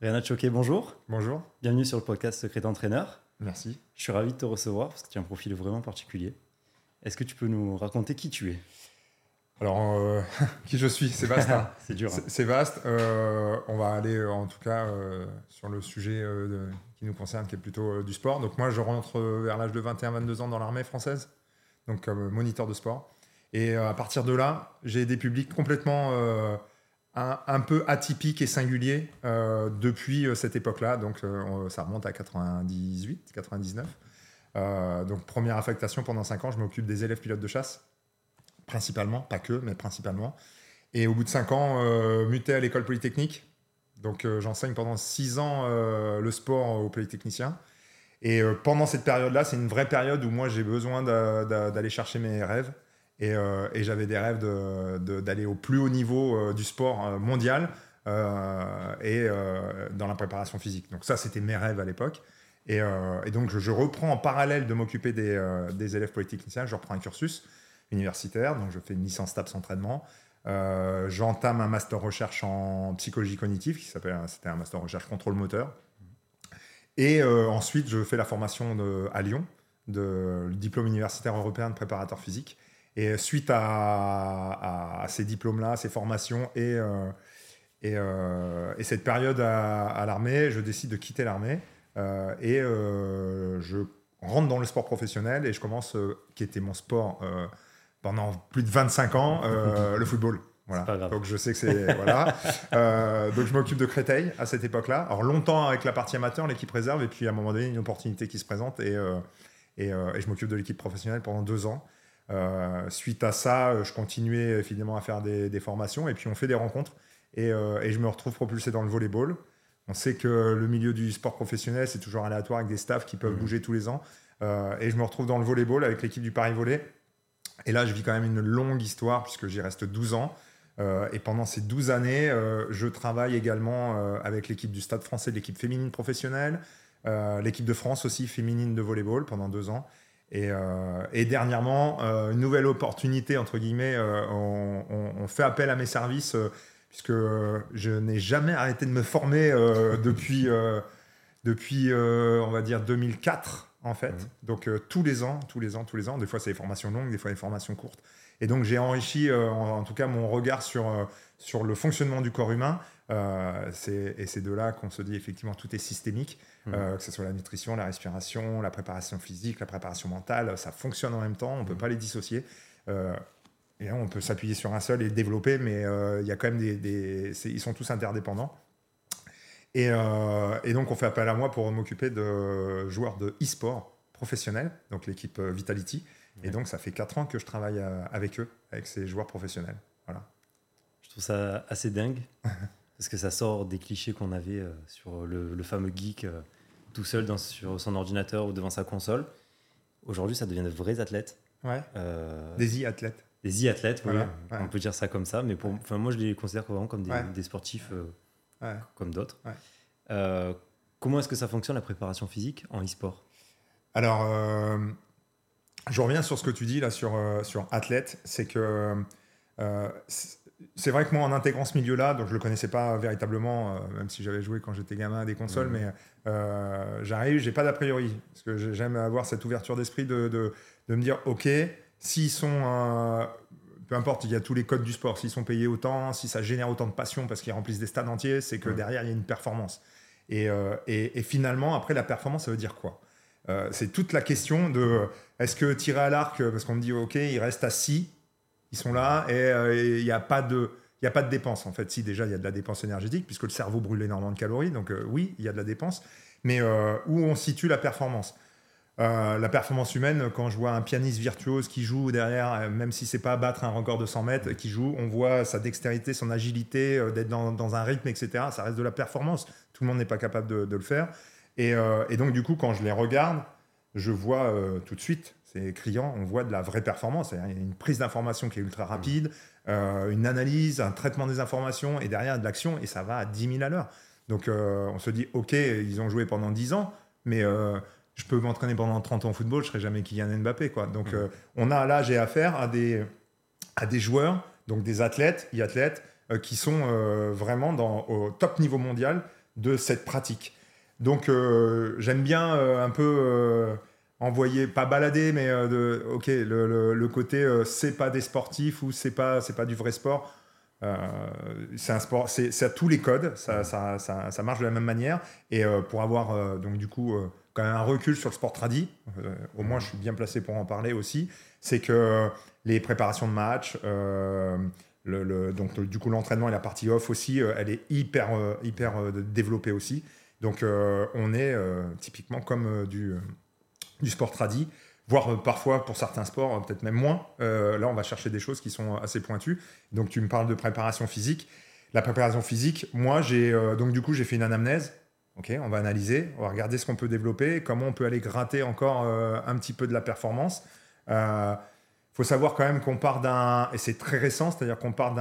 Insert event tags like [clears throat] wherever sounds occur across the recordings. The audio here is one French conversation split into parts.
Rihanna Choquet, bonjour. Bonjour. Bienvenue sur le podcast Secret d'entraîneur. Merci. Je suis ravi de te recevoir parce que tu as un profil vraiment particulier. Est-ce que tu peux nous raconter qui tu es? Alors, euh, [laughs] qui je suis? C'est vaste. hein. [laughs] C'est dur. hein. C'est- vaste. Euh, on va aller euh, en tout cas sur le sujet de- qui nous concerne, qui est plutôt du sport. Donc moi, je rentre vers l'âge de 21-22 ans dans l'armée française, donc comme moniteur de sport. Et à partir de là, j'ai des publics complètement un, peu atypiques et singuliers euh, depuis euh, cette époque-là. Donc euh, ça remonte à 98, 99. Euh, donc première affectation pendant 5 ans, je m'occupe des élèves pilotes de chasse, principalement, pas que, mais principalement. Et au bout de 5 ans, muté à l'école polytechnique. Donc j'enseigne pendant 6 ans le sport aux polytechniciens. Et pendant cette période-là, c'est une vraie période où moi j'ai besoin d'a- d'a- d'aller chercher mes rêves. Et, euh, et j'avais des rêves d'aller au plus haut niveau euh, du sport euh, mondial et dans la préparation physique. Donc ça, c'était mes rêves à l'époque. Et, donc je, reprends en parallèle de m'occuper des, des élèves polytechniciens. Je reprends un cursus universitaire, donc je fais une licence TAPS entraînement. Euh, J'entame un master recherche en psychologie cognitive, qui s'appelle, c'était un master recherche contrôle moteur. Et ensuite, je fais la formation à Lyon, de le diplôme universitaire européen de préparateur physique. Et suite à, ces diplômes-là, ces formations et, euh, et, euh, et cette période à, à l'armée, je décide de quitter l'armée euh, et je rentre dans le sport professionnel et je commence, qui était mon sport pendant plus de 25 ans, le football. Voilà. Donc je sais que c'est [laughs] voilà. Euh, donc je m'occupe de Créteil à cette époque-là. Alors longtemps avec la partie amateur, l'équipe réserve, et puis à un moment donné une opportunité qui se présente et euh, et, euh, et je m'occupe de l'équipe professionnelle pendant deux ans. Euh, suite à ça, euh, je continuais finalement à faire des, des formations et puis on fait des rencontres et, euh, et je me retrouve propulsé dans le volleyball. On sait que le milieu du sport professionnel, c'est toujours aléatoire avec des staffs qui peuvent Mhm. bouger tous les ans. Euh, et je me retrouve dans le volleyball avec l'équipe du Paris Volley. Et là, je vis quand même une longue histoire puisque j'y reste 12 ans. Euh, et pendant ces 12 années, euh, je travaille également euh, avec l'équipe du Stade français, l'équipe féminine professionnelle, l'équipe de France aussi féminine de volleyball pendant deux ans. Et, euh, et dernièrement, euh, une nouvelle opportunité, entre guillemets, euh, on, on- on fait appel à mes services euh, puisque je n'ai jamais arrêté de me former [laughs] depuis, depuis on va dire, 2004, en fait. Donc tous les ans, tous les ans, tous les ans. Des fois, c'est des formations longues, des fois, des formations courtes. Et donc, j'ai enrichi, en, en tout cas, mon regard sur, sur le fonctionnement du corps humain. Et c'est de là qu'on se dit, effectivement, tout est systémique, Mhm. euh, que ce soit la nutrition, la respiration, la préparation physique, la préparation mentale. Ça fonctionne en même temps, on ne peut Mhm. pas les dissocier. Euh, et là, on peut s'appuyer sur un seul et le développer, mais euh, il y a quand même des... ils sont tous interdépendants. Et, et donc, on fait appel à moi pour m'occuper de joueurs de e-sport professionnels, donc l'équipe Vitality. Et donc, ça fait 4 ans que je travaille avec eux, avec ces joueurs professionnels. Voilà. Je trouve ça assez dingue [laughs] parce que ça sort des clichés qu'on avait sur le, le fameux geek tout seul dans, sur son ordinateur ou devant sa console. Aujourd'hui, ça devient de vrais athlètes. Ouais. euh, Des e-athlètes. des e-athlètes, oui, on peut dire ça comme ça, mais pour, enfin, moi je les considère vraiment comme des, sportifs euh, comme d'autres. Euh, comment est-ce que ça fonctionne la préparation physique en e-sport? Alors, je reviens sur ce que tu dis là sur, sur athlète. C'est que c'est- vrai que moi, en intégrant ce milieu-là, donc je le connaissais pas véritablement, euh, même si j'avais joué quand j'étais gamin à des consoles, Mhm. mais euh, j'arrive, j'ai pas d'a priori. Parce que j'ai- j'aime avoir cette ouverture d'esprit de, de, de me dire, OK, s'ils sont. euh, peu importe, il y a tous les codes du sport. S'ils sont payés autant, si ça génère autant de passion parce qu'ils remplissent des stades entiers, c'est que derrière, il y a une performance. Et, euh, et- et finalement, après, la performance, ça veut dire quoi? C'est toute la question de est-ce que tirer à l'arc, parce qu'on me dit, OK, il reste 6, ils sont là, et euh, il n'y a pas de. Il n'y a pas de dépense en fait. Si déjà il y a de la dépense énergétique, puisque le cerveau brûle énormément de calories, donc euh, oui, il y a de la dépense, mais euh, où on situe la performance? La performance humaine, quand je vois un pianiste virtuose qui joue derrière, même si c'est pas battre un record de 100 mètres, qui joue, on voit sa dextérité, son agilité, d'être dans, dans un rythme, etc. Ça reste de la performance. Tout le monde n'est pas capable de, le faire. Et, donc du coup, quand je les regarde, je vois tout de suite, c'est criant, on voit de la vraie performance. C'est-à-dire, Il y a une prise d'information qui est ultra rapide, euh, une analyse, un traitement des informations, et derrière de l'action, et ça va à 10 000 à l'heure. Donc euh, on se dit, ok, ils ont joué pendant 10 ans, mais euh, je peux m'entraîner pendant 30 ans au football, je serai jamais Kylian Mbappé. Quoi. Donc euh, on a là, j'ai affaire à des, à des joueurs, donc des athlètes, e-athlètes, qui sont vraiment dans, au top niveau mondial de cette pratique. Donc j'aime bien un peu envoyer, pas balader, mais de, ok, le, le, côté c'est pas des sportifs ou c'est pas c'est pas du vrai sport. c'est un sport, c'est à tous les codes, ça, ça, ça, ça, marche de la même manière. Et pour avoir donc du coup quand même un recul sur le sport tradi, au moins je suis bien placé pour en parler aussi, c'est que les préparations de match, le, donc du coup l'entraînement et la partie off aussi, elle est hyper hyper développée aussi. Donc euh, on est euh, typiquement comme euh, du, du sport tradi, voire parfois pour certains sports, peut-être même moins. là, on va chercher des choses qui sont assez pointues. Donc tu me parles de préparation physique. La préparation physique, moi, j'ai donc du coup j'ai fait une anamnèse. Ok, on va analyser, on va regarder ce qu'on peut développer, comment on peut aller gratter encore un petit peu de la performance. Il faut savoir quand même qu'on part d'un, et c'est très récent, c'est-à-dire qu'on part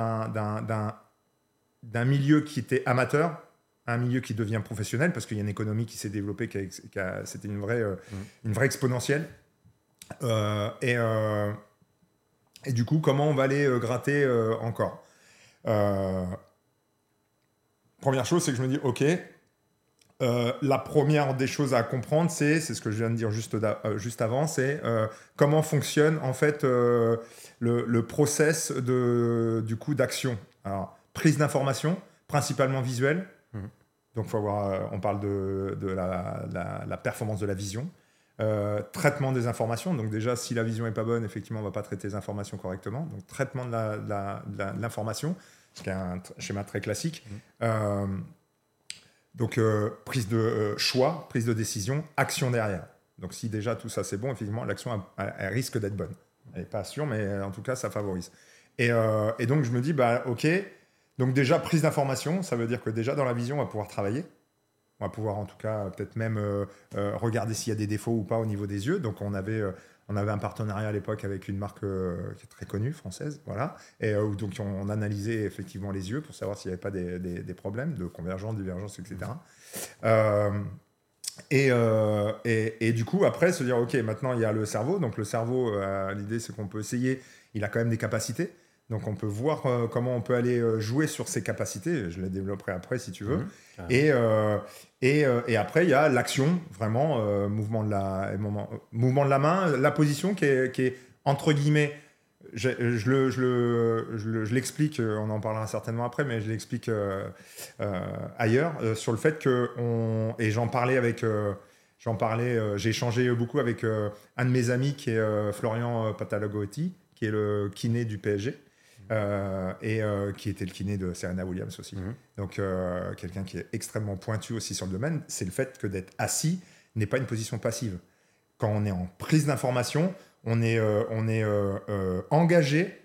d'un milieu qui était amateur, un milieu qui devient professionnel parce qu'il y a une économie qui s'est développée, qui, c'était une vraie, euh, mm. une vraie exponentielle. Euh, et, euh, et, du coup, comment on va aller gratter encore? Première chose, c'est que je me dis, OK, la première des choses à comprendre, c'est, c'est ce que je viens de dire juste, juste avant, c'est comment fonctionne en fait le, le, process de, du coup d'action. Alors, prise d'information, principalement visuelle, donc, faut avoir, euh, on parle de, la, performance de la vision. Euh, traitement des informations. Donc, déjà, si la vision n'est pas bonne, effectivement, on ne va pas traiter les informations correctement. Donc, traitement de l'information, ce qui est un schéma très classique. Mmh. Euh, donc, prise de choix, prise de décision, action derrière. Donc, si déjà tout ça c'est bon, effectivement, l'action risque d'être bonne. Elle n'est pas sûre, mais en tout cas, ça favorise. Et, et, donc, je me dis, bah, OK, donc déjà, prise d'information, ça veut dire que déjà dans la vision, on va pouvoir travailler. On va pouvoir en tout cas peut-être même euh, euh, regarder s'il y a des défauts ou pas au niveau des yeux. Donc on avait, euh, on avait un partenariat à l'époque avec une marque qui est très connue, française, voilà. Et donc on, analysait effectivement les yeux pour savoir s'il n'y avait pas des, des, problèmes de convergence, divergence, etc. Et, et, et, du coup, après, se dire, OK, maintenant il y a le cerveau. Donc le cerveau, l'idée c'est qu'on peut essayer, il a quand même des capacités. Donc on peut voir euh, comment on peut aller euh, jouer sur ses capacités. Je les développerai après si tu veux. Mhm. et, euh, et, et, après, il y a l'action, vraiment, mouvement, de la, mouvement de la main, la position qui est, qui est entre guillemets, je, je, le, je, l'explique, on en parlera certainement après, mais je l'explique ailleurs, sur le fait que, on, et j'en parlais avec... J'en parlais, j'ai échangé beaucoup avec un de mes amis qui est Florian Patalogotti, qui est le kiné du PSG. Euh, et euh, qui était le kiné de Serena Williams aussi. Mhm. Donc, euh, quelqu'un qui est extrêmement pointu aussi sur le domaine, c'est le fait que d'être assis n'est pas une position passive. Quand on est en prise d'information, on est, on est engagé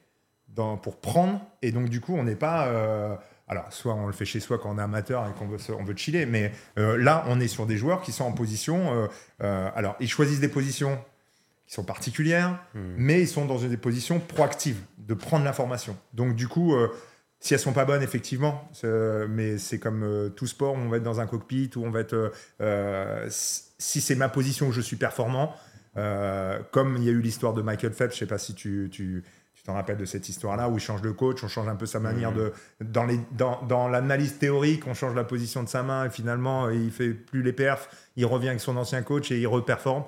dans, pour prendre, et donc du coup, on n'est pas. alors, soit on le fait chez soi quand on est amateur et qu'on veut, on veut chiller, mais là, on est sur des joueurs qui sont en position. alors, ils choisissent des positions qui sont particulières, mais ils sont dans des positions proactives de prendre l'information. Donc du coup, euh, si elles sont pas bonnes, effectivement, mais c'est comme euh, tout sport, on va être dans un cockpit où on va être. Euh, si c'est ma position où je suis performant, comme il y a eu l'histoire de Michael Phelps, je sais pas si tu, tu tu t'en rappelles de cette histoire-là où il change de coach, on change un peu sa manière hmm. de. Dans, les, dans, dans l'analyse théorique, on change la position de sa main et finalement, il fait plus les perfs, il revient avec son ancien coach et il reperforme.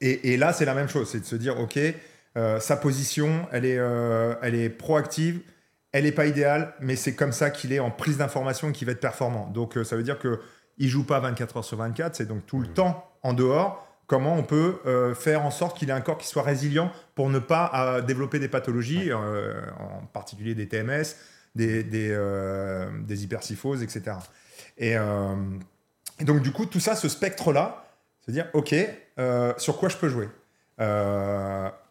Et, et, là, c'est la même chose, c'est de se dire, OK, euh, sa position, elle est, euh, elle est proactive, elle n'est pas idéale, mais c'est comme ça qu'il est en prise d'information et qu'il va être performant. Donc, euh, ça veut dire qu'il ne joue pas 24 heures sur 24, c'est donc tout le mmh. temps en dehors. Comment on peut faire en sorte qu'il ait un corps qui soit résilient pour ne pas développer des pathologies, en particulier des TMS, des, des, etc. Et, et, donc, du coup, tout ça, ce spectre-là, dire, OK, sur quoi je peux jouer?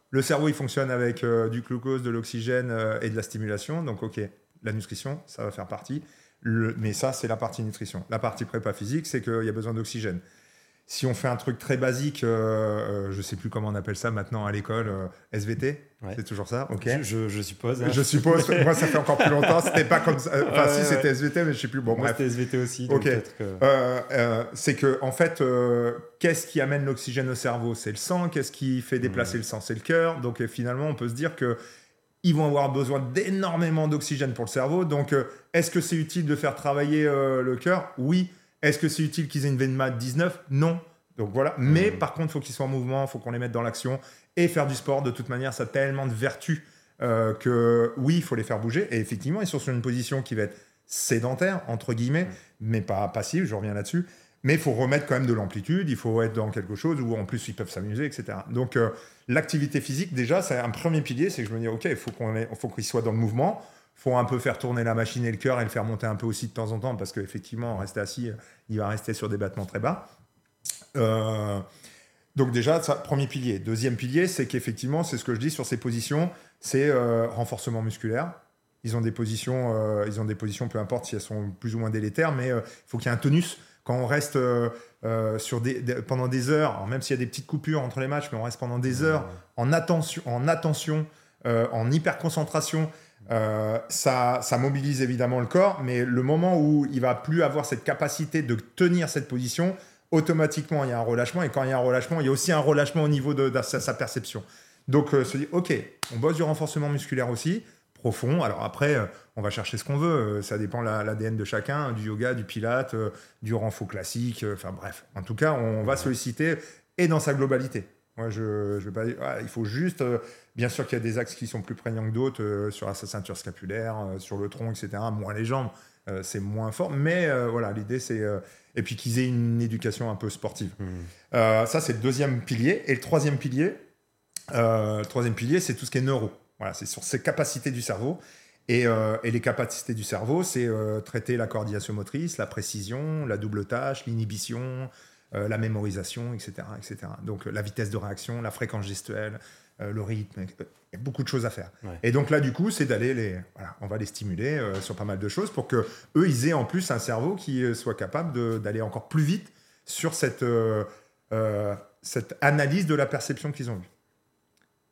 Le cerveau, il fonctionne avec euh, du glucose, de l'oxygène euh, et de la stimulation. Donc, OK, la nutrition, ça va faire partie. mais ça, c'est la partie nutrition. La partie prépa physique, c'est qu'il y a besoin d'oxygène. Si on fait un truc très basique, euh, euh, je sais plus comment on appelle ça maintenant à l'école, euh, SVT, c'est toujours ça, ok Je, suppose. Hein. Je suppose. [laughs] moi, ça fait encore plus longtemps. C'était pas comme ça. Enfin, si c'était SVT, mais je sais plus. Bon, moi, c'était SVT aussi. Ok. c'est que en fait, qu'est-ce qui amène l'oxygène au cerveau? C'est le sang. Qu'est-ce qui fait déplacer le sang? C'est le cœur. Donc finalement, on peut se dire que ils vont avoir besoin d'énormément d'oxygène pour le cerveau. Donc, euh, est-ce que c'est utile de faire travailler euh, le cœur? Oui. Est-ce que c'est utile qu'ils aient une veine mat 19 Non. Donc voilà. Mais par contre, il faut qu'ils soient en mouvement, il faut qu'on les mette dans l'action. Et faire du sport, de toute manière, ça a tellement de vertus euh, que oui, il faut les faire bouger. Et effectivement, ils sont sur une position qui va être sédentaire, entre guillemets, mais pas passive, je reviens là-dessus. Mais il faut remettre quand même de l'amplitude, il faut être dans quelque chose où en plus ils peuvent s'amuser, etc. Donc euh, l'activité physique, déjà, c'est un premier pilier, c'est que je me dis, ok, il faut qu'ils soient dans le mouvement, faut un peu faire tourner la machine et le cœur et le faire monter un peu aussi de temps en temps, parce qu'effectivement, rester assis, il va rester sur des battements très bas. Euh, donc déjà, ça, premier pilier. Deuxième pilier, c'est qu'effectivement, c'est ce que je dis sur ces positions, c'est euh, renforcement musculaire. Ils ont des positions, euh, ils ont des positions, peu importe si elles sont plus ou moins délétères, mais il faut qu'il y ait un tonus. Quand on reste sur des, pendant des heures, même s'il y a des petites coupures entre les matchs, mais on reste pendant des heures en attention, en attention, en hyper concentration. Ça, ça, mobilise évidemment le corps, mais le moment où il va plus avoir cette capacité de tenir cette position, automatiquement, il y a un relâchement. Et quand il y a un relâchement, il y a aussi un relâchement au niveau de, sa, perception. Donc, euh, se dit, OK, on bosse du renforcement musculaire aussi, profond. Alors après, euh, on va chercher ce qu'on veut. Euh, ça dépend de l'ADN de chacun, du yoga, du pilate, du renfo classique. Enfin bref, en tout cas, on va solliciter et dans sa globalité. Moi, je, je vais pas dire, il faut juste, bien sûr qu'il y a des axes qui sont plus prégnants que d'autres sur sa ceinture scapulaire, sur le tronc, etc. Moins les jambes, c'est moins fort. Mais voilà, l'idée, c'est et puis qu'ils aient une éducation un peu sportive. Mmh. Euh, ça, c'est le deuxième pilier. Et le troisième pilier, euh, le troisième pilier, c'est tout ce qui est neuro. Voilà, c'est sur ces capacités du cerveau. Et, euh, et les capacités du cerveau, c'est traiter la coordination motrice, la précision, la double tâche, l'inhibition, la mémorisation, etc., etc. Donc la vitesse de réaction, la fréquence gestuelle, le rythme, il y a beaucoup de choses à faire. Et donc là, du coup, c'est d'aller les, voilà, on va les stimuler euh, sur pas mal de choses pour que eux, ils aient en plus un cerveau qui euh, soit capable d'aller encore plus vite sur cette, euh, cette analyse de la perception qu'ils ont eue.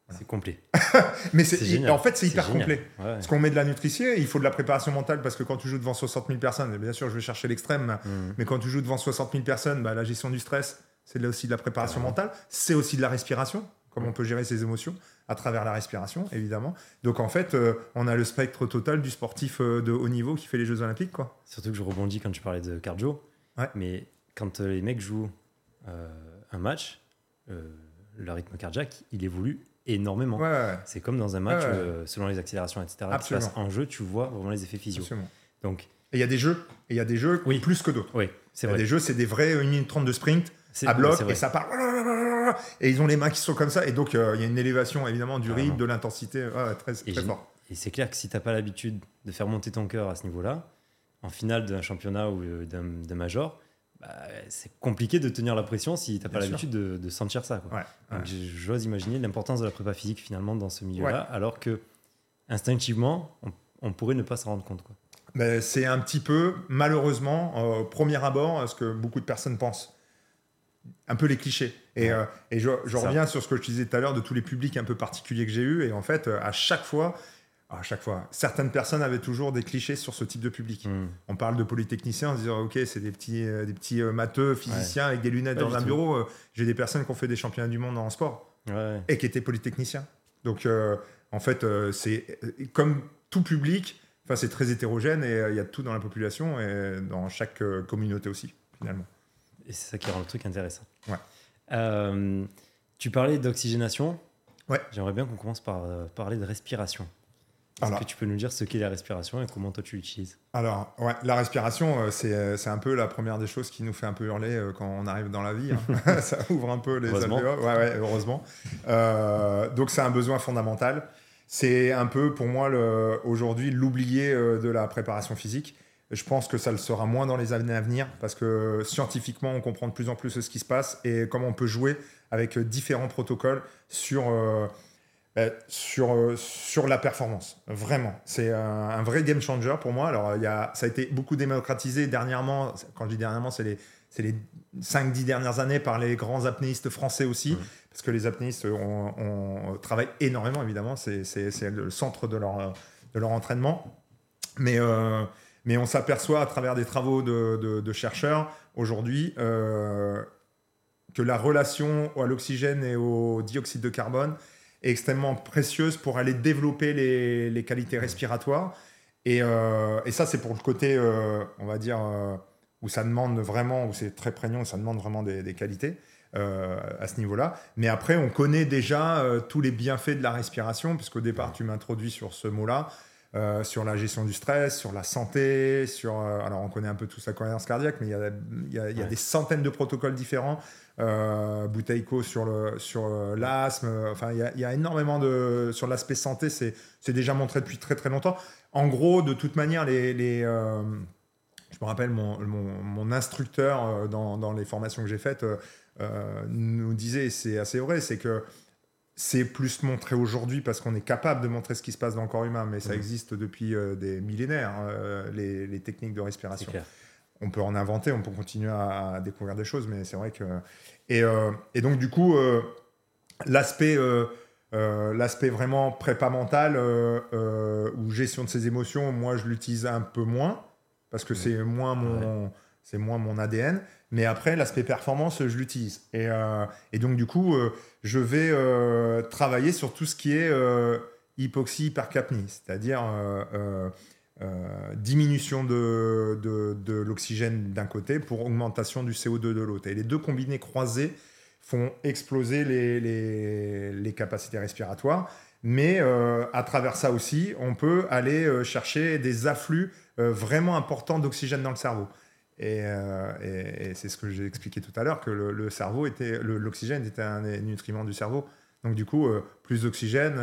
C'est complet. [laughs] Mais c'est en fait, c'est hyper complet. Parce qu'on met de la nutrition, il faut de la préparation mentale parce que quand tu joues devant 60 000 personnes, bien sûr, je vais chercher l'extrême, mmh. mais quand tu joues devant 60 000 personnes, bah, la gestion du stress, c'est aussi de la préparation mentale, c'est aussi de la respiration, comment on peut gérer ses émotions à travers la respiration, évidemment. Donc en fait, euh, on a le spectre total du sportif euh, de haut niveau qui fait les Jeux Olympiques. Quoi. Surtout que je rebondis quand tu parlais de cardio. Mais quand euh, les mecs jouent un match, le rythme cardiaque, il évolue énormément. C'est comme dans un match, selon les accélérations, etc. Absolument. en jeu, tu vois vraiment les effets physiques. Donc, et il y a des jeux, il y a des jeux plus que d'autres. Oui, c'est vrai. des jeux, c'est des vrais 1 minute 30 de sprint à bloc, et ça part et ils ont les mains qui sont comme ça. Et donc, euh, il y a une élévation, évidemment, du rythme, de l'intensité, très, très fort. Et c'est clair que si tu n'as pas l'habitude de faire monter ton cœur à ce niveau-là, en finale d'un championnat ou euh, d'un major, bah, c'est compliqué de tenir la pression si tu n'as pas l'habitude de, sentir ça. j'ose imaginer l'importance de la prépa physique finalement dans ce milieu-là, alors que instinctivement, on, pourrait ne pas s'en rendre compte. Quoi. Ben, c'est un petit peu, malheureusement, au premier abord, ce que beaucoup de personnes pensent un peu les clichés. Et, euh, et je, reviens sur ce que je disais tout à l'heure de tous les publics un peu particuliers que j'ai eu. Et en fait, euh, à chaque fois, à chaque fois, certaines personnes avaient toujours des clichés sur ce type de public. Hmm. On parle de polytechniciens en se disant, ok, c'est des petits, euh, des petits matheux, physiciens avec des lunettes dans un bureau. J'ai des personnes qui ont fait des championnats du monde en sport et qui étaient polytechniciens. Donc, en fait, c'est comme tout public. Enfin, c'est très hétérogène et il y a tout dans la population et dans chaque communauté aussi, finalement. Et c'est ça qui rend le truc intéressant. Ouais. Euh, tu parlais d'oxygénation. Ouais. J'aimerais bien qu'on commence par euh, parler de respiration. Est-ce que tu peux nous dire ce qu'est la respiration et comment toi tu l'utilises? Alors, ouais, la respiration, euh, c'est un peu la première des choses qui nous fait un peu hurler quand on arrive dans la vie. Hein. [laughs] [laughs] ça ouvre un peu les heureusement. Ouais, ouais, heureusement. donc, c'est un besoin fondamental. C'est un peu, pour moi, aujourd'hui, l'oublié de la préparation physique. Je pense que ça le sera moins dans les années à venir parce que scientifiquement, on comprend de plus en plus ce qui se passe et comment on peut jouer avec différents protocoles sur, euh, euh, sur, euh, sur la performance. Vraiment. C'est un, vrai game changer pour moi. Alors, il y a, ça a été beaucoup démocratisé dernièrement. Quand je dis dernièrement, c'est les, les 5-10 dernières années par les grands apnéistes français aussi. Mmh. Parce que les apnéistes on, travaillent énormément, évidemment. C'est le centre de leur, de leur entraînement. Mais. Mais on s'aperçoit à travers des travaux de, chercheurs aujourd'hui euh, que la relation à l'oxygène et au dioxyde de carbone est extrêmement précieuse pour aller développer les, les qualités respiratoires. Et, euh, et ça, c'est pour le côté, euh, on va dire, euh, où ça demande vraiment, où c'est très prégnant, où ça demande vraiment des, des qualités. À ce niveau-là. Mais après, on connaît déjà tous les bienfaits de la respiration, puisqu'au départ, tu m'introduis sur ce mot-là, euh, sur la gestion du stress, sur la santé, sur... euh, alors, on connaît un peu tous la cohérence cardiaque, mais il y a, y a- y a Ouais. des centaines de protocoles différents. Euh, Bouteilleco sur le sur euh, l'asthme. Enfin, il y, a, il y a énormément de... Sur l'aspect santé, c'est c'est déjà montré depuis très très longtemps. En gros, de toute manière, les... les euh, je me rappelle, mon, mon, mon instructeur euh, dans, dans les formations que j'ai faites euh, nous disait, et c'est assez vrai, c'est que c'est plus montré aujourd'hui parce qu'on est capable de montrer ce qui se passe dans le corps humain, mais ça Mhm. existe depuis euh, des millénaires, euh, les, les techniques de respiration. On peut en inventer, on peut continuer à, à découvrir des choses, mais c'est vrai que... Et, euh, et donc, du coup, euh, l'aspect... euh, l'aspect vraiment prépa mental ou gestion de ses émotions, moi je l'utilise un peu moins parce que Mhm. c'est moins mon c'est moins mon ADN. Mais après l'aspect performance, je l'utilise et, et donc du coup je vais travailler sur tout ce qui est hypoxie hypercapnie, c'est-à-dire euh, diminution de, de, de l'oxygène d'un côté pour augmentation du CO2 de l'autre. Et les deux combinés croisés font exploser les, les, les capacités respiratoires. Mais euh, à travers ça aussi, on peut aller euh, chercher des afflux vraiment importants d'oxygène dans le cerveau. Et, et- et c'est ce que j'ai expliqué tout à l'heure, que le, le cerveau était, l'oxygène était un des nutriments du cerveau. Donc du coup, plus d'oxygène,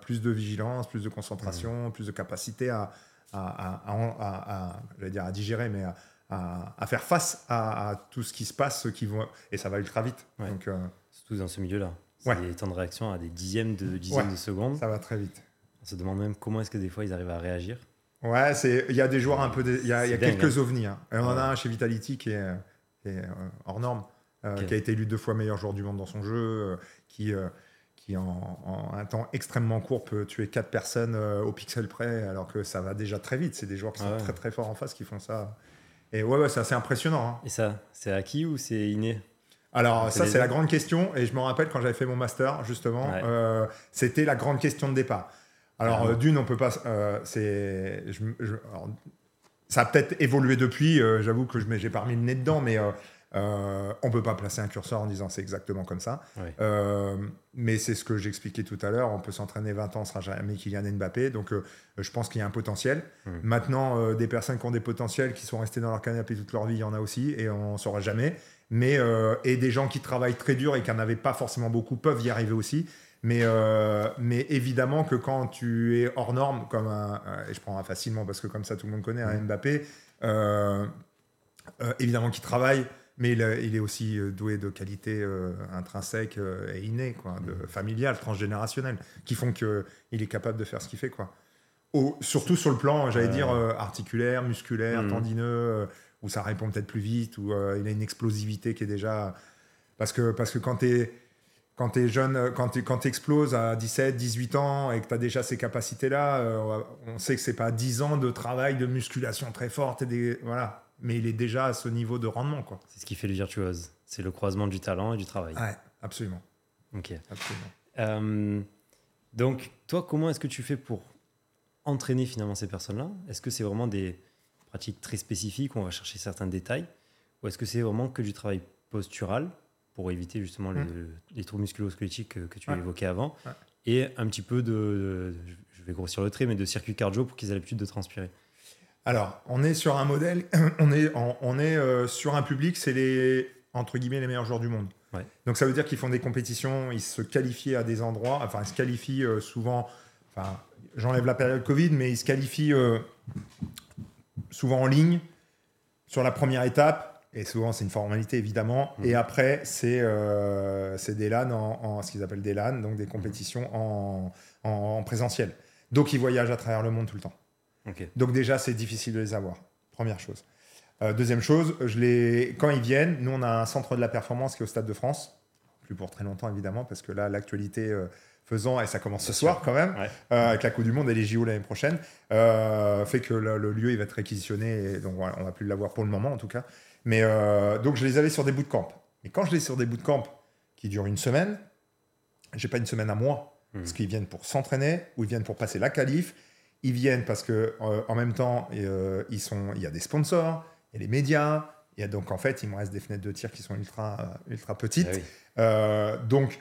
plus de vigilance, plus de concentration, plus de capacité à, à, à- à- à- à- j'allais dire à digérer, mais à, faire face à, tout ce qui se passe, qui vont, et ça va ultra vite. Ouais. Donc euh, Surtout dans ce milieu-là. Ouais. des temps de réaction à des dixièmes de dizaines Ouais. de secondes. ça va très vite. On se demande même comment est-ce que des fois ils arrivent à réagir. Ouais, c'est il y a des joueurs un peu, il y a, il y a C'est dingue, quelques ovnis. hein. Et on en a un chez Vitality qui est, qui est, euh, hors norme, euh, qui a été élu deux fois meilleur joueur du monde dans son jeu, euh, qui qui en, en un temps extrêmement court peut tuer quatre personnes euh, au pixel près, alors que ça va déjà très vite. C'est des joueurs qui sont Ah ouais. très très forts en face qui font ça. Et ouais, ouais c'est assez impressionnant. hein. Et ça, c'est acquis ou c'est inné? Alors ça c'est la grande question et je me rappelle quand j'avais fait mon master justement, Ouais. euh, c'était la grande question de départ. Alors Ah. euh, d'une on peut pas, euh, c'est, ça a peut-être évolué depuis. J'avoue que je j'ai pas remis le nez dedans, mais euh, on peut pas placer un curseur en disant c'est exactement comme ça. Euh, mais c'est ce que j'expliquais tout à l'heure. On peut s'entraîner 20 ans, on sera jamais Kylian Mbappé. Donc euh, je pense qu'il y a un potentiel. Mm. Maintenant, des personnes qui ont des potentiels, qui sont restées dans leur canapé toute leur vie, il y en a aussi, et on ne saura jamais. Mais, et des gens qui travaillent très dur et qui n'en avaient pas forcément beaucoup peuvent y arriver aussi. Mais, euh, mais évidemment que quand tu es hors norme, comme un, et je prends un facilement parce que comme ça tout le monde connaît un Mm. Mbappé, euh, euh, évidemment qu'il travaille, mais il, est aussi euh, doué de qualités euh, intrinsèques euh, et innées, quoi, de, familiales, transgénérationnelles, qui font qu'il est capable de faire ce qu'il fait. Quoi. Au- surtout sur le plan, j'allais dire, articulaire, musculaire, Mhm. tendineux, où ça répond peut-être plus vite, où il a une explosivité qui est déjà... Parce que, parce que quand tu es... Quand tu es jeune, quand tu quand exploses à 17, 18 ans et que tu as déjà ces capacités-là, on sait que c'est pas 10 ans de travail de musculation très forte. Et des, voilà. Mais il est déjà à ce niveau de rendement. Quoi. C'est ce qui fait le virtuose. C'est le croisement du talent et du travail. Ouais, absolument. Ok. absolument. Euh, donc, toi, comment est-ce que tu fais pour entraîner finalement ces personnes-là? Est-ce que c'est vraiment des pratiques très spécifiques? Où on va chercher certains détails Ou est-ce que c'est vraiment que du travail postural pour éviter justement les, les troubles musculo-squelettiques que, que tu. Ouais. évoquais avant? Ouais. Et un petit peu de, de- je vais grossir le trait, mais de circuit cardio pour qu'ils aient l'habitude de transpirer. Alors, on est sur un modèle, [clears throat] on est, on, on est euh, sur un public, c'est les, entre guillemets, les meilleurs joueurs du monde. Ouais. Donc ça veut dire qu'ils font des compétitions, ils se qualifient à des endroits, enfin ils se qualifient euh, souvent, enfin j'enlève la période Covid, mais ils se qualifient euh, souvent en ligne sur la première étape, et souvent c'est une formalité évidemment, Mhm. et après c'est c'est des LAN, en, en- ce qu'ils appellent des LAN, donc des compétitions en, en- en présentiel. Donc ils voyagent à travers le monde tout le temps. Donc déjà, c'est difficile de les avoir. Première chose. Euh, deuxième chose, je les... quand ils viennent, nous, on a un centre de la performance qui est au Stade de France. Plus pour très longtemps, évidemment, parce que là, l'actualité euh, faisant, et ça commence ce soir quand même, Ouais. euh, avec la Coupe du Monde et les JO l'année prochaine, fait que le, le lieu, il va être réquisitionné. Et donc, voilà, on va plus l'avoir pour le moment, en tout cas. Mais donc, je les avais sur des bootcamps. Et quand je les ai sur des bootcamps qui durent une semaine, j'ai pas une semaine à moi. Mmh. Parce qu'ils viennent pour s'entraîner ou ils viennent pour passer la qualif. Ils viennent parce que euh, en même temps, euh, ils sont, il y a des sponsors, il y a les médias. Il y a donc en fait, il me reste des fenêtres de tir qui sont ultra, euh, ultra petites. Ah donc,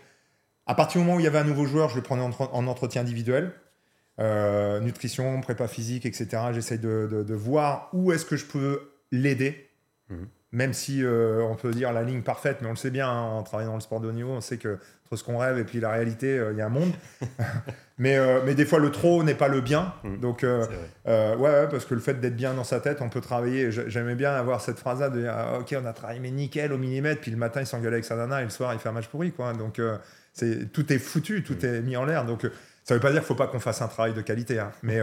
à partir du moment où il y avait un nouveau joueur, je le prenais en, entretien individuel. nutrition, prépa physique, etc. J'essaye de, de, voir où est-ce que je peux l'aider. Mmh. Même si on peut dire la ligne parfaite, mais on le sait bien, hein, en travaillant dans le sport de haut niveau, on sait que ce qu'on rêve et puis la réalité, euh, il y a un monde. [laughs] mais, euh, mais des fois, le trop n'est pas le bien. Mm. Donc, euh, ouais, parce que le fait d'être bien dans sa tête, on peut travailler. J'aimais bien avoir cette phrase-là de ah, Ok, on a travaillé, mais nickel au millimètre. Puis le matin, il s'engueule avec sa nana et le soir, il fait un match pourri. Quoi. Donc, c'est tout est foutu, tout mm. est mis en l'air. Donc, ça veut pas dire qu'il faut pas qu'on fasse un travail de qualité. Hein. Mais.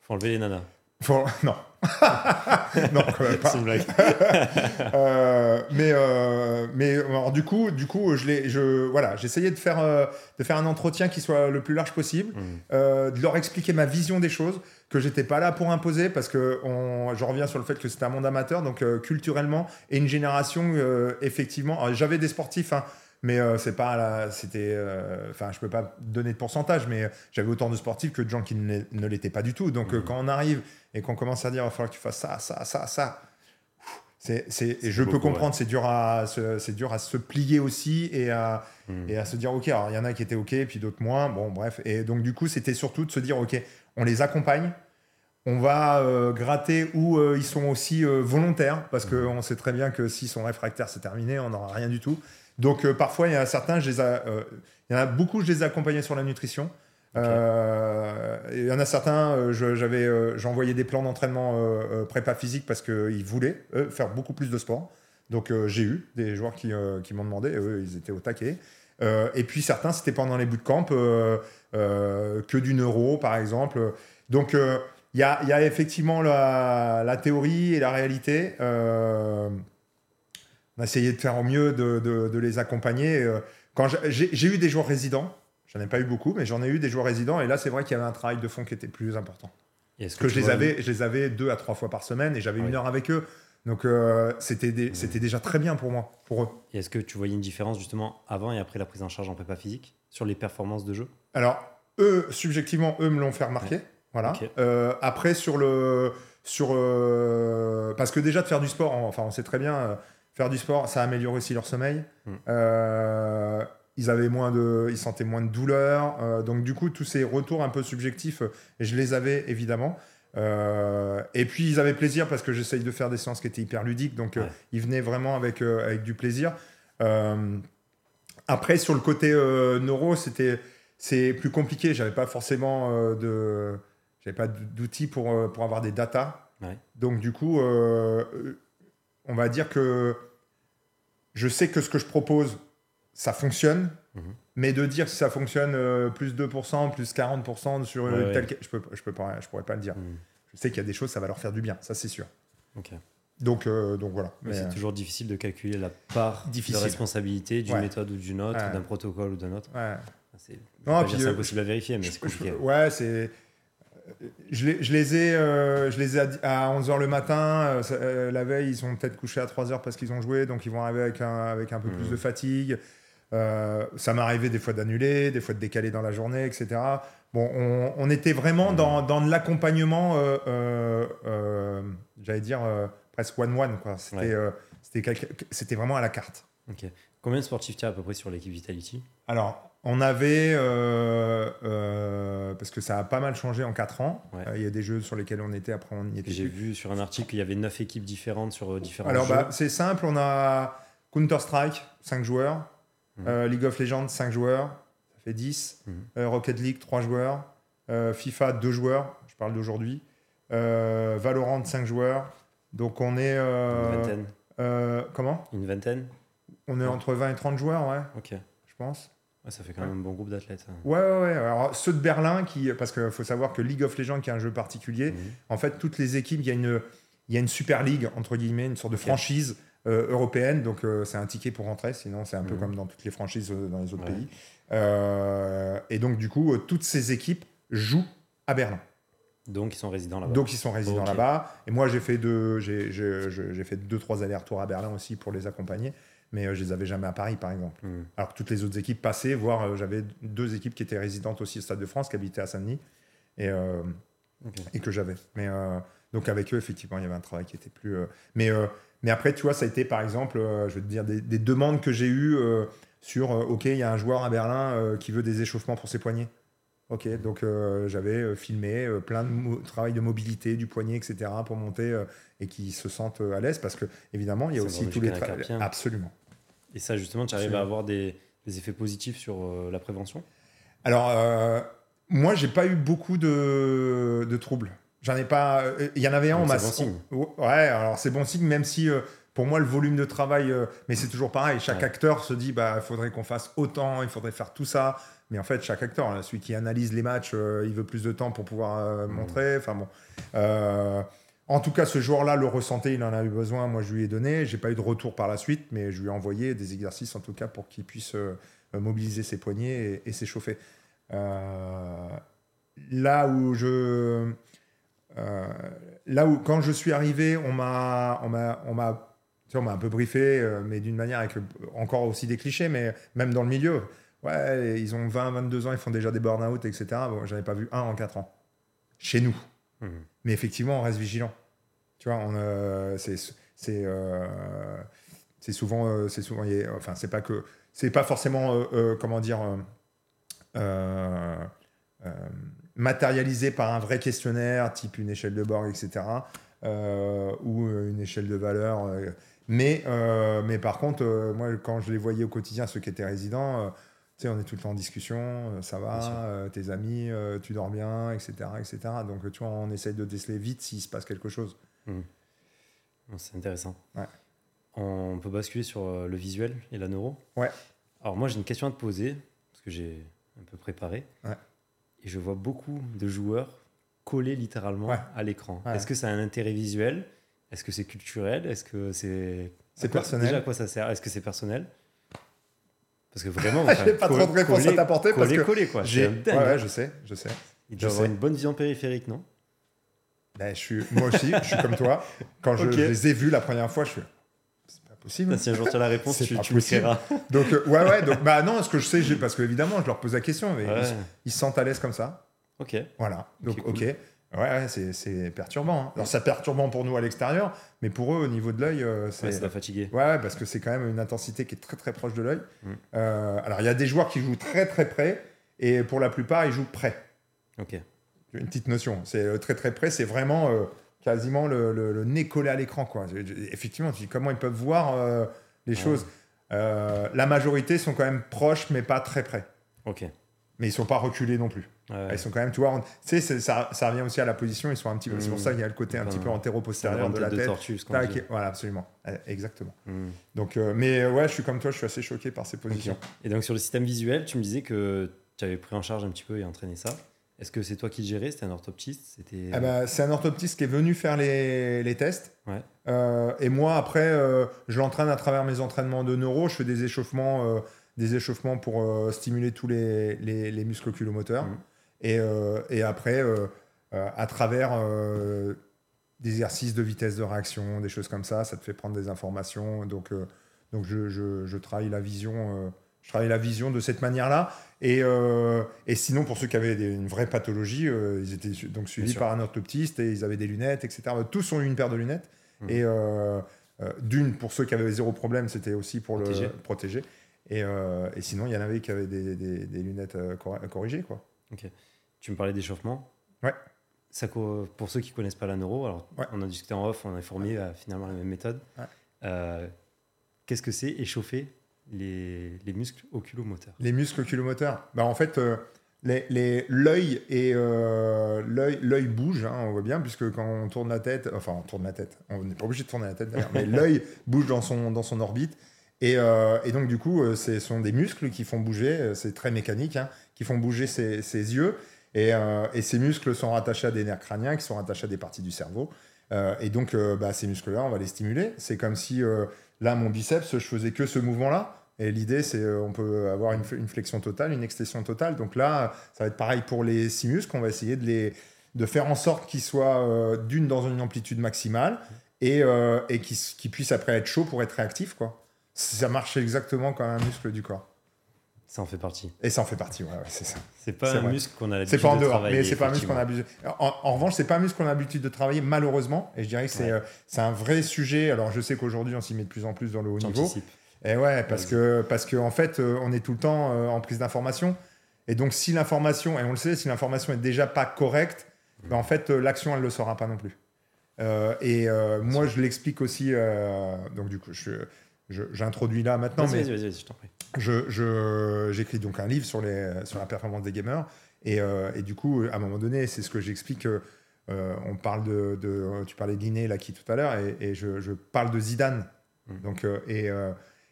faut enlever les nanas. [laughs] non. [laughs] non, quand même pas. [laughs] euh, mais euh, mais alors, du coup, du coup, je je voilà, j'essayais de faire euh, de faire un entretien qui soit le plus large possible, mm. euh, de leur expliquer ma vision des choses, que j'étais pas là pour imposer parce que on, je reviens sur le fait que c'était un monde amateur, donc culturellement et une génération effectivement. J'avais des sportifs. Hein, mais euh, c'est pas c'était euh, enfin je peux pas donner de pourcentage mais j'avais autant de sportifs que de gens qui ne, l'étaient pas du tout donc euh, mmh. quand on arrive et qu'on commence à dire il va falloir que tu fasses ça ça ça ça c'est, c'est, je peux comprendre c'est dur à se, c'est dur à se plier aussi et à, mmh. et à se dire ok alors il y en a qui étaient ok puis d'autres moins bon bref et donc du coup c'était surtout de se dire ok on les accompagne on va gratter où ils sont aussi volontaires parce mmh. qu'on sait très bien que s'ils sont réfractaires c'est terminé on n'aura rien du tout donc euh, parfois, il y en a certains, je les euh, il y en a beaucoup, je les ai accompagnés sur la nutrition. Euh, il y en a certains, j'avais, j'envoyais des plans d'entraînement prépa physique parce qu'ils voulaient faire beaucoup plus de sport. Donc j'ai eu des joueurs qui, m'ont demandé, eux, ils étaient au taquet. et puis certains, c'était pendant les bootcamps, que du neuro, par exemple. Donc il y a, effectivement la, théorie et la réalité on a essayé de faire au mieux de, les accompagner. Euh, quand j'ai eu des joueurs résidents, j'en ai pas eu beaucoup, mais j'en ai eu des joueurs résidents, et là c'est vrai qu'il y avait un travail de fond qui était plus important. Que, je, les avais, je les avais deux à trois fois par semaine, et j'avais une heure avec eux. Donc euh, c'était déjà très bien pour moi, pour eux. Et est-ce que tu voyais une différence justement avant et après la prise en charge en prépa physique sur les performances de jeu? Alors, eux, subjectivement, eux me l'ont fait remarquer. Voilà. Euh, après, sur le. Sur, parce que déjà de faire du sport, enfin on sait très bien, Faire du sport, ça améliore aussi leur sommeil. Mm. Euh, ils avaient moins de, ils sentaient moins de douleur. Euh, donc du coup, tous ces retours un peu subjectifs, je les avais évidemment. Euh, et puis ils avaient plaisir parce que j'essaye de faire des séances qui étaient hyper ludiques, donc ils venaient vraiment avec, avec du plaisir. après, sur le côté neuro, c'était c'est plus compliqué. J'avais pas forcément de, j'avais pas d'outils pour, pour avoir des datas. Donc du coup, on va dire que je sais que ce que je propose, ça fonctionne, mhm. mais de dire si ça fonctionne euh, plus 2%, plus 40% sur euh, tel je peux, je peux pas, je pourrais pas le dire. Mhm. Je sais qu'il y a des choses, ça va leur faire du bien, ça c'est sûr. Donc, euh, donc voilà. Mais c'est toujours difficile de calculer la part de responsabilité d'une méthode ou d'une autre, d'un protocole ou d'un autre. C'est impossible à vérifier, mais c'est compliqué. ouais, c'est je les, je les, ai, euh, je les ai à 11h le matin. Euh, euh, la veille, ils sont peut-être couchés à 3h parce qu'ils ont joué, donc ils vont arriver avec un, avec un peu plus mmh. de fatigue. Ça m'est arrivé des fois d'annuler, des fois de décaler dans la journée, etc. Bon, on, on était vraiment dans, dans de l'accompagnement, j'allais dire presque one-one. C'était vraiment à la carte. Combien de sportifs tu as à peu près sur l'équipe Vitality Alors, on avait, euh, euh, parce que ça a pas mal changé en 4 ans, euh, il y a des jeux sur lesquels on était, après on y était. J'ai vu sur un article qu'il y avait 9 équipes différentes sur différents Alors, jeux. bah, c'est simple, on a Counter-Strike, 5 joueurs, mhm. League of Legends, 5 joueurs, ça fait 10, mhm. Rocket League, 3 joueurs, FIFA, 2 joueurs, je parle d'aujourd'hui, Valorant, 5 joueurs, donc on est... Une vingtaine. comment? Une vingtaine On est entre 20 et 30 joueurs, ouais. Ok. Je pense ça fait quand même un bon groupe d'athlètes. Ouais, ouais, ouais. Alors, ceux de Berlin, qui, parce qu'il faut savoir que League of Legends, qui est un jeu particulier, mhm. en fait, toutes les équipes, il y, a une, il y a une Super League, entre guillemets, une sorte de franchise euh, européenne. Donc, euh, c'est un ticket pour rentrer. Sinon, c'est un peu mhm. comme dans toutes les franchises euh, dans les autres pays. et donc, du coup, toutes ces équipes jouent à Berlin. Donc, ils sont résidents là-bas. Donc, ils sont résidents là-bas. Et moi, j'ai fait deux, j'ai, j'ai, fait deux, trois allers-retours à Berlin aussi pour les accompagner. mais je les avais jamais à Paris, par exemple. Hmm. Alors que toutes les autres équipes passaient, voire j'avais deux équipes qui étaient résidentes aussi au Stade de France, qui habitaient à Saint-Denis, et, et que j'avais. Mais donc avec eux, effectivement, il y avait un travail qui était plus. mais, mais après, tu vois, ça a été par exemple, euh, je vais te dire, des, des demandes que j'ai eues euh, sur euh, OK, il y a un joueur à Berlin qui veut des échauffements pour ses poignets. Ok, donc euh, j'avais filmé euh, plein de travail de mobilité du poignet, etc., pour monter euh, et qu'ils se sentent à l'aise parce que évidemment, il y a Ça aussi tous les. Absolument. Et ça, justement, tu arrives à avoir des, des effets positifs sur la prévention? Alors, moi, j'ai pas eu beaucoup de, de troubles. J'en ai pas. euh, Il y en avait un, on m'a. c'est bon signe. Ouais, alors c'est bon signe, même si euh, pour moi, le volume de travail. euh, mais c'est toujours pareil. Chaque Ouais. acteur se dit bah, il faudrait qu'on fasse autant, il faudrait faire tout ça. Mais en fait, chaque acteur, là, celui qui analyse les matchs, euh, il veut plus de temps pour pouvoir Mmh. montrer. Enfin bon. En tout cas, ce joueur-là le ressentait, il en a eu besoin. Moi, je lui ai donné. J'ai pas eu de retour par la suite, mais je lui ai envoyé des exercices, en tout cas, pour qu'il puisse mobiliser ses poignets et, et s'échauffer. Là où je. Euh, là où, quand je suis arrivé, on m'a, on m'a, on m'a, on m'a un peu briefé, euh, mais d'une manière avec euh, encore aussi des clichés, mais même dans le milieu. Ouais, ils ont 20, 22 ans, ils font déjà des burn-out, etc. Bon, j'en ai pas vu un en 4 ans. Chez nous. Mhm. Mais effectivement, on reste vigilant. Tu vois, on, euh, c'est, c'est, c'est souvent, c'est souvent, il y a- enfin, c'est pas que, c'est pas forcément, comment dire, matérialisé par un vrai questionnaire, type une échelle de Borg, etc., euh, ou euh, une échelle de valeur. euh, mais, euh, mais par contre, moi, quand je les voyais au quotidien, ceux qui étaient résidents, tu sais, on est tout le temps en discussion, ça va, tes amis, tu dors bien, etc., etc. Donc, tu vois, on essaye de déceler vite s'il se passe quelque chose. Bon, C'est intéressant. Ouais. On peut basculer sur le visuel et la neuro? Ouais. Alors moi, j'ai une question à te poser, parce que j'ai un peu préparé. Ouais. Et je vois beaucoup de joueurs collés littéralement Ouais. à l'écran. Ouais. Est-ce que ça a un intérêt visuel? Est-ce que c'est culturel? Est-ce que c'est... Personnel. Déjà, à quoi ça sert? Est-ce que c'est personnel? Parce que vraiment... [laughs] J'ai pas trop de réponses à t'apporter parce que coller, quoi. J'ai, ouais, ouais, je sais, je sais. Il je doit avoir sais. une bonne vision périphérique, non? Ben, je suis, moi aussi, je suis comme toi. Quand je, [laughs] je les ai vus la première fois, je suis. Possible. Si un jour tu as la réponse, tu, tu créeras. [laughs] Donc, euh, ouais, ouais. Donc, bah non, ce que je sais, parce que évidemment, je leur pose la question, mais Ouais. ils, ils se sentent à l'aise comme ça. Ok. Voilà. Donc, Ok, cool. Ouais, ouais, c'est, perturbant. hein. Alors, c'est perturbant pour nous à l'extérieur, mais pour eux, au niveau de l'œil, euh, c'est. Ouais, ça doit fatiguer. Ouais, parce que c'est quand même une intensité qui est très très proche de l'œil. Mm. Euh, alors, il y a des joueurs qui jouent très très près, et pour la plupart, ils jouent près. Ok. Une petite notion. C'est très très près, c'est vraiment quasiment le, le- le nez collé à l'écran. Quoi. Effectivement, tu dis comment ils peuvent voir euh, les Ouais. choses? Euh, la majorité sont quand même proches, mais pas très près. Ok. Mais ils sont pas reculés non plus. Ouais. Ils sont quand même, tu vois, on- tu sais, c'est- ça, ça revient aussi à la position. Ils sont un petit peu. C'est pour Mm. ça qu'il y a le côté un Enfin, petit peu antéro-postérieur de la tête de tortue, ce qu'on Tac, dit. et- voilà, absolument. Euh, Exactement. Hmm. Donc, euh, mais ouais, je suis comme toi, je suis assez choqué par ces positions. Et donc sur le système visuel, tu me disais que tu avais pris en charge un petit peu et entraîné ça. Est-ce que c'est toi qui le gérais C'était un orthoptiste C'était Ah bah, c'est un orthoptiste qui est venu faire les, les tests. Ouais. Euh, et moi, après, euh, je l'entraîne à travers mes entraînements de neuro. Je fais des échauffements, euh, des échauffements pour stimuler tous les, les, les muscles oculomoteurs. Mhm. Et, et après, à travers des exercices de vitesse de réaction, des choses comme ça, ça te fait prendre des informations. Donc, donc je, je, je travaille la vision. Je travaille la vision de cette manière-là. Et, euh, et sinon, pour ceux qui avaient des- une vraie pathologie, euh, ils étaient su- donc suivis par un orthoptiste et ils avaient des lunettes, etc. Tous ont eu une paire de lunettes. Mhm. Et euh, d'une, pour ceux qui avaient zéro problème, c'était aussi pour Protéger. le protéger. Et, et sinon, il y en avait qui avaient des, des- des lunettes cor- corrigées. Quoi. Tu me parlais d'échauffement. Ouais. Ça, pour ceux qui connaissent pas la neuro, alors Ouais. on a discuté en off, on a formé à finalement la même méthode. Ouais. Qu'est-ce que c'est échauffer les, les muscles oculomoteurs Les muscles oculomoteurs. Bah, en fait, euh, les- les- l'œil et euh, l'œil l'œil bouge, hein, on voit bien, puisque quand on tourne la tête, enfin on tourne la tête, on n'est pas obligé de tourner la tête d'ailleurs, mais [laughs] l'œil bouge dans son, dans son orbite. Et, euh, et donc du coup, euh, ce sont des muscles qui font bouger, c'est très mécanique, hein, qui font bouger ses, ses yeux. Et, euh, et ces muscles sont rattachés à des nerfs crâniens, qui sont rattachés à des parties du cerveau. Et donc, bah, ces muscles-là, on va les stimuler. C'est comme si, là, mon biceps, je faisais que ce mouvement-là. Et l'idée, c'est euh, on peut avoir une, flexion totale, une extension totale. Donc là, ça va être pareil pour les six muscles. On va essayer de, les, de faire en sorte qu'ils soient euh, d'une dans une amplitude maximale et, euh, et qu'ils qu'ils puissent après être chauds pour être réactifs. Quoi. ça marche exactement comme un muscle du corps. Ça en fait partie. Et ça en fait partie, ouais, ouais c'est ça. C'est pas un muscle qu'on a l'habitude de dehors, travailler. mais c'est pas un muscle qu'on a l'habitude. En, en revanche, c'est pas un muscle qu'on a l'habitude de travailler, malheureusement. Et je dirais que c'est Ouais. euh, un vrai sujet. Alors, je sais qu'aujourd'hui, on s'y met de plus en plus dans le haut niveau. Et ouais, parce Vas-y. que, parce que en fait, euh, on est tout le temps euh, en prise d'information. Et donc, si l'information, et on le sait, si l'information est déjà pas correcte, ben, en fait, l'action, elle le sera pas non plus. Et moi, je l'explique aussi. donc, du coup, je, je- j'introduis là maintenant, mais vas-y, vas-y, je t'en prie. je, j'écris donc un livre sur, les, sur la performance des gamers. Et, euh, et du coup, à un moment donné, c'est ce que j'explique. euh, on parle de, de- Tu parlais de Liné, là, qui tout à l'heure, et, et je, je parle de Zidane. Mm. Donc, euh, et,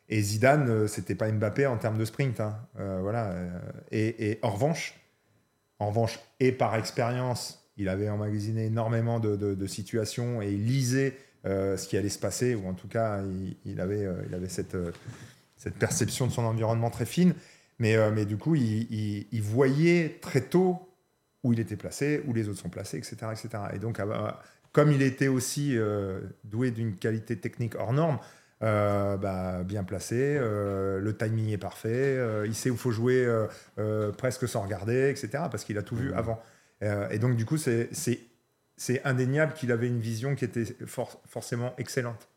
et Zidane, c'était pas Mbappé en termes de sprint. hein. Voilà. Et, et en revanche, en revanche, et par expérience, il avait emmagasiné énormément de, de- de situations et il lisait euh, ce qui allait se passer, ou en tout cas, il, il avait, euh, il avait cette, euh, cette perception de son environnement très fine. Mais, mais du coup, il, il- il voyait très tôt où il était placé, où les autres sont placés, etc. etc. Et donc, ah bah, comme il était aussi doué d'une qualité technique hors norme, euh, bah, bien placé, euh, le timing est parfait, euh, il sait où il faut jouer presque sans regarder, etc. Parce qu'il a tout vu Mhm. avant. Et donc, du coup, c'est c'est- indéniable qu'il avait une vision qui était for- forcément excellente.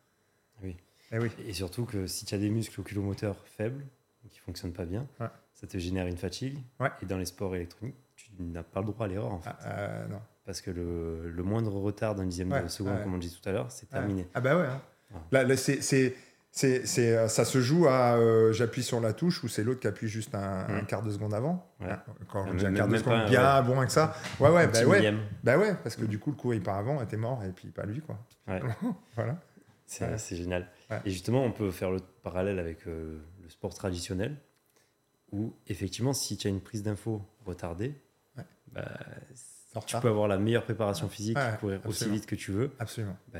Oui. Eh oui. Et surtout que si tu as des muscles oculomoteurs faibles, qui fonctionnent pas bien, Ouais. ça te génère une fatigue. Ouais. Et dans les sports électroniques, tu n'as pas le droit à l'erreur en fait. Ah, euh, non. Parce que le, le moindre retard d'un dixième Ouais, de seconde, comme on dit tout à l'heure, c'est terminé. Ah bah ouais. hein. Là, là, c'est, c'est, euh, ça se joue à euh, j'appuie sur la touche ou c'est l'autre qui appuie juste un, un Mm. quart de seconde avant. Ouais. Ah, Quand je Même- dis un quart de même seconde, pas, bien bon avec ça. Ouais, ouais, bah ouais. Bah ouais, parce que du coup, le coup, il part avant, était mort, et puis pas lui, quoi. Ouais. [laughs] voilà. C'est Ouais. génial. Ouais. Et justement, on peut faire le parallèle avec euh, le sport traditionnel, où effectivement, si tu as une prise d'info retardée, Ouais. bah, tu peux avoir la meilleure préparation physique, Ouais, courir aussi vite que tu veux, Absolument. bah,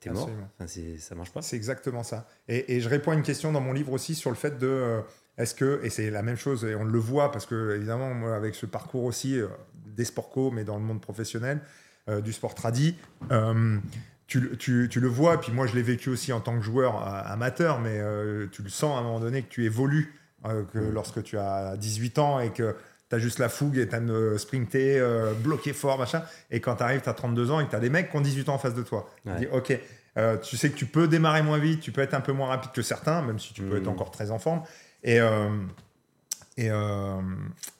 t'es mort? Absolument. Enfin, c'est- ça marche pas? C'est exactement ça. Et, et je réponds à une question dans mon livre aussi sur le fait de euh, est-ce que, et c'est la même chose, et on le voit parce que évidemment, moi, avec ce parcours aussi euh, des sports co, mais dans le monde professionnel, euh, du sport tradi, tu, le- tu- tu le vois, et puis moi je l'ai vécu aussi en tant que joueur amateur, mais tu le sens à un moment donné que tu évolues, que Mm. lorsque tu as 18 ans et que tu as juste la fougue et tu as de sprinter, euh, bloquer fort, machin, et quand tu arrives, tu as 32 ans et que tu as des mecs qui ont 18 ans en face de toi. Tu dis, ok, euh, tu sais que tu peux démarrer moins vite, tu peux être un peu moins rapide que certains, même si tu peux être encore très en forme. Et, euh, et euh,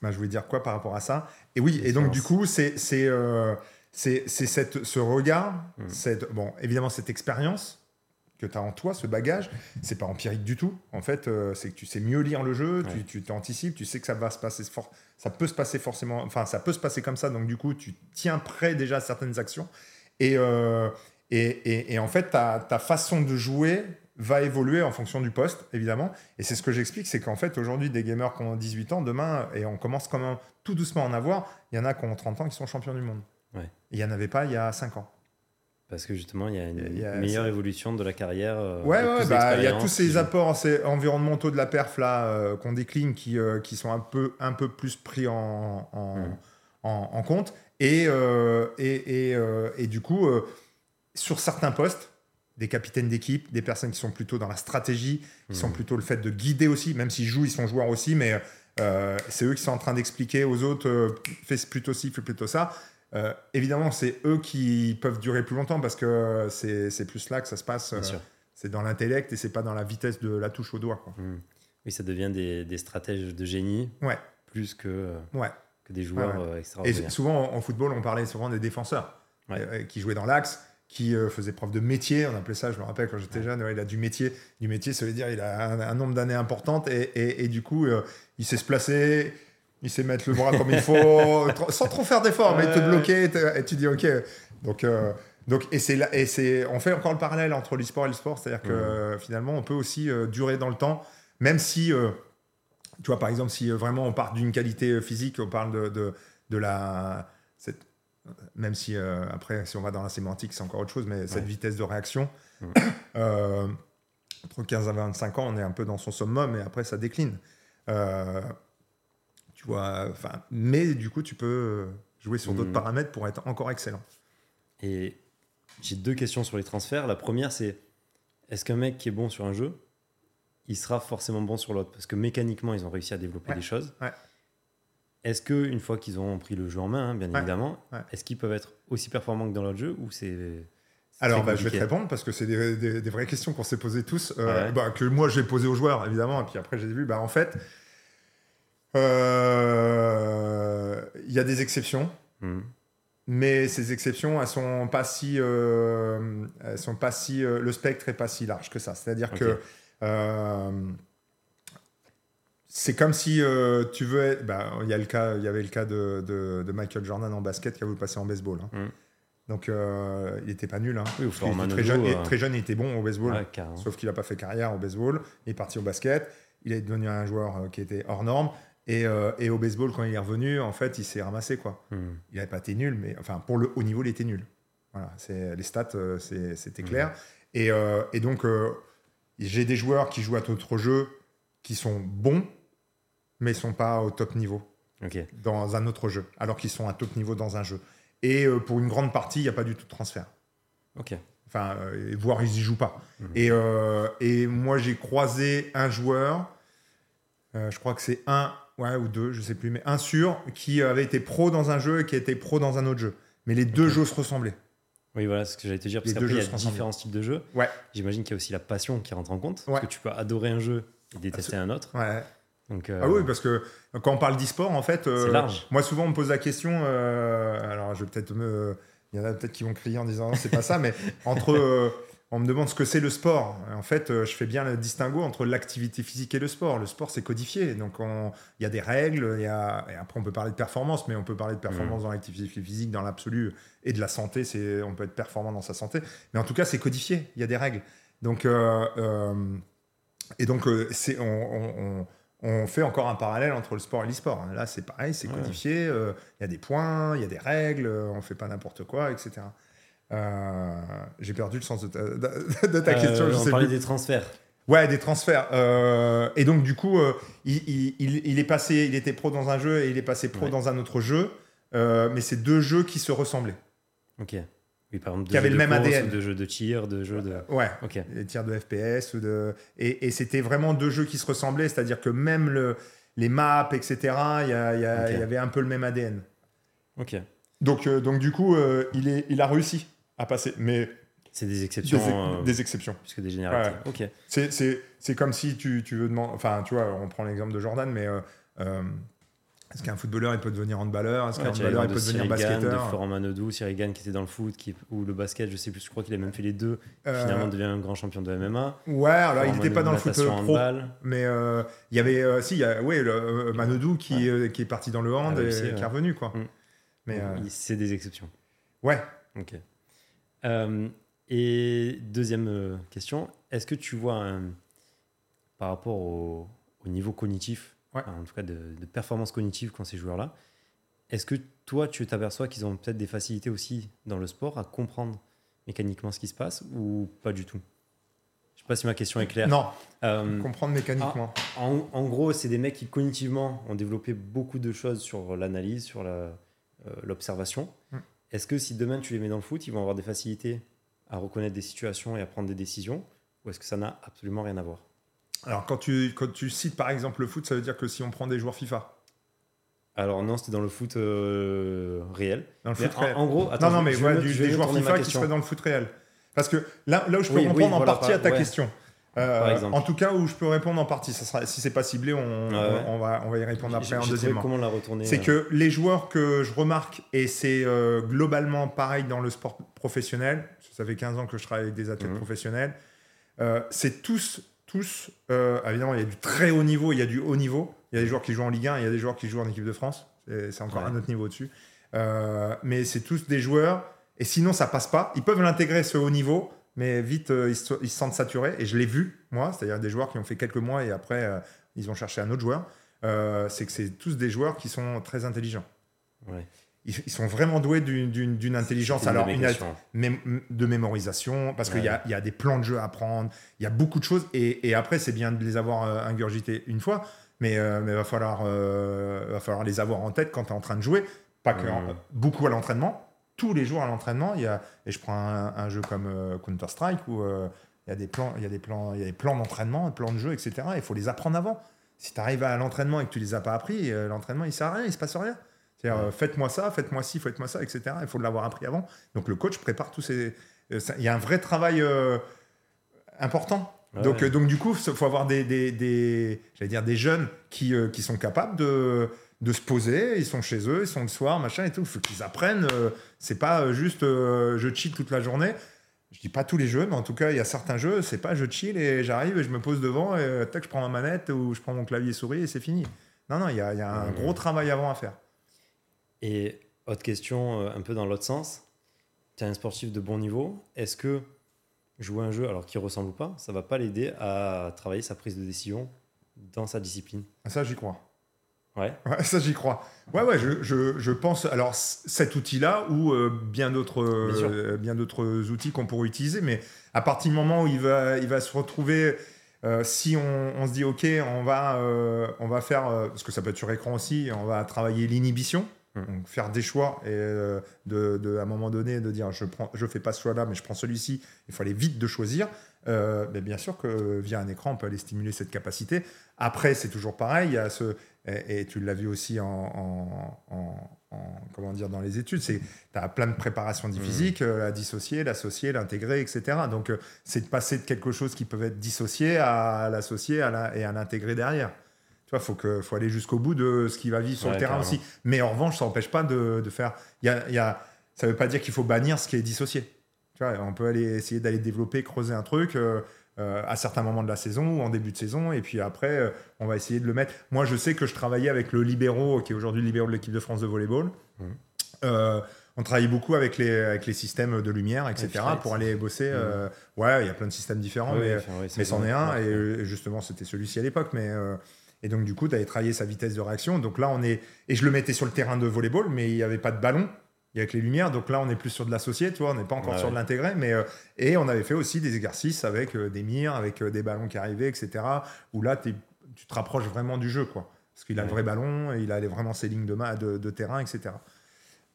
bah, je voulais dire quoi par rapport à ça? Et oui, et donc du coup, c'est c'est euh, cette ce regard, Mhm. cette bon évidemment cette expérience que tu as en toi, ce bagage, c'est pas empirique du tout. En fait, euh, c'est que tu sais mieux lire le jeu, Ouais. tu t'anticipes, tu sais que ça va se passer for- ça peut se passer forcément, enfin ça peut se passer comme ça, donc du coup tu tiens prêt déjà à certaines actions. Et, euh, et, et, et en fait, ta, ta façon de jouer va évoluer en fonction du poste, évidemment. Et c'est ce que j'explique, c'est qu'en fait, aujourd'hui, des gamers qui ont 18 ans, demain, et on commence quand même tout doucement à en avoir, il y en a qui ont 30 ans qui sont champions du monde. Ouais. Il n'y en avait pas il y a 5 ans. Parce que justement, il y a une Il y a- meilleure évolution de la carrière. euh, Ouais, ouais, bah, il y a tous ces apports ces environnementaux de la perf là euh, qu'on décline qui, euh, qui sont un peu, un peu plus pris en, en, Mm. en- en compte. Et, euh, et, et, et du coup, sur certains postes, des capitaines d'équipe, des personnes qui sont plutôt dans la stratégie, qui sont Mhm. plutôt le fait de guider aussi, même s'ils jouent, ils sont joueurs aussi, mais c'est eux qui sont en train d'expliquer aux autres, fais plutôt ci, fais plutôt ça. Euh, évidemment, c'est eux qui peuvent durer plus longtemps parce que c'est c'est plus là que ça se passe. Euh, c'est dans l'intellect et c'est pas dans la vitesse de la touche au doigt. Quoi. Mm. Oui, ça devient des, des stratèges de génie Ouais. plus que, euh, Ouais. que des joueurs Ouais, ouais. euh, Et extraordinaires. souvent en football, on parlait souvent des défenseurs euh, qui jouaient dans l'axe, qui euh, faisaient preuve de métier. On appelait ça, je me rappelle quand j'étais jeune, il a du métier. Du métier, ça veut dire il a un, un nombre d'années importante et, et- et du coup, euh, il sait se placer. Il sait mettre le bras comme il faut, [laughs] sans trop faire d'efforts, mais te bloquer, et tu dis ok. Donc, euh, donc et c'est là- et c'est, on fait encore le parallèle entre l'e-sport et le sport, c'est-à-dire que finalement, on peut aussi euh, durer dans le temps, même si, euh, tu vois, par exemple, si vraiment on part d'une qualité physique, on parle de, de, de la, cette- même si après, si on va dans la sémantique, c'est encore autre chose, mais cette vitesse de réaction, [coughs] entre 15 et 25 ans, on est un peu dans son summum, et après, ça décline. Euh, tu vois, enfin, mais du coup, tu peux euh, jouer sur d'autres Mhm. paramètres pour être encore excellent. Et j'ai deux questions sur les transferts. La première, c'est est-ce qu'un mec qui est bon sur un jeu il sera forcément bon sur l'autre? Parce que mécaniquement, ils ont réussi à développer Ouais. des choses. Ouais. Est-ce que une fois qu'ils ont pris le jeu en main, hein, bien Ouais. évidemment, est-ce qu'ils peuvent être aussi performants que dans l'autre jeu ou c'est Alors, bah, je vais te répondre parce que c'est des, des- des vraies questions qu'on s'est posées tous, euh, bah, que moi j'ai posées aux joueurs évidemment, et puis après j'ai vu, bah, en fait, euh, il y a des exceptions, Mhm. mais ces exceptions, elles sont pas si, euh, elles sont pas si, euh, le spectre est pas si large que ça. C'est-à-dire que c'est comme si euh, tu veux, être- bah, il y a le cas, il y avait le cas de, de- de Michael Jordan en basket qui a voulu passer en baseball. hein. Mhm. Donc euh, il était pas nul. Hein. Oui, était très, jeune, euh, très jeune, il était bon au baseball. Ouais. Sauf qu'il n'a pas fait carrière au baseball. Il est parti au basket. Il est devenu un joueur qui était hors norme. Et, euh, et au baseball, quand il est revenu, en fait, il s'est ramassé. quoi. Mhm. Il n'avait pas été nul, mais enfin, pour le haut niveau, il était nul. Voilà, les stats, euh, c'était clair. Et, euh, et donc, euh, j'ai des joueurs qui jouent à d'autres jeux qui sont bons, mais ne sont pas au top niveau dans un autre jeu, alors qu'ils sont à top niveau dans un jeu. Et pour une grande partie, il n'y a pas du tout de transfert. Ok. Enfin, voire ils y jouent pas. Mhm. Et, et moi, j'ai croisé un joueur, je crois que c'est un ouais, ou deux, je sais plus, mais un sûr, qui avait été pro dans un jeu et qui était pro dans un autre jeu. Mais les deux jeux se ressemblaient. Oui, voilà ce que j'allais te dire. Parce qu'après, il y jeux a différents types de jeux. Ouais. J'imagine qu'il y a aussi la passion qui rentre en compte. Ouais. Parce que tu peux adorer un jeu et détester un autre. Ouais. Donc, euh, Ah oui, parce que quand on parle d'e-sport, en fait, euh, large. moi souvent on me pose la question, euh, alors je vais peut-être me... Il y en a peut-être qui vont crier en disant c'est pas ça, mais [laughs] entre... on me demande ce que c'est le sport. En fait, euh, je fais bien le distinguo entre l'activité physique et le sport. Le sport, c'est codifié. Donc, on- il y a des règles. Il y a... Et après, on peut parler de performance, mais on peut parler de performance dans l'activité physique, dans l'absolu, et de la santé. C'est... On peut être performant dans sa santé. Mais en tout cas, c'est codifié. Il y a des règles. Donc, euh, euh, et donc, c'est, on, on- on- on fait encore un parallèle entre le sport et l'e-sport. Là, c'est pareil, c'est Ouais. codifié. euh, Il y a des points, il y a des règles, on fait pas n'importe quoi, etc. Euh, j'ai perdu le sens de ta, de- de ta euh, question. Je on sais parlait plus. des transferts. Ouais, des transferts. Euh, et donc, du coup, euh, il, il- est passé, il était pro dans un jeu et il est passé pro Ouais. dans un autre jeu. Euh, mais c'est deux jeux qui se ressemblaient. Ok. Oui, par exemple, Qui avaient le de même course ADN. De jeux de tir, de jeux de. Ouais. Ok. les tirs de FPS ou de et, et c'était vraiment deux jeux qui se ressemblaient c'est-à-dire que même le, les maps etc il y, a- y a- avait un peu le même ADN Ok. donc donc du coup il est il a réussi à passer mais C'est des des, exceptions. euh, des exceptions plus que des généralités. Ok. c'est c'est c'est comme si tu, tu veux demander enfin tu vois on prend l'exemple de Jordan mais euh, euh, est-ce qu'un footballeur il peut devenir handballeur? Est-ce qu'un handballeur il peut de devenir Cyril Gann, de basketteur? Florent Manodou, Cyril Gann qui était dans le foot, qui, ou le basket, je sais plus, je crois qu'il a même fait les deux. Euh, Finalement, devient un grand champion de MMA. ouais alors il n'était pas dans le foot pro handball. mais il y avait si il y a ouais le, Manodou qui, qui est parti dans le hand et qui est revenu quoi Mm. mais C'est des exceptions. ouais Ok. Euh, et deuxième euh, question, est-ce que tu vois un- par rapport au, au niveau cognitif, Ouais. en tout cas de, de performance cognitive quand ces joueurs-là, est-ce que toi tu t'aperçois qu'ils ont peut-être des facilités aussi dans le sport à comprendre mécaniquement ce qui se passe ou pas du tout? Je sais pas si ma question est claire. non Euh, comprendre mécaniquement. en, en gros, c'est des mecs qui cognitivement ont développé beaucoup de choses sur l'analyse, sur la, euh, l'observation. Mm. Est-ce que si demain tu les mets dans le foot, ils vont avoir des facilités à reconnaître des situations et à prendre des décisions Ou est-ce que ça n'a absolument rien à voir? Alors, quand tu, quand tu cites par exemple le foot, ça veut dire que si on prend des joueurs FIFA, Alors non, c'était dans le foot euh, réel. dans le Mais foot en, réel. en gros, attends, non, non, mais je du- je des joueurs FIFA qui seraient dans le foot réel. Parce que là, là où je peux Oui, oui, répondre en voilà, partie à ta ouais. question, euh, en tout cas où je peux répondre en partie, ça sera, si c'est pas ciblé, on, ouais. on, va, on va y répondre après en deuxièmement. comment la retourner C'est euh, que les joueurs que je remarque, et c'est euh, globalement pareil dans le sport professionnel, ça fait 15 ans que je travaille avec des athlètes Mhm. professionnels, c'est tous, tous évidemment, il y a du très haut niveau, il y a du haut niveau, il y a des joueurs qui jouent en Ligue 1, il y a des joueurs qui jouent en équipe de France, c'est encore Ouais. un autre niveau dessus. Euh, mais c'est tous des joueurs, et sinon ça passe pas, ils peuvent l'intégrer ce haut niveau, mais vite euh, ils, se, ils se sentent saturés, et je l'ai vu, moi, c'est-à-dire des joueurs qui ont fait quelques mois et après euh, ils ont cherché un autre joueur. Euh, c'est que c'est tous des joueurs qui sont très intelligents. ouais, Ils, ils sont vraiment doués d'une- intelligence. une alors une- mém- de mémorisation, parce qu'il y, a- il y a des plans de jeu à apprendre, il y a beaucoup de choses, et, et après c'est bien de les avoir euh, ingurgités une fois, mais il va, falloir, va falloir les avoir en tête quand tu es en train de jouer, pas que beaucoup à l'entraînement, tous les jours à l'entraînement, il y a, et je prends un, un jeu comme euh, Counter-Strike où euh, il y a des plans, il y a des plans, il y a des plans d'entraînement, des plans de jeu, etc. Il faut les apprendre avant. Si tu arrives à l'entraînement et que tu les as pas appris, euh, l'entraînement il sert à rien, il se passe rien. C'est-à-dire, faites-moi ça, faites-moi ci, faites-moi ça, etc. Il faut l'avoir appris avant. Donc le coach prépare tous ces. Il y a un vrai travail important. Ouais, donc, donc du coup, il faut avoir des, des, des- j'allais dire des jeunes qui, qui sont capables de, de se poser. Ils sont chez eux, ils sont le soir, machin et tout. Il faut qu'ils apprennent. euh, c'est pas euh, juste euh, je chill toute la journée. Je dis pas tous les jeux, mais en tout cas, il y a certains jeux, c'est pas je chill et j'arrive et je me pose devant et tac, je prends ma manette ou je prends mon clavier souris et c'est fini. Non, non, il y a, il y a un gros travail avant à faire. Et autre question, un peu dans l'autre sens. Tu es un sportif de bon niveau. Est-ce que jouer un jeu, alors qu'il ressemble ou pas, ça va pas l'aider à travailler sa prise de décision dans sa discipline? Ça, j'y crois. Ouais. Ouais, ça, j'y crois. Ouais, ouais, je, je, je pense. Alors, cet outil-là ou euh, bien d'autres euh, bien d'autres outils qu'on pourrait utiliser, mais à partir du moment où il va, il va se retrouver. euh, si on, on se dit ok, on va, on va faire parce que ça peut être sur écran aussi, on va travailler l'inhibition, Mm. donc faire des choix et de, de, à un moment donné de dire je prends, je fais pas ce choix-là, mais je prends celui-ci. Il faut aller vite de choisir. Euh, mais bien sûr que via un écran, on peut aller stimuler cette capacité. Après, c'est toujours pareil. Il y a ce et, et tu l'as vu aussi en, en- en- en- comment dire dans les études, c'est tu as plein de préparations Mmh. du physique, euh, la dissocier, l'associer, l'intégrer, etc. Donc euh, c'est de passer de quelque chose qui peut être dissocié à l'associer à la- et à l'intégrer derrière. Tu vois, faut que faut aller jusqu'au bout de ce qui va vivre sur Ouais, le terrain carrément. aussi. Mais en revanche, ça n'empêche pas de, de faire. Il y a, y a, ça veut pas dire qu'il faut bannir ce qui est dissocié. Tu vois, on peut aller essayer d'aller développer, creuser un truc. euh, euh, à certains moments de la saison ou en début de saison, et puis après, euh, on va essayer de le mettre. Moi, je sais que je travaillais avec le libéraux, qui est aujourd'hui le libéraux de l'équipe de France de volleyball. Mhm. Euh, on travaille beaucoup avec les, avec les systèmes de lumière, etc., pour aller bosser. euh, ouais, il y a plein de systèmes différents, Ouais, mais, enfin, ouais, mais c'est c'en est un, ouais. et justement, c'était celui-ci à l'époque. Mais, euh, et donc, du coup, tu avais travaillé sa vitesse de réaction. Donc là, on est. Et je le mettais sur le terrain de volleyball, mais il n'y avait pas de ballon. Il y avait que les lumières. Donc là, on est plus sur de l'associé, tu vois, on n'est pas encore Ouais, sur de l'intégré. Mais, euh, et on avait fait aussi des exercices avec euh, des mires, avec euh, des ballons qui arrivaient, etc. Où là, tu te rapproches vraiment du jeu, quoi. Parce qu'il a le vrai ballon, et il a vraiment ses lignes de, ma- de, de terrain, etc.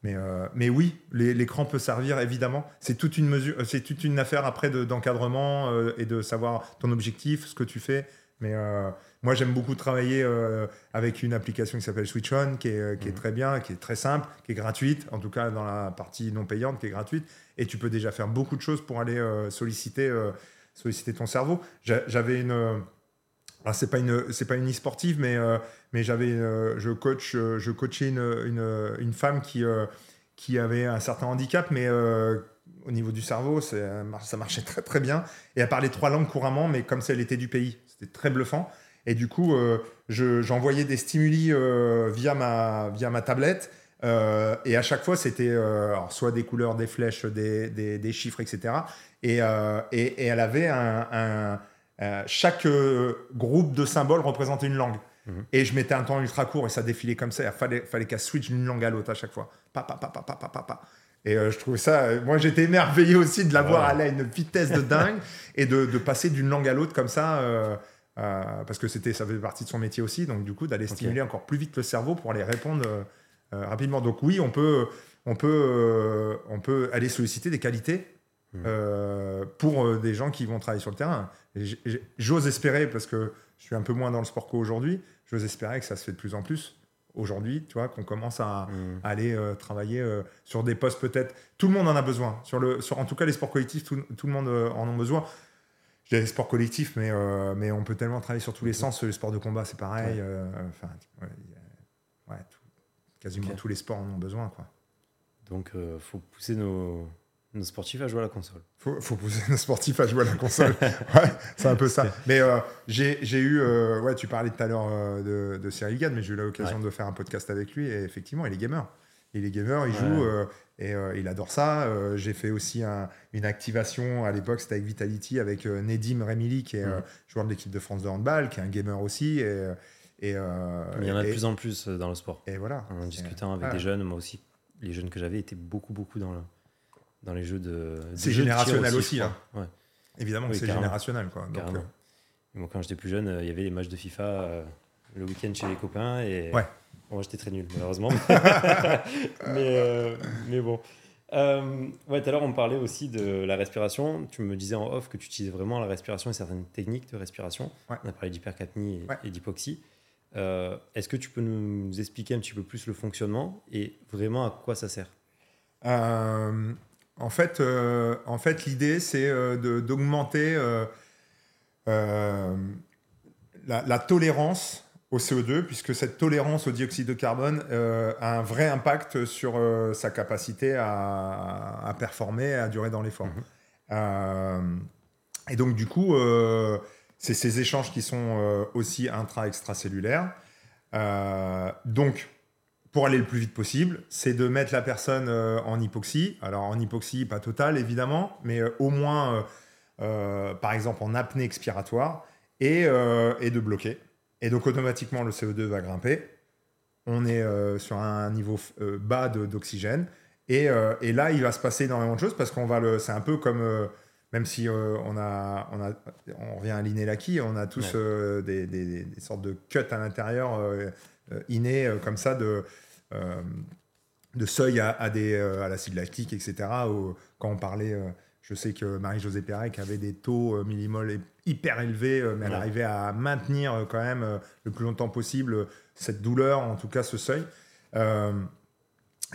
Mais, mais oui, l'écran peut servir évidemment. C'est toute une mesure, c'est toute une affaire après de- d'encadrement et de savoir ton objectif, ce que tu fais. Mais euh, moi, j'aime beaucoup travailler euh, avec une application qui s'appelle Switch On, qui est, euh, est Mhm. très bien, qui est très simple, qui est gratuite, en tout cas dans la partie non payante, qui est gratuite. Et tu peux déjà faire beaucoup de choses pour aller euh, solliciter, solliciter ton cerveau. J'a- J'avais une. alors, c'est pas une c'est pas une e-sportive mais mais j'avais je coach je coachais une, une, une femme qui qui avait un certain handicap mais au niveau du cerveau ça marchait très très bien et elle parlait trois langues couramment mais comme si elle était du pays c'était très bluffant et du coup euh, je- j'envoyais des stimuli euh, via ma via ma tablette euh, et à chaque fois c'était euh, soit des couleurs des flèches des, des, des chiffres etc et, euh, et, et elle avait un, un- chaque groupe de symboles représentait une langue. Mhm. Et je mettais un temps ultra court et ça défilait comme ça. Il fallait, fallait qu'elle switch d'une langue à l'autre à chaque fois. Pa, pa, pa, pa, pa, pa, pa, pa. Et euh, je trouvais ça. euh, moi, j'étais émerveillé aussi de la voir Ouais. aller à une vitesse de dingue [laughs] et de, de passer d'une langue à l'autre comme ça. euh, euh, parce que c'était, ça faisait partie de son métier aussi. Donc, du coup, d'aller stimuler encore plus vite le cerveau pour aller répondre rapidement. Donc, oui, on peut, on, peut, on peut aller solliciter des qualités euh, pour euh, des gens qui vont travailler sur le terrain. J'ose espérer, parce que je suis un peu moins dans le sport qu'aujourd'hui, j'ose espérer que ça se fait de plus en plus aujourd'hui, tu vois, qu'on commence à, Mm. à aller euh, travailler euh, sur des postes peut-être. Tout le monde en a besoin. Sur le, sur, en tout cas, les sports collectifs, tout, tout le monde euh, en a besoin. Je dirais les sports collectifs, mais, mais on peut tellement travailler sur tous les sens. Les sports de combat, c'est pareil. Ouais. Enfin, ouais, il y a- ouais, tout- quasiment tous les sports en ont besoin, quoi. Donc, faut pousser nos, nos sportifs à jouer à la console. Faut, faut pousser nos sportifs à jouer à la console. [laughs] ouais, c'est un peu ça. Mais euh, j'ai eu, euh, ouais, tu parlais tout à l'heure euh, de, de Cyril Gann, mais j'ai eu l'occasion de faire un podcast avec lui et effectivement, il est gamer. Il est gamer, il Ouais. joue euh, et il adore ça. J'ai fait aussi un- une activation à l'époque, c'était avec Vitality, avec Nedim Remili, qui est Mhm. joueur de l'équipe de France de handball, qui est un gamer aussi. Et, il y en a de et- plus en plus dans le sport. et voilà. En discutant avec ouais. des jeunes, moi aussi, les jeunes que j'avais étaient beaucoup, beaucoup dans, le, dans les jeux de. C'est des de générationnel aussi, crois. Ouais, Évidemment que Oui, c'est générationnel. Quoi. Donc, euh, quand j'étais plus jeune, euh, il y avait les matchs de FIFA euh, le week-end chez les copains. Et Ouais. Bon, moi, j'étais très nul, malheureusement. [laughs] [laughs] mais, mais bon. Euh, ouais, tout à l'heure, on parlait aussi de la respiration. Tu me disais en off que tu utilisais vraiment la respiration et certaines techniques de respiration. Ouais. On a parlé d'hypercapnie et, Ouais. et d'hypoxie. Euh, Est-ce que tu peux nous expliquer un petit peu plus le fonctionnement et vraiment à quoi ça sert? Euh, en fait, euh, en fait l'idée, c'est euh, d'augmenter euh, la, la tolérance au CO2, puisque cette tolérance au dioxyde de carbone a un vrai impact sur sa capacité à, à performer, à durer dans l'effort. Mhm. Et donc, du coup, c'est ces échanges qui sont aussi intra-extracellulaires. Donc, pour aller le plus vite possible, c'est de mettre la personne euh, en hypoxie. Alors, en hypoxie, pas totale, évidemment, mais euh, au moins, euh, par exemple, en apnée expiratoire, et, euh, et de bloquer. Et donc, automatiquement, le CO2 va grimper. On est euh, sur un niveau bas d'oxygène. Et, et là, il va se passer énormément de choses parce qu'on va le. C'est un peu comme. même si on, a, on, a, on revient à l'inélaki, on a tous Ouais. des, des- des sortes de cuts à l'intérieur innés comme ça de, de seuil à, à, des, euh, à l'acide lactique, etc. Quand on parlait, euh, je sais que Marie-Josée Pérec avait des taux euh, millimoles hyper élevés, euh, mais elle Ouais. arrivait à maintenir euh, quand même euh, le plus longtemps possible euh, cette douleur, en tout cas ce seuil. Euh,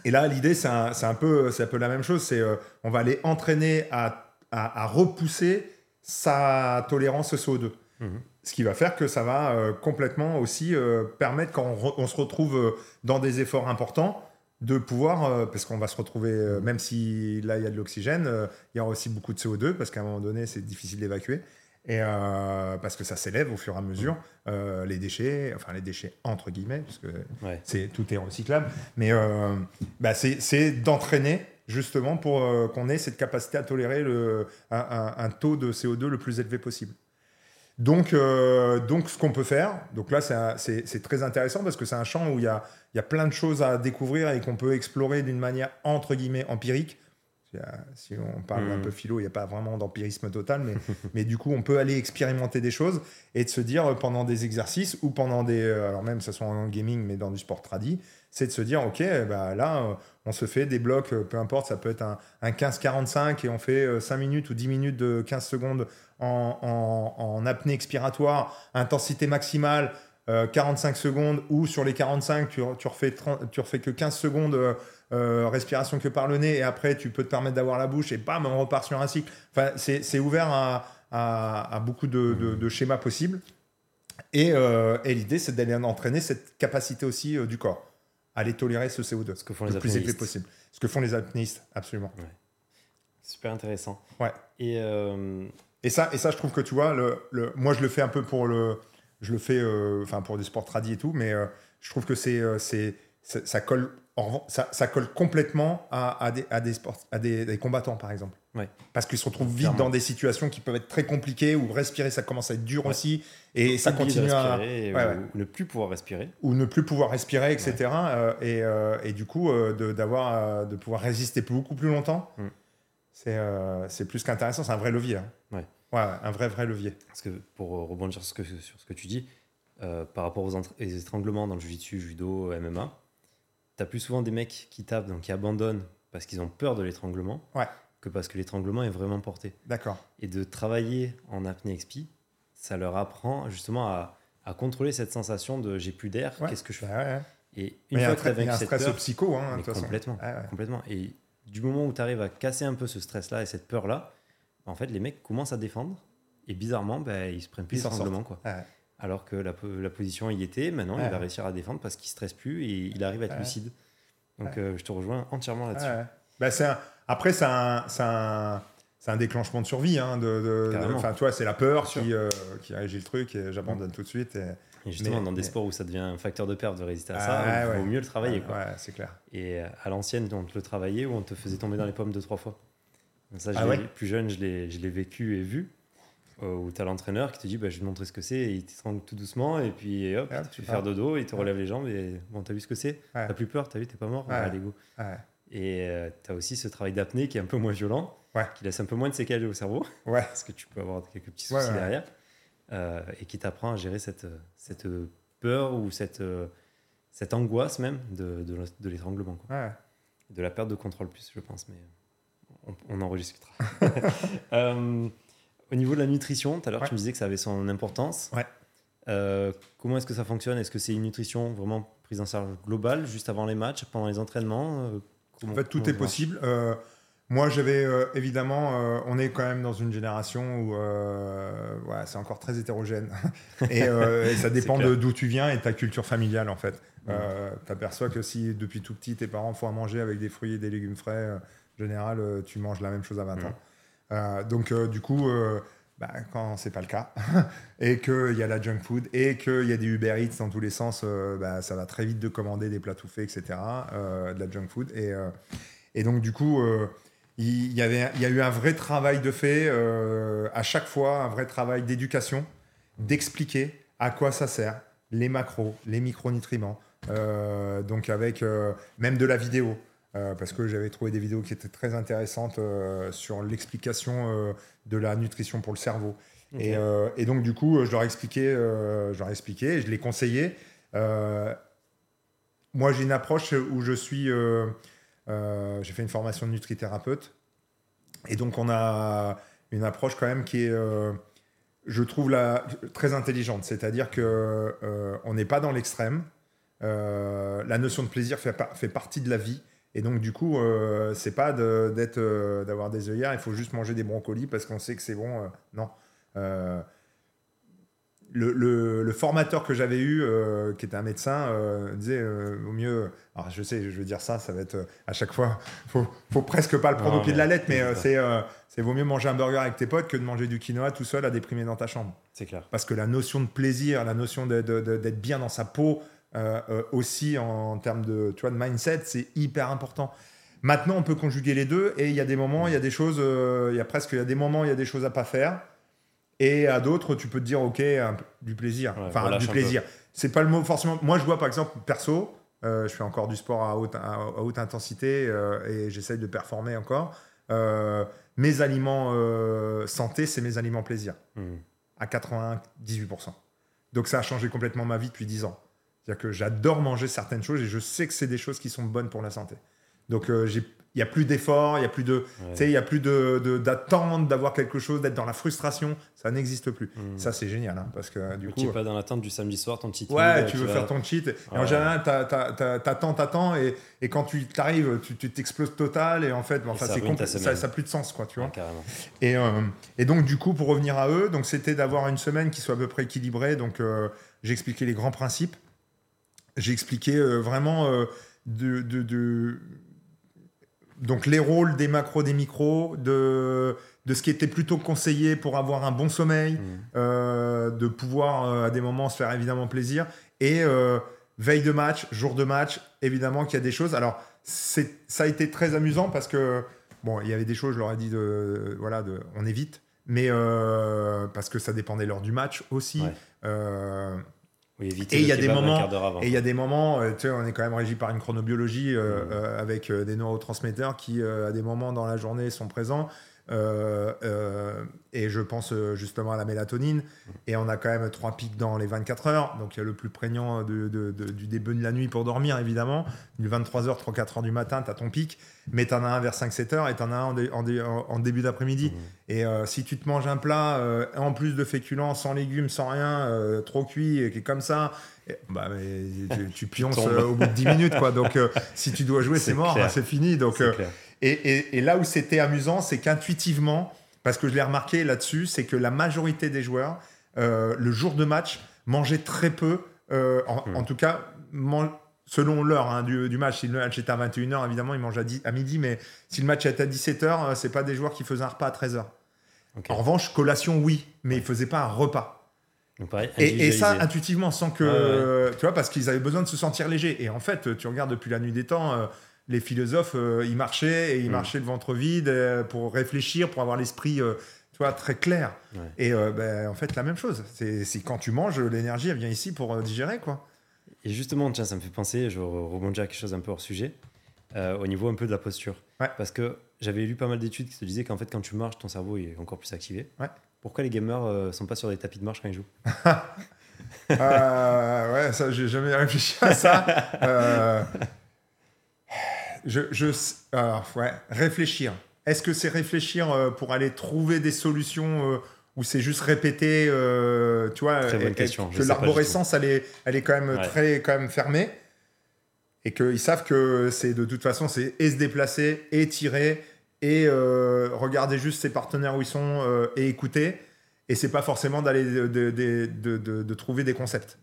et là, l'idée, c'est un, peu- c'est un peu la même chose. C'est euh, on va aller entraîner à, à, à repousser sa tolérance au CO2. Mhm. Ce qui va faire que ça va euh, complètement aussi euh, permettre, quand on, se retrouve euh, dans des efforts importants, de pouvoir, parce qu'on va se retrouver, même si là il y a de l'oxygène, il y aura aussi beaucoup de CO2, parce qu'à un moment donné c'est difficile d'évacuer, et euh, parce que ça s'élève au fur et à mesure, euh, les déchets, enfin les déchets entre guillemets, parce que Ouais. c'est tout est recyclable, mais euh, bah, c'est d'entraîner justement pour qu'on ait cette capacité à tolérer le, un, un- un taux de CO2 le plus élevé possible. Donc, euh, donc ce qu'on peut faire, donc là c'est très intéressant parce que c'est un champ où il y a, y a plein de choses à découvrir et qu'on peut explorer d'une manière entre guillemets empirique. Si on parle un peu philo, il n'y a pas vraiment d'empirisme total, mais, [laughs] mais du coup on peut aller expérimenter des choses et de se dire euh, pendant des exercices ou pendant des, euh, alors même ce soit en gaming mais dans du sport tradi, c'est de se dire ok bah là euh, on se fait des blocs, peu importe, ça peut être un, un 15-45 et on fait euh, 5 minutes ou 10 minutes de 15 secondes en, en- en apnée expiratoire, intensité maximale, euh, 45 secondes, ou sur les 45, tu, tu, refais, 30 tu refais que 15 secondes euh, euh, respiration que par le nez, et après tu peux te permettre d'avoir la bouche, et bam, on repart sur un cycle. Enfin, c'est ouvert à, à- à beaucoup de, de- de schémas possibles. Et, euh, et l'idée, c'est d'aller entraîner cette capacité aussi euh, du corps, à aller tolérer ce CO2 Ce que font le les plus élevé possible. Ce que font les apnéistes, absolument. Super intéressant. Ouais. Et euh, Et ça, et ça, je trouve que tu vois, le, le- moi je le fais un peu pour le, je le fais, euh, enfin pour des sports tradis et tout, mais euh, je trouve que c'est, euh, c'est, ça, ça colle, ça, ça colle complètement à, à des, à des sports, à des, des combattants par exemple. Ouais. Parce qu'ils se retrouvent vite Clairement. dans des situations qui peuvent être très compliquées où respirer ça commence à être dur Ouais. aussi et ça continue à, respirer ouais, ou, ouais. ou ne plus pouvoir respirer. ou ne plus pouvoir respirer, etc. euh, et, euh, et du coup, euh, de, d'avoir, de pouvoir résister beaucoup plus longtemps, Mm. c'est, c'est plus qu'intéressant. C'est un vrai levier. hein. Ouais. Un vrai, vrai levier. Parce que pour euh, rebondir sur ce que, sur ce que tu dis, euh, par rapport aux, étranglements dans le jiu-jitsu, judo, MMA, tu as plus souvent des mecs qui tapent, donc qui abandonnent parce qu'ils ont peur de l'étranglement, Ouais. que parce que l'étranglement est vraiment porté. D'accord. Et de travailler en apnée expi, ça leur apprend justement à, à contrôler cette sensation de j'ai plus d'air, Ouais. qu'est-ce que je fais? Bah. Et une fois que tu as vaincu un cette stress peur, psycho, hein, de toute façon. complètement, ouais. complètement. Et du moment où tu arrives à casser un peu ce stress-là et cette peur-là, en fait, les mecs commencent à défendre. Et bizarrement, ben, ils se prennent plus Ils s'en d'étranglement. Quoi. Ouais. Alors que la, po- la position y était, maintenant Ouais. il va réussir à défendre parce qu'il ne stresse plus et il arrive à être Ouais. lucide. Donc euh, je te rejoins entièrement là-dessus. Bah, c'est un- Après, c'est un, c'est un, c'est un déclenchement de survie. Hein, de, de- de-. Enfin, vois, c'est la peur qui, euh, qui régit le truc et j'abandonne tout de suite. Et... Et justement, Mais- dans des mais- sports où ça devient un facteur de perte de résister à Ah, ça, il vaut mieux le travailler. Quoi. ouais, c'est clair. Et euh, à l'ancienne, on te le travaillait ou on te faisait tomber dans les pommes deux, trois fois. Ça, je Ah ouais plus jeune, je l'ai je l'ai vécu et vu. euh, où tu as l'entraîneur qui te dit bah, Je vais te montrer ce que c'est, et il t'étrangle tout doucement, et puis hop, Et hop, tu tu fais faire dodo, il te relève les jambes, et bon, t'as vu ce que c'est Ouais. T'as plus peur, t'as vu, t'es pas mort. Allez, go. Ouais. Et tu as aussi ce travail d'apnée qui est un peu moins violent, qui laisse un peu moins de séquelles au cerveau, [laughs] parce que tu peux avoir quelques petits soucis derrière, euh, et qui t'apprend à gérer cette, cette peur ou cette, euh, cette angoisse même de, de, de l'étranglement. de la perte de contrôle plus, je pense, mais on, on en rediscutera. [laughs] Euh, au niveau de la nutrition, tout à l'heure, Ouais. tu me disais que ça avait son importance. Ouais. Euh, comment est-ce que ça fonctionne? Est-ce que c'est une nutrition vraiment prise en charge globale, juste avant les matchs, pendant les entraînements? Euh, comment- En fait, tout est possible. Euh, moi, j'avais évidemment, on est quand même dans une génération où ouais, c'est encore très hétérogène. [laughs] et, et ça [laughs] dépend d'où tu viens et de ta culture familiale, en fait. Euh, tu aperçois que si depuis tout petit, tes parents font à manger avec des fruits et des légumes frais, en général, euh, tu manges la même chose à 20 Ouais. ans. Euh, donc, euh, du coup, bah, quand c'est pas le cas, [laughs] et qu'il y a la junk food, et qu'il y a des Uber Eats dans tous les sens, euh, bah, ça va très vite de commander des plats tout faits, etc., euh, de la junk food. Et, euh, et donc, du coup, il y, avait, il y a eu un vrai travail de fait, à chaque fois, un vrai travail d'éducation, d'expliquer à quoi ça sert, les macros, les micronutriments, donc avec même de la vidéo. Euh, parce que j'avais trouvé des vidéos qui étaient très intéressantes euh, sur l'explication euh, de la nutrition pour le cerveau. Et, et donc, du coup, je leur ai expliqué, je leur ai expliqué, je l'ai conseillé. Euh, moi, j'ai une approche où je suis. j'ai fait une formation de nutrithérapeute. Et donc, on a une approche quand même qui est, je trouve, la, très intelligente. C'est-à-dire que on n'est pas dans l'extrême. La notion de plaisir fait partie de la vie. Et donc, du coup, euh, c'est pas d'être, euh, d'avoir des œillères, il faut juste manger des brocolis parce qu'on sait que c'est bon. euh, non. Euh, le, le- le formateur que j'avais eu, qui était un médecin, disait vaut mieux. Alors, je sais, je veux dire ça, ça va être à chaque fois. [laughs] Faut, faut presque pas le prendre Non, au pied de la lettre, mais c'est c'est vaut mieux manger un burger avec tes potes que de manger du quinoa tout seul à déprimer dans ta chambre. C'est clair. Parce que la notion de plaisir, la notion d'être bien dans sa peau, aussi en, termes de, tu vois, de mindset, c'est hyper important. Maintenant, on peut conjuguer les deux et il y a des moments, il y a des choses, euh, il y a presque, il y a des moments, il y a des choses à pas faire. Et à d'autres, tu peux te dire, ok, un du plaisir. Ouais, enfin, du plaisir. C'est pas le mot forcément. Moi, je vois par exemple, perso, euh, je fais encore du sport à haute, à, à haute intensité euh, et j'essaye de performer encore. Euh, mes aliments euh, santé, c'est mes aliments plaisir Hmm. à 98%. Donc ça a changé complètement ma vie depuis 10 ans. C'est-à-dire que j'adore manger certaines choses et je sais que c'est des choses qui sont bonnes pour la santé. Donc euh, j'ai- il n'y a plus d'efforts, il n'y a plus de, Ouais. tu sais, il y a plus de, de- d'attente d'avoir quelque chose, d'être dans la frustration. Ça n'existe plus. Hmm. Ça c'est génial hein, parce que du Donc, coup, tu es pas dans l'attente du samedi soir, ton petit Ouais, tu veux vas- faire ton cheat. Et en général, t'a- t'a- t'a- t'attends, t'attends, et, et quand tu t'arrives, tu, t'exploses total, et en fait, bon, enfin, ça compl- ça plus de sens, quoi, tu vois. Ouais. Et, euh, et donc, du coup, pour revenir à eux, donc c'était d'avoir une semaine qui soit à peu près équilibrée. Donc, euh, j'ai expliqué les grands principes. J'ai expliqué euh, vraiment euh, de, de- de- donc les rôles des macros, des micros, de, de ce qui était plutôt conseillé pour avoir un bon sommeil, Hmm. euh, de pouvoir euh, à des moments se faire évidemment plaisir. Et euh, veille de match, jour de match, évidemment qu'il y a des choses. Alors, ça a été très amusant parce que, bon, il y avait des choses, je leur ai dit, de, voilà, de, on évite. Mais parce que ça dépendait l'heure du match aussi. Ouais. Oui, éviter Et il y a des moments- et il y a des moments, tu sais, on est quand même régi par une chronobiologie euh, Mm. euh, avec euh, des neurotransmetteurs qui, euh, à des moments dans la journée, sont présents. Euh, et je pense euh, justement à la mélatonine. Et on a quand même trois pics dans les 24 heures. Donc il y a le plus prégnant de- de- de- du début de la nuit pour dormir, évidemment. Du 23h, 3-4 heures du matin, tu as ton pic. Mais tu en as un vers 5-7 heures et tu en as un en, dé- en dé- en- en début d'après-midi. Hmm. Et euh, si tu te manges un plat euh, en plus de féculents, sans légumes, sans rien, euh, trop cuit, et qui est comme ça, et- bah, mais tu, [laughs] tu pionces au bout de 10 minutes. Quoi. Donc si tu dois jouer, c'est mort, hein, c'est fini. Donc, et là où c'était amusant, c'est qu'intuitivement, parce que je l'ai remarqué là-dessus, c'est que la majorité des joueurs, euh, le jour de match, mangeaient très peu, euh, en, Hmm. en tout cas, selon l'heure hein, du, du match. Si le match était à 21h, évidemment, ils mangent à, 10 à midi, mais si le match était à 17h, euh, c'est pas des joueurs qui faisaient un repas à 13h. Ok. En revanche, collation, oui, mais ils faisaient pas un repas. Donc, pareil, Et, et ça, intuitivement, sans que. Ouais. Tu vois, parce qu'ils avaient besoin de se sentir légers. Et en fait, tu regardes depuis la nuit des temps, les philosophes, euh, ils marchaient et ils Mm. marchaient le ventre vide euh, pour réfléchir, pour avoir l'esprit, euh, tu vois, très clair. Ouais. Et ben, en fait, la même chose. C'est quand tu manges, l'énergie, elle vient ici pour digérer, quoi. Et justement, tiens, ça me fait penser, je re- rebondis à quelque chose un peu hors sujet, au niveau un peu de la posture. Ouais. Parce que j'avais lu pas mal d'études qui te disaient qu'en fait, quand tu marches, ton cerveau est encore plus activé. Ouais. Pourquoi les gamers euh, sont pas sur des tapis de marche quand ils jouent? [laughs] Euh, ouais, ça, j'ai jamais réfléchi à ça. Euh, je, je, alors, ouais, réfléchir. Est-ce que c'est réfléchir euh, pour aller trouver des solutions euh, ou c'est juste répéter, euh, tu vois, Très bonne et- question, que l'arborescence elle est, elle est quand même Ouais. très quand même fermée et qu'ils savent que c'est de toute façon c'est et se déplacer et tirer et euh, regarder juste ses partenaires où ils sont euh, et écouter et c'est pas forcément d'aller de- de- de trouver des concepts.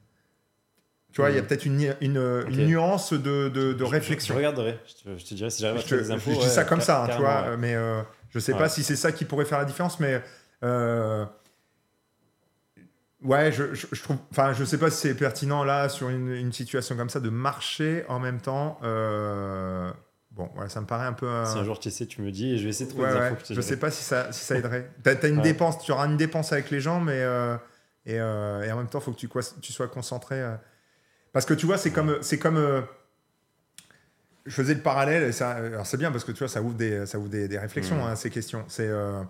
Tu vois, il y a Mhm. peut-être une, une, nuance de, de, de Je- je- réflexion. Je, regarderai. Je te, je te dirai si j'arrive à trouver des infos. je dis ça comme ça, hein, tu vois, ouais. mais euh, je sais Ouais. pas si c'est ça qui pourrait faire la différence, mais euh, ouais, je, trouve, enfin, je sais pas si c'est pertinent là sur une, une situation comme ça de marcher en même temps. euh, bon, ouais, ça me paraît un peu. euh, Si un jour tu essaies, tu me dis et je vais essayer de trouver des infos. que je dirai. sais pas si ça, si ça [laughs] aiderait. T'as as une Ouais. dépense, tu auras une dépense avec les gens, mais et, et en même temps, faut que tu, quoi- tu sois concentré. Parce que tu vois, c'est comme, c'est comme. euh, je faisais le parallèle, et ça, alors c'est bien parce que tu vois, ça ouvre des, ça ouvre des, des réflexions, Mhm. hein, ces questions. C'est, euh,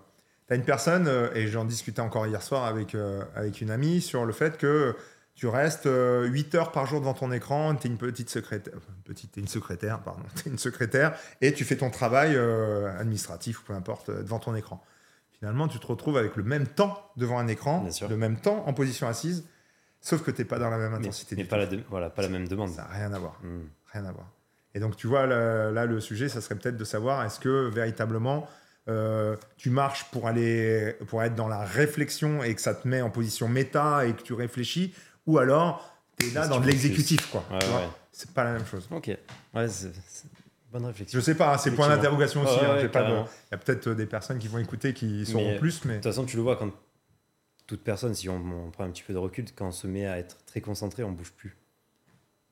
t'as une personne, euh, et j'en discutais encore hier soir avec, euh, avec une amie sur le fait que tu restes euh, 8 heures par jour devant ton écran, tu es une petite secrétaire, petite, t'es une secrétaire, pardon, [laughs] t'es une secrétaire, et tu fais ton travail euh, administratif ou peu importe devant ton écran. Finalement, tu te retrouves avec le même temps devant un écran, le même temps en position assise, sauf que t'es pas dans la même Mais, intensité. mais du pas, la de- voilà, pas la même demande. Ça n'a rien à voir Hmm. rien à voir. Et donc, tu vois, là, là, le sujet, ça serait peut-être de savoir est-ce que véritablement euh, tu marches pour aller pour être dans la réflexion et que ça te met en position méta et que tu réfléchis, ou alors tu es là dans tu de l'exécutif, quoi. Ouais, tu. C'est pas la même chose. Ok. Ouais, c'est c'est une bonne réflexion. Je sais pas, hein, c'est point d'interrogation aussi. Ouais, hein, ouais, j'ai pas de- carrément. Il y a peut-être des personnes qui vont écouter qui sauront Mais- plus, mais De toute façon, tu le vois quand toute personne, si on, on prend un petit peu de recul, quand on se met à être très concentré, on bouge plus.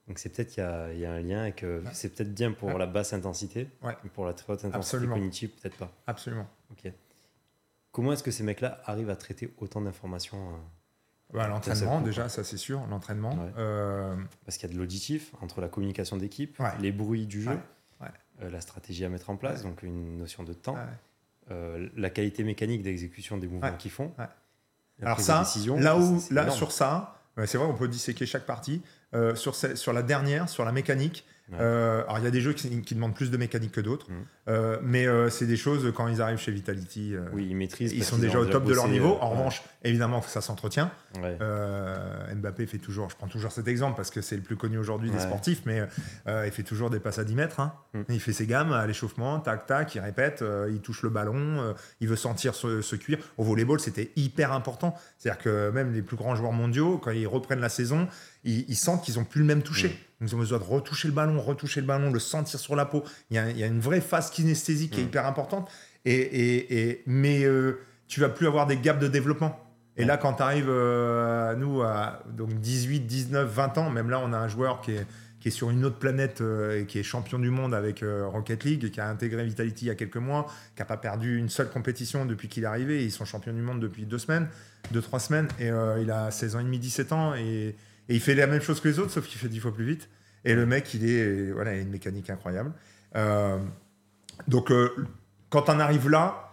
Donc c'est peut-être qu'il y, a- il y a un lien et que Ouais. c'est peut-être bien pour Ouais. la basse intensité, Ouais. mais pour la très haute intensité Absolument. cognitive, peut-être pas. absolument. Ok. Comment est-ce que ces mecs-là arrivent à traiter autant d'informations euh, Bah, L'entraînement, déjà, ça c'est sûr, l'entraînement. Ouais. Euh, Parce qu'il y a de l'auditif entre la communication d'équipe, Ouais. les bruits du jeu, Ouais. Euh, la stratégie à mettre en place, donc une notion de temps, euh, la qualité mécanique d'exécution des mouvements qu'ils font. Alors ça, là où, là sur ça, c'est vrai, on peut disséquer chaque partie. Euh, sur, la dernière, sur la mécanique, Ouais. euh, alors il y a des jeux qui, qui demandent plus de mécanique que d'autres, Mhm. euh, mais c'est des choses quand ils arrivent chez Vitality, Oui, ils maîtrisent. ils sont déjà au top de leur niveau. En ouais. revanche, évidemment, ça s'entretient. Ouais. Mbappé fait toujours, je prends toujours cet exemple parce que c'est le plus connu aujourd'hui des sportifs, mais il fait toujours des passes à 10 mètres. hein. Mm. Il fait ses gammes à l'échauffement, tac tac, il répète, il touche le ballon, il veut sentir ce, ce cuir. Au volleyball, c'était hyper important. C'est-à-dire que même les plus grands joueurs mondiaux, quand ils reprennent la saison, ils, ils sentent qu'ils n'ont plus le même toucher. Mm. Ils ont besoin de retoucher le ballon, retoucher le ballon, le sentir sur la peau. Il y a, il y a une vraie phase kinesthésique qui est Mm. hyper importante. Et, et, et- mais euh, tu vas plus avoir des gaps de développement. Et là, quand tu arrives à nous à donc 18, 19, 20 ans, même là, on a un joueur qui est, qui est sur une autre planète euh, et qui est champion du monde avec euh, Rocket League, et qui a intégré Vitality il y a quelques mois, qui n'a pas perdu une seule compétition depuis qu'il est arrivé. Ils sont champions du monde depuis deux semaines, deux, trois semaines. Et euh, il a 16 ans et demi, 17 ans. Et, et il fait la même chose que les autres, sauf qu'il fait 10 fois plus vite. Et le mec, il est voilà, il a une mécanique incroyable. Euh, donc, euh, quand on arrive là,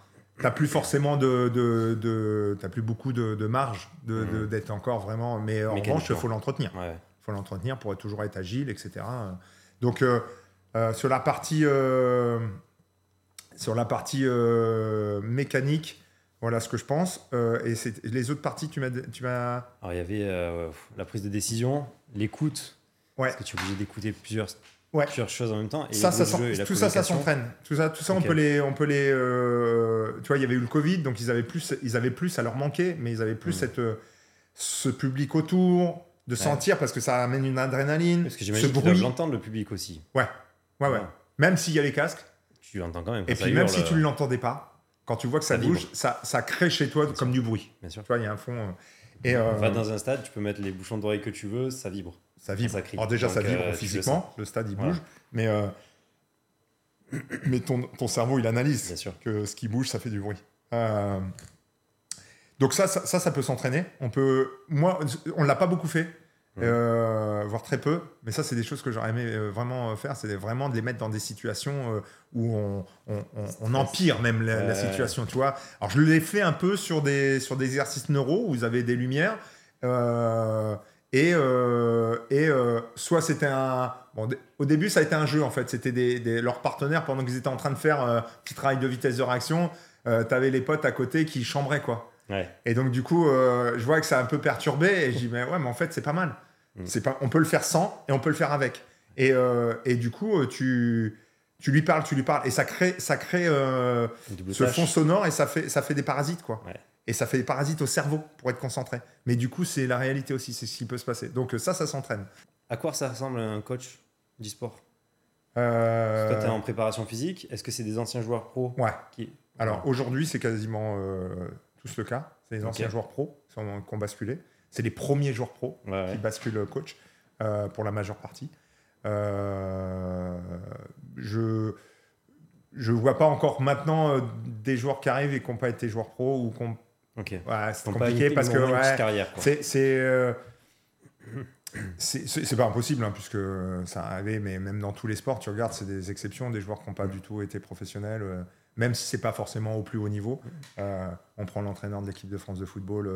T'as plus forcément de, de, plus beaucoup de, de marge Mhm. d'être encore vraiment. Mais en revanche, il faut l'entretenir. Ouais. Il faut l'entretenir pour toujours être agile, etc. Donc euh, sur la partie sur la partie mécanique, voilà ce que je pense. Euh, et les autres parties, tu m'as, tu m'as. Alors il y avait euh, la prise de décision, l'écoute, Ouais. parce que tu es obligé d'écouter plusieurs, Ouais. plusieurs choses en même temps. Et Ça, ça et la tout ça, ça s'entraîne. Tout ça, tout ça, on peut les, on peut les. euh, tu vois, il y avait eu le Covid, donc ils avaient plus, ils avaient plus à leur manquer, mais ils avaient plus Mhm. cette, ce public autour, de sentir parce que ça amène une adrénaline, Parce que j'imagine qu'ils l'entendre le public aussi. Ouais, ouais, ouais. Même s'il y a les casques, Tu l'entends quand même. et puis même si tu ne l'entendais pas, quand tu vois que ça, bouge, ça, ça crée chez toi comme du bruit. Bien sûr. Tu vois, il y a un fond. euh, et euh, Enfin, dans un stade, tu peux mettre les bouchons d'oreilles que tu veux, ça vibre. ça vibre. ça crie. Alors déjà, ça vibre euh, le physiquement, le stade il Voilà. bouge, mais, euh, mais ton, ton cerveau il analyse Bien sûr. que ce qui bouge, ça fait du bruit. Donc ça, ça, ça, ça peut s'entraîner. On peut, moi, on l'a pas beaucoup fait, Mhm. euh, voire très peu. Mais ça, c'est des choses que j'aurais aimé euh, vraiment faire. C'est vraiment de les mettre dans des situations euh, où on, on, on- on empire même la, la Ouais. situation. Tu vois. Alors je l'ai fait un peu sur des sur des exercices neuro où vous avez des lumières. euh, Et, euh, et euh, soit c'était un. Bon, au début, ça a été un jeu en fait. C'était des, des- leurs partenaires pendant qu'ils étaient en train de faire un petit travail de vitesse de réaction. Euh, T'avais les potes à côté qui chambraient quoi. Ouais. Et donc, du coup, euh, je vois que ça a un peu perturbé et je dis, mais ouais, mais en fait, c'est pas mal. Mm. C'est pas, on peut le faire sans et on peut le faire avec. Et, euh, et du coup, euh, tu, tu lui parles, tu lui parles. Et ça crée, ça crée euh, ce fond sonore et ça fait, ça fait des parasites, quoi. Ouais. Et ça fait des parasites au cerveau pour être concentré. Mais du coup, c'est la réalité aussi, c'est ce qui peut se passer. Donc, ça, ça s'entraîne. À quoi ça ressemble un coach d'e-sport? Euh, Toi, tu es en préparation physique. Est-ce que c'est des anciens joueurs pro Ouais. qui... Alors aujourd'hui, c'est quasiment tous le cas. C'est les anciens joueurs pro qui ont, qui ont basculé. C'est les premiers joueurs pro Ouais, qui basculent coach euh, pour la majeure partie. Euh, je je vois pas encore maintenant euh, des joueurs qui arrivent et qui n'ont pas été joueurs pro ou qui ont- Ok. ouais, c'est compliqué parce que ouais, c'est pas impossible hein, puisque ça arrivé mais même dans tous les sports tu regardes c'est des exceptions des joueurs qui n'ont pas du tout été professionnels euh, même si c'est pas forcément au plus haut niveau Euh, on prend l'entraîneur de l'équipe de France de football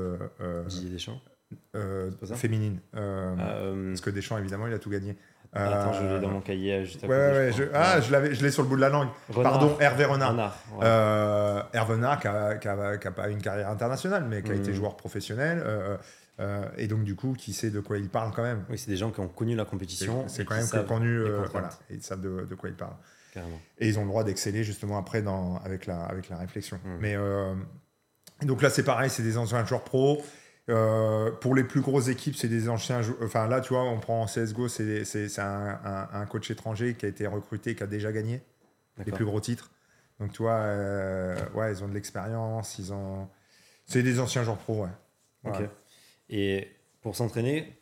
Didier Deschamps. Euh, féminine euh, Ah, euh, parce que Deschamps évidemment il a tout gagné Attends, je l'ai dans mon cahier juste à ouais, côté. ouais, je je- crois. ah je l'avais je l'ai sur le bout de la langue Renard. pardon Hervé Renard Renard, ouais. Hervé Renard qui a, qui a- qui a pas une carrière internationale, mais qui a été joueur professionnel, euh, et donc du coup qui sait de quoi il parle quand même. Oui, c'est des gens qui ont connu la compétition. c'est quand même connu, euh, voilà, et ils savent de, de quoi ils parlent. Carrément. Et ils ont le droit d'exceller justement après dans, avec, la, avec la réflexion. Mhm. Mais euh, donc là c'est pareil, c'est des anciens joueurs pro. Euh, pour les plus grosses équipes, c'est des anciens joueurs. Enfin là, tu vois, on prend en CSGO, c'est c'est- c'est un, un- un coach étranger qui a été recruté, qui a déjà gagné les plus gros titres. Donc, tu vois, euh, ouais, ils ont de l'expérience, ils ont. C'est des anciens joueurs pro, ouais. Ouais. Et pour s'entraîner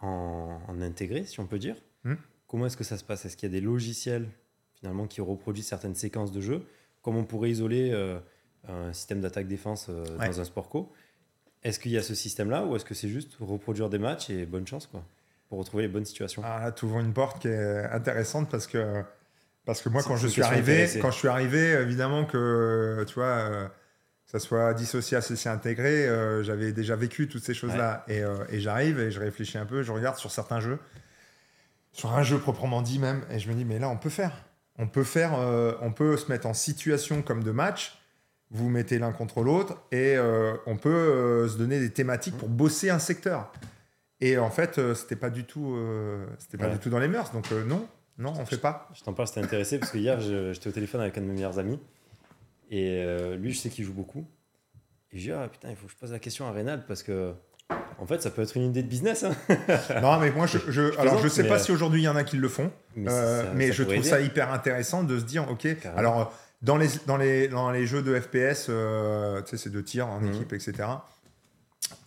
en, en intégré, si on peut dire, Hmm. comment est-ce que ça se passe? Est-ce qu'il y a des logiciels finalement qui reproduisent certaines séquences de jeu? Comme on pourrait isoler euh, un système d'attaque-défense Ouais. dans un sport co? Est-ce qu'il y a ce système-là ou est-ce que c'est juste reproduire des matchs et bonne chance quoi pour retrouver les bonnes situations? Ah, là, tu ouvres une porte qui est intéressante parce que, parce que moi, quand je suis arrivé, quand je suis arrivé, évidemment que, tu vois, euh, que ça soit dissocié, associé, intégré, euh, j'avais déjà vécu toutes ces choses-là. Et, euh, et j'arrive et je réfléchis un peu, je regarde sur certains jeux, sur un jeu proprement dit même, et je me dis, mais là, on peut faire. On peut faire, on peut se mettre en situation comme de match. Vous mettez l'un contre l'autre et euh, on peut euh, se donner des thématiques pour bosser un secteur. Et en fait, euh, c'était pas du tout, euh, c'était pas Ouais. du tout dans les mœurs. Donc non, non, on fait pas. Je t'en parle, c'était intéressé parce que hier, j'étais au téléphone avec un de mes meilleurs amis. Et lui, je sais qu'il joue beaucoup. Et je dis, ah putain, il faut que je pose la question à Reynald parce que, en fait, ça peut être une idée de business. hein. [laughs] non, mais moi, je, je- alors je sais mais, pas si aujourd'hui il y en a qui le font, Mais, ça- mais ça je trouve aider. ça hyper intéressant de se dire, ok, Carrément. alors dans les dans les dans les jeux de FPS, euh, tu sais, c'est de tir en Mhm. équipe, etc.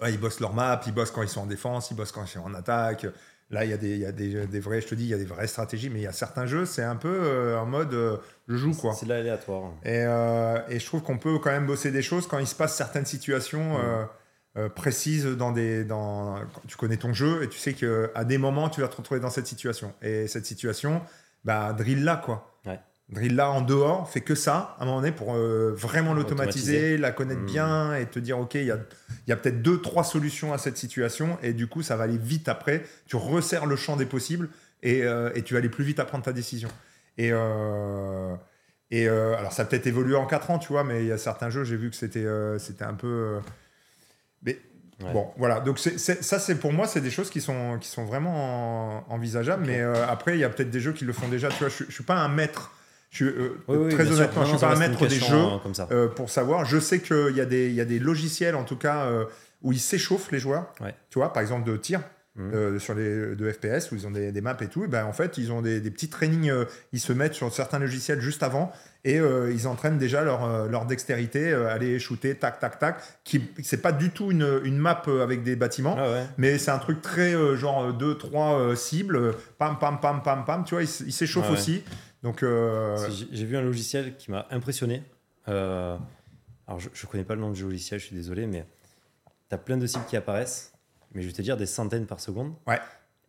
Ouais, ils bossent leur map, ils bossent quand ils sont en défense, ils bossent quand ils sont en attaque. Là, il y a des, il y a des, des vrais, je te dis, il y a des vraies stratégies, mais il y a certains jeux, c'est un peu euh, en mode euh, je joue quoi. C'est l'aléatoire. Et, euh, et je trouve qu'on peut quand même bosser des choses quand il se passe certaines situations euh, précises dans des. Dans, tu connais ton jeu et tu sais qu'à des moments, tu vas te retrouver dans cette situation. Et cette situation, bah, drill là, quoi. Ouais. Drill là en dehors, fais que ça à un moment donné pour euh, vraiment l'automatiser, Automatiser. la connaître Mm. bien et te dire, OK, il y a, y a peut-être deux, trois solutions à cette situation. Et du coup, ça va aller vite après. Tu resserres le champ des possibles et, euh, et tu vas aller plus vite à prendre ta décision. Et. euh, et alors, ça a peut-être évolué en 4 ans, tu vois, mais il y a certains jeux, j'ai vu que c'était c'était un peu. Mais Ouais. bon, voilà. Donc, ça, c'est pour moi, c'est des choses qui sont, qui sont vraiment en- envisageables. Mais euh, après, il y a peut-être des jeux qui le font déjà. Tu vois, je, je suis pas un maître. Je euh, Oui, oui, très bien sûr. honnêtement, je Non, suis pas un maître des jeux euh, comme ça. euh, pour savoir. Je sais qu'il y, a des- y a des logiciels, en tout cas, euh, où ils s'échauffent, les joueurs. Ouais. Tu vois, par exemple, de tir. Mhm. euh, sur les de FPS où ils ont des, des maps et tout, et ben en fait ils ont des, des petits trainings, ils se mettent sur certains logiciels juste avant et ils entraînent déjà leur, leur dextérité, aller shooter, tac tac tac. Qui c'est pas du tout une, une map avec des bâtiments, Ah ouais. mais c'est un truc très genre 2-3 cibles, euh, pam pam pam pam pam, tu vois, ils s'échauffent ouais. aussi. Donc euh, J'ai vu un logiciel qui m'a impressionné. Euh, alors, je ne connais pas le nom du logiciel, je suis désolé, mais tu as plein de cibles qui apparaissent, mais je vais te dire des centaines par seconde, Ouais.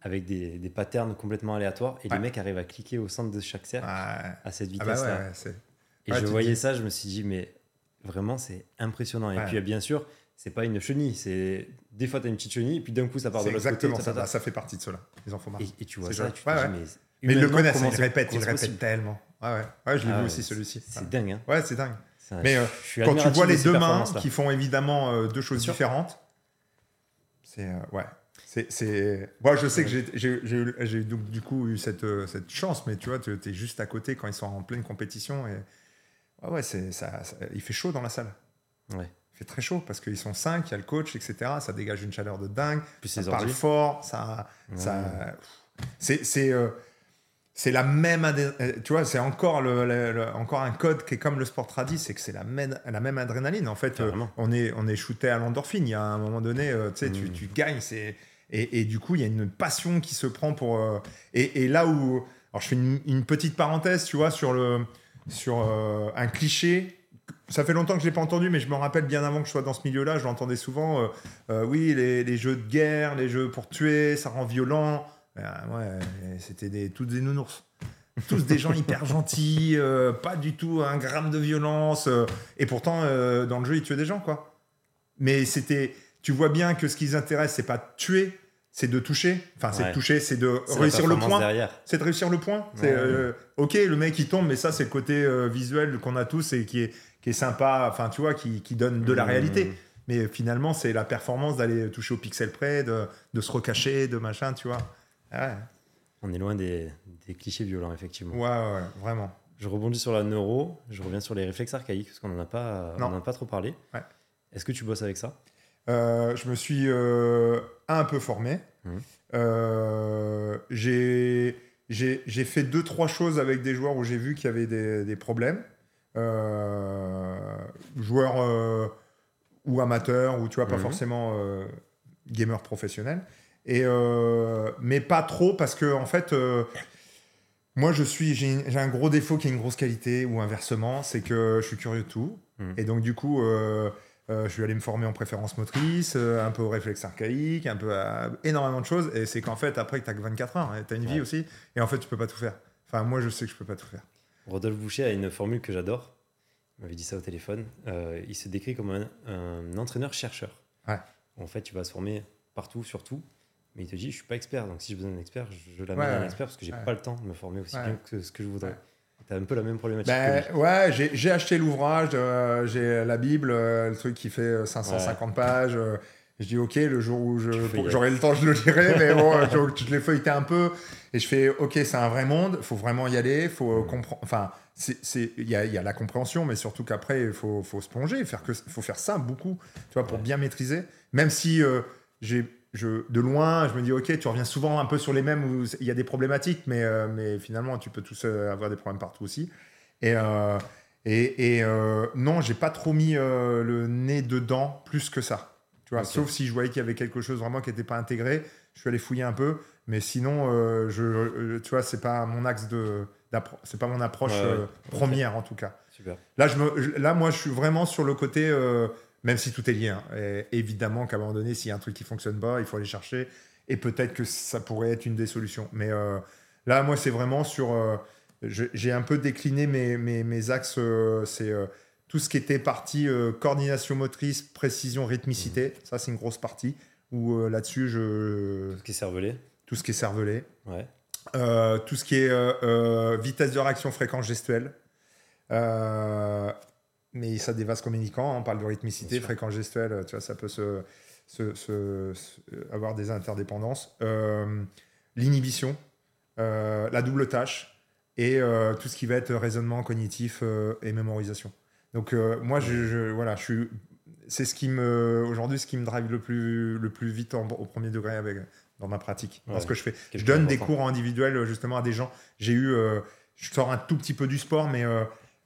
avec des, des patterns complètement aléatoires, et Ouais. les mecs arrivent à cliquer au centre de chaque cercle à cette Ah bah ouais, c'est- Et je voyais dis- ça, je me suis dit, mais vraiment, c'est impressionnant. Et puis, bien sûr, c'est pas une chenille. C'est des fois, tu as une petite chenille, et puis d'un coup, ça part de l'autre côté. Exactement ça, bah, ça fait partie de cela. Les enfants marchent. Et, et tu vois ça, tu te dis, mais. Mais ils le connaissent, ils répètent, ils répètent tellement. Ouais, ouais. Ouais, je l'ai Ah vu ouais, aussi celui-ci. C'est dingue. Hein. Ouais, c'est dingue. Un- Mais euh, quand tu vois les deux mains qui font évidemment euh, deux choses différentes, c'est euh, ouais. C'est. Moi, je sais que j'ai, donc du coup eu cette, cette chance, mais tu vois, tu es juste à côté quand ils sont en pleine compétition. Et... Ouais, ouais, c'est, ça, ça- il fait chaud dans la salle. Ouais. Il fait très chaud parce qu'ils sont cinq, il y a le coach, etc. Ça dégage une chaleur de dingue. Plus Ça parle fort. Ça, ça, c'est, c'est, la même. euh, Tu vois, c'est encore, le, le- le- encore un code qui est comme le sport tradi, c'est que c'est la même, la même adrénaline. En fait, euh, on est, on est shooté à l'endorphine. Il y a un moment donné, euh, tu sais, tu, Mm. tu gagnes. C'est, et, et du coup, il y a une passion qui se prend pour. euh, et, et là où. Alors, je fais une, une petite parenthèse, tu vois, sur, le, sur un cliché. Ça fait longtemps que je l'ai pas entendu, mais je me rappelle bien avant que je sois dans ce milieu-là, je l'entendais souvent. oui, les, les jeux de guerre, les jeux pour tuer, ça rend violent. Euh, ouais, c'était des, toutes des nounours. Tous des gens hyper gentils, euh, pas du tout un gramme de violence. euh, et pourtant, euh, dans le jeu, ils tuaient des gens, quoi. Mais c'était. Tu vois bien que ce qui les intéresse, c'est pas de tuer, c'est de toucher. Enfin, c'est Ouais. de toucher, c'est de C'est la réussir le performance point. derrière. C'est de réussir le point. C'est Ouais. euh, ok, le mec il tombe, mais ça c'est le côté euh, visuel qu'on a tous et qui est, qui est sympa. Enfin, tu vois, qui, qui donne de la Mmh. réalité. Mais finalement, c'est la performance d'aller toucher au pixel près, de, de se recacher, de machin, tu vois. Ouais, On est loin des, des clichés violents, effectivement. ouais, ouais, ouais, vraiment. Je rebondis sur la neuro, je reviens sur les réflexes archaïques, parce qu'on n'en a, pas- on Non. en a pas trop parlé. Ouais. Est-ce que tu bosses avec ça? Euh, je me suis euh, un peu formé. Mhm. Euh, j'ai fait deux, trois choses avec des joueurs où j'ai vu qu'il y avait des, des problèmes. Joueurs ou amateurs, ou tu vois, pas Mhm. forcément gamers professionnels. Et, euh, mais pas trop, parce que en fait, euh, moi, je suis, j'ai un gros défaut qui est une grosse qualité, ou inversement, c'est que je suis curieux de tout. Mhm. Et donc, du coup, euh, je suis allé me former en préférence motrice, un peu au réflexe archaïque, un peu à énormément de choses. Et c'est qu'en fait, après que tu as que 24 heures, tu as une vie aussi. Et en fait, tu peux pas tout faire. Enfin, moi, je sais que je peux pas tout faire. Rodolphe Boucher a une formule que j'adore. Il m'avait dit ça au téléphone. Euh, il se décrit comme un, un entraîneur-chercheur. Ouais. En fait, tu vas se former partout, sur tout. Mais il te dit, je suis pas expert. Donc, si j'ai besoin d'un expert, je l'amène Ouais, à un expert parce que j'ai Ouais. pas le temps de me former aussi Ouais. bien que ce que je voudrais. Ouais. Tu as un peu la même problématique Ben, que ouais, j'ai acheté l'ouvrage, euh, j'ai la Bible, euh, le truc qui fait euh, 550 pages. euh, je dis, ok, le jour où j'aurai le temps, je le lirai. [laughs] mais bon, je, je l'ai feuilleté un peu. Et je fais, ok, c'est un vrai monde, il faut vraiment y aller, il faut comprendre. Enfin, c'est- il y y a la compréhension, mais surtout qu'après, il faut, faut se plonger, faire que, faut faire ça beaucoup, tu vois, pour bien maîtriser. Même si j'ai. Je, de loin, je me dis, ok, tu reviens souvent un peu sur les mêmes où il y a des problématiques, mais, euh, mais finalement, tu peux tous euh, avoir des problèmes partout aussi. Et, euh, et, et, euh, non, j'ai pas trop mis le nez dedans plus que ça. Tu vois, sauf si je voyais qu'il y avait quelque chose vraiment qui n'était pas intégré, je suis allé fouiller un peu. Mais sinon, je, tu vois, c'est pas mon axe de, c'est pas mon approche Ouais, ouais. première en tout cas. Super. Là, je me, là, moi, je suis vraiment sur le côté, même si tout est lié. hein. Évidemment qu'à un moment donné, s'il y a un truc qui fonctionne pas, il faut aller chercher. Et peut-être que ça pourrait être une des solutions. Mais euh, là, moi, c'est vraiment sur. euh, J'ai un peu décliné mes, mes, mes axes. euh, c'est tout ce qui était partie coordination motrice, précision, rythmicité. Ça, c'est une grosse partie. Où là-dessus, je Tout ce qui est cervelé. tout ce qui est cervelé. Ouais. Tout ce qui est vitesse de réaction, fréquence gestuelle. Mais ça des vases communicants, hein, on parle de rythmicité, fréquence gestuelle, tu vois, ça peut se, se- se- avoir des interdépendances. Euh, L'inhibition, euh, la double tâche et euh, tout ce qui va être raisonnement cognitif et mémorisation. Donc moi, je, je- voilà, je suis, c'est ce qui me, aujourd'hui, ce qui me drive le plus, le plus vite en- au premier degré avec, dans ma pratique, dans Ouais. ce que je fais. Je donne des cours individuels justement à des gens. J'ai eu, je sors un tout petit peu du sport, mais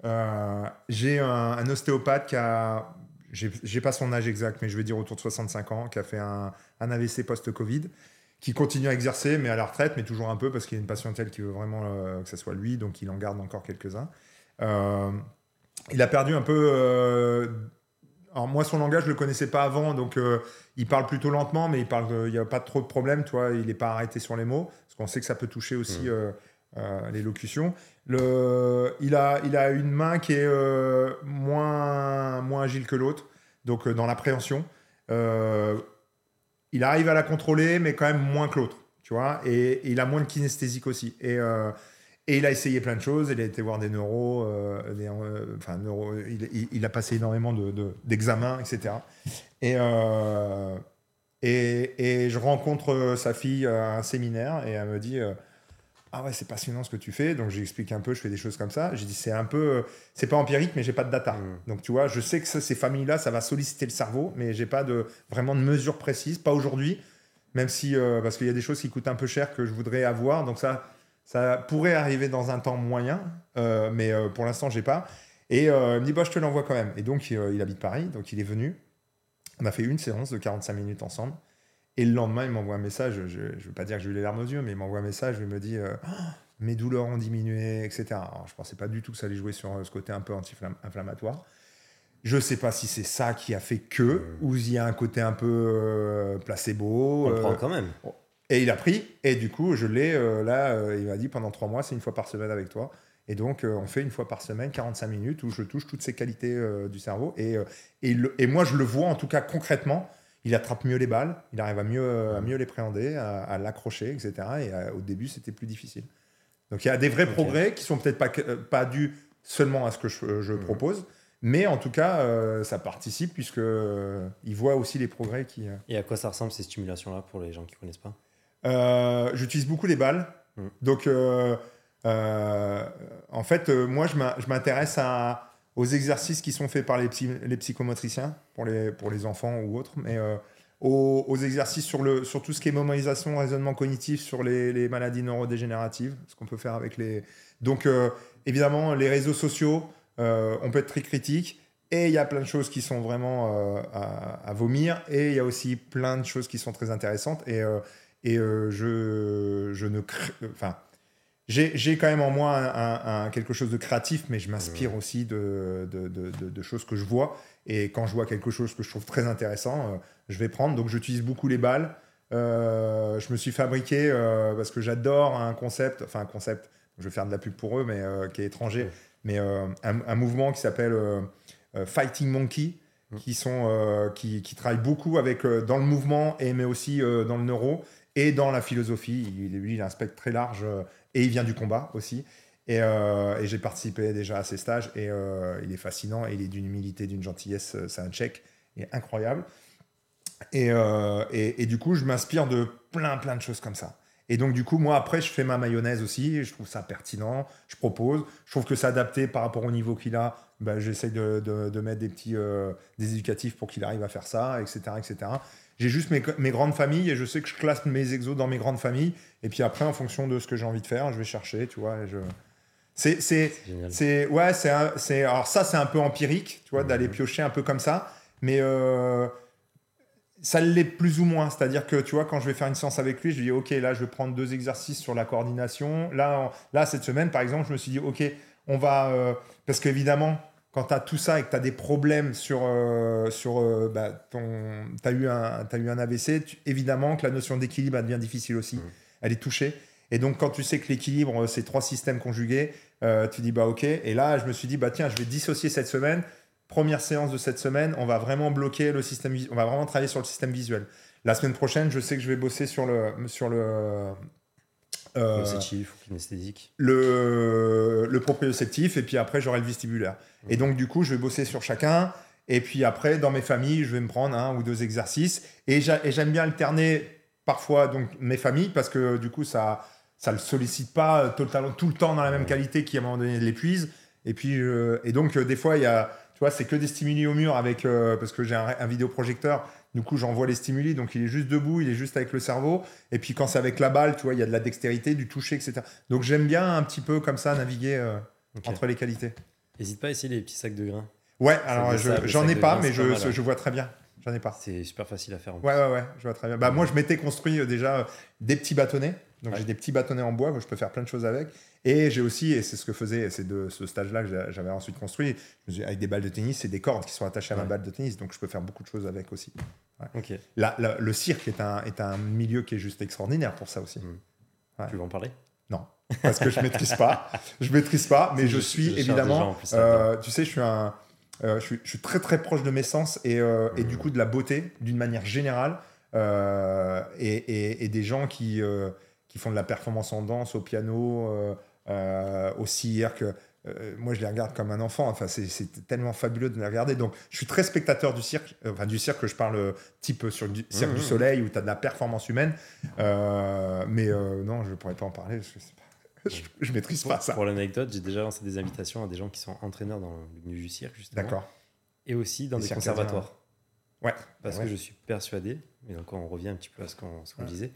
euh, j'ai un, un ostéopathe qui a, j'ai pas son âge exact, mais je vais dire autour de 65 ans, qui a fait un, un AVC post-Covid, qui continue à exercer, mais à la retraite, mais toujours un peu parce qu'il y a une patientèle qui veut vraiment euh, que ce soit lui, donc il en garde encore quelques-uns. Euh, il a perdu un peu. alors moi, son langage, je le connaissais pas avant, donc il parle plutôt lentement, mais il parle. Il n'y a pas trop de problème, tu vois. Il n'est pas arrêté sur les mots, parce qu'on sait que ça peut toucher aussi Mm. euh, euh, l'élocution. Il a, une main qui est euh, moins, agile que l'autre, donc euh, dans l'appréhension. euh, il arrive à la contrôler, mais quand même moins que l'autre, tu vois. Et, il a moins de kinesthésique aussi. Et, il a essayé plein de choses. Il a été voir des neuros, enfin neuro, il, a passé énormément de- de- d'examens, etc. Et, je rencontre sa fille à un séminaire et elle me dit ah ouais c'est passionnant ce que tu fais. Donc j'explique un peu, je fais des choses comme ça. J'ai dit c'est un peu, euh, c'est pas empirique mais j'ai pas de data. Mm. Donc tu vois, je sais que ça, ces familles-là ça va solliciter le cerveau, mais j'ai pas de vraiment de mesures précises, pas aujourd'hui. Même si euh, parce qu'il y a des choses qui coûtent un peu cher que je voudrais avoir, donc ça ça pourrait arriver dans un temps moyen, euh, mais euh, pour l'instant, j'ai pas. Et il me dit, bah, je te l'envoie quand même. Et donc, il habite Paris, donc il est venu. On a fait une séance de 45 minutes ensemble. Et le lendemain, il m'envoie un message. Je ne veux pas dire que j'ai eu les larmes aux yeux, mais il m'envoie un message. Il me dit, euh, Oh, mes douleurs ont diminué, etc. Alors, je pensais pas du tout que ça allait jouer sur euh, ce côté un peu anti-inflammatoire. Je sais pas si c'est ça qui a fait que, ou s'il y a un côté un peu euh, placebo. On le euh, prend quand même. et il a pris, et du coup, je l'ai euh, là, euh, il m'a dit pendant trois mois, c'est une fois par semaine avec toi. Et donc, euh, on fait une fois par semaine, 45 minutes, où je touche toutes ces qualités euh, du cerveau. Et, euh, et, le- et moi, je le vois, en tout cas concrètement, il attrape mieux les balles, il arrive à mieux, euh, à mieux les préhender, à, à l'accrocher, etc. Et euh, au début, c'était plus difficile. Donc, il y a des vrais progrès qui sont peut-être pas, euh, pas dus seulement à ce que je, je propose, mais en tout cas, euh, ça participe, puisque euh, il voit aussi les progrès qui... euh, Et à quoi ça ressemble ces stimulations-là pour les gens qui connaissent pas? Euh, J'utilise beaucoup les balles. Mm. Donc, euh, euh, en fait, euh, moi, je m'intéresse à- aux exercices qui sont faits par les, psy- les psychomotriciens, pour les, pour les enfants ou autres, mais euh, aux, exercices sur, le, sur tout ce qui est mémorisation, raisonnement cognitif, sur les, les maladies neurodégénératives, ce qu'on peut faire avec les... Donc, euh, évidemment, les réseaux sociaux, euh, on peut être très critique. Et il y a plein de choses qui sont vraiment à, vomir. Et il y a aussi plein de choses qui sont très intéressantes. Et, et je, je ne crée- enfin j'ai quand même en moi un, un- un- quelque chose de créatif mais je m'inspire aussi de, de, de- de- de choses que je vois. Et quand je vois quelque chose que je trouve très intéressant euh, je vais prendre. Donc j'utilise beaucoup les balles. Euh, je me suis fabriqué euh, parce que j'adore un concept enfin un concept je vais faire de la pub pour eux mais qui est étranger mais un, mouvement qui s'appelle Fighting Monkey qui sont qui, qui travaillent beaucoup avec dans le mouvement et mais aussi dans le neuro et dans la philosophie. Il, lui, il a un spectre très large euh, et il vient du combat aussi. Et, euh, j'ai participé déjà à ces stages et euh, il est fascinant et il est d'une humilité, d'une gentillesse. C'est un tchèque et incroyable. Et, du coup, je m'inspire de plein, plein de choses comme ça. Et donc, du coup, moi, après, je fais ma mayonnaise aussi. Je trouve ça pertinent. Je propose. Je trouve que c'est adapté par rapport au niveau qu'il a. Ben, J'essaie de, de, mettre des petits des éducatifs pour qu'il arrive à faire ça, etc. etc. J'ai juste mes, mes grandes familles et je sais que je classe mes exos dans mes grandes familles. Et puis après, en fonction de ce que j'ai envie de faire, je vais chercher, tu vois. et je... C'est, c'est, C'est ouais, c'est, un- c'est alors ça c'est un peu empirique, tu vois, d'aller piocher un peu comme ça, mais euh, ça l'est plus ou moins. C'est-à-dire que tu vois, quand je vais faire une séance avec lui, je lui dis ok, là je vais prendre deux exercices sur la coordination. Là, en- là cette semaine par exemple, je me suis dit ok, on va euh, parce qu'évidemment quand tu as tout ça et que tu as des problèmes sur, euh, sur euh, bah, ton. Tu as, eu un- t'as eu un AVC, tu- évidemment que la notion d'équilibre devient difficile aussi. Mhm. Elle est touchée. Et donc, quand tu sais que l'équilibre, euh, c'est trois systèmes conjugués, euh, tu dis bah ok. Et là, je me suis dit bah tiens, je vais dissocier cette semaine. Première séance de cette semaine, on va vraiment bloquer le système, on va vraiment travailler sur le système visuel. La semaine prochaine, je sais que je vais bosser sur le sur le euh, Nocétif ou kinesthésique. le, le proprioceptif et puis après j'aurai le vestibulaire. Et donc du coup je vais bosser sur chacun et puis après dans mes familles je vais me prendre un ou deux exercices et j'a- et j'aime bien alterner parfois donc mes familles parce que du coup ça ça le sollicite pas totalement tout le temps dans la même Ouais. qualité qui à un moment donné l'épuise et puis euh, et donc euh, des fois il y a tu vois c'est que des stimuli au mur avec euh, parce que j'ai un, un vidéoprojecteur du coup j'envoie les stimuli donc il est juste debout il est juste avec le cerveau. Et puis quand c'est avec la balle tu vois il y a de la dextérité du toucher etc donc j'aime bien un petit peu comme ça naviguer euh, entre les qualités. N'hésite pas à essayer les petits sacs de grains. ouais alors je- j'en ai pas grains, mais c'est je, pas mal, ouais. je vois très bien. J'en ai pas. C'est super facile à faire. en ouais ouais ouais je vois très bien. Bah moi je m'étais construit euh, déjà euh, des petits bâtonnets donc Ouais. j'ai des petits bâtonnets en bois où je peux faire plein de choses avec et j'ai aussi et c'est ce que faisait c'est de ce stage là que j'a- j'avais ensuite construit avec des balles de tennis et des cordes qui sont attachées à ma Ouais. balle de plus, donc je peux faire beaucoup de choses avec aussi Ok. La- la- le cirque est un, est un milieu qui est juste extraordinaire pour ça aussi. Ouais. Tu veux en parler? Non, parce que je maîtrise pas. Je maîtrise pas, mais C'est je suis je évidemment. plus, euh, tu sais, je suis un. Euh, je, suis, je suis très très proche de mes sens et, euh, et du coup de la beauté d'une manière générale. Et, et- et des gens qui, qui font de la performance en danse, au piano, euh, euh, au cirque. Euh, moi, je les regarde comme un enfant. Enfin, c'est tellement fabuleux de les regarder. Donc, je suis très spectateur du cirque. Euh, Enfin, du cirque, je parle euh, type sur du cirque Mmh, du mmh. soleil où tu as de la performance humaine. Mais non, je ne pourrais pas en parler. parce que c'est pas- [laughs] je, je maîtrise Pour, pas ça. pour l'anecdote, j'ai déjà lancé des invitations à des gens qui sont entraîneurs dans le milieu du cirque, justement. D'accord. Et aussi dans Les des conservatoires. Ouais. Parce Ouais. que je suis persuadé, et donc on revient un petit peu à ce qu'on Ouais. disait,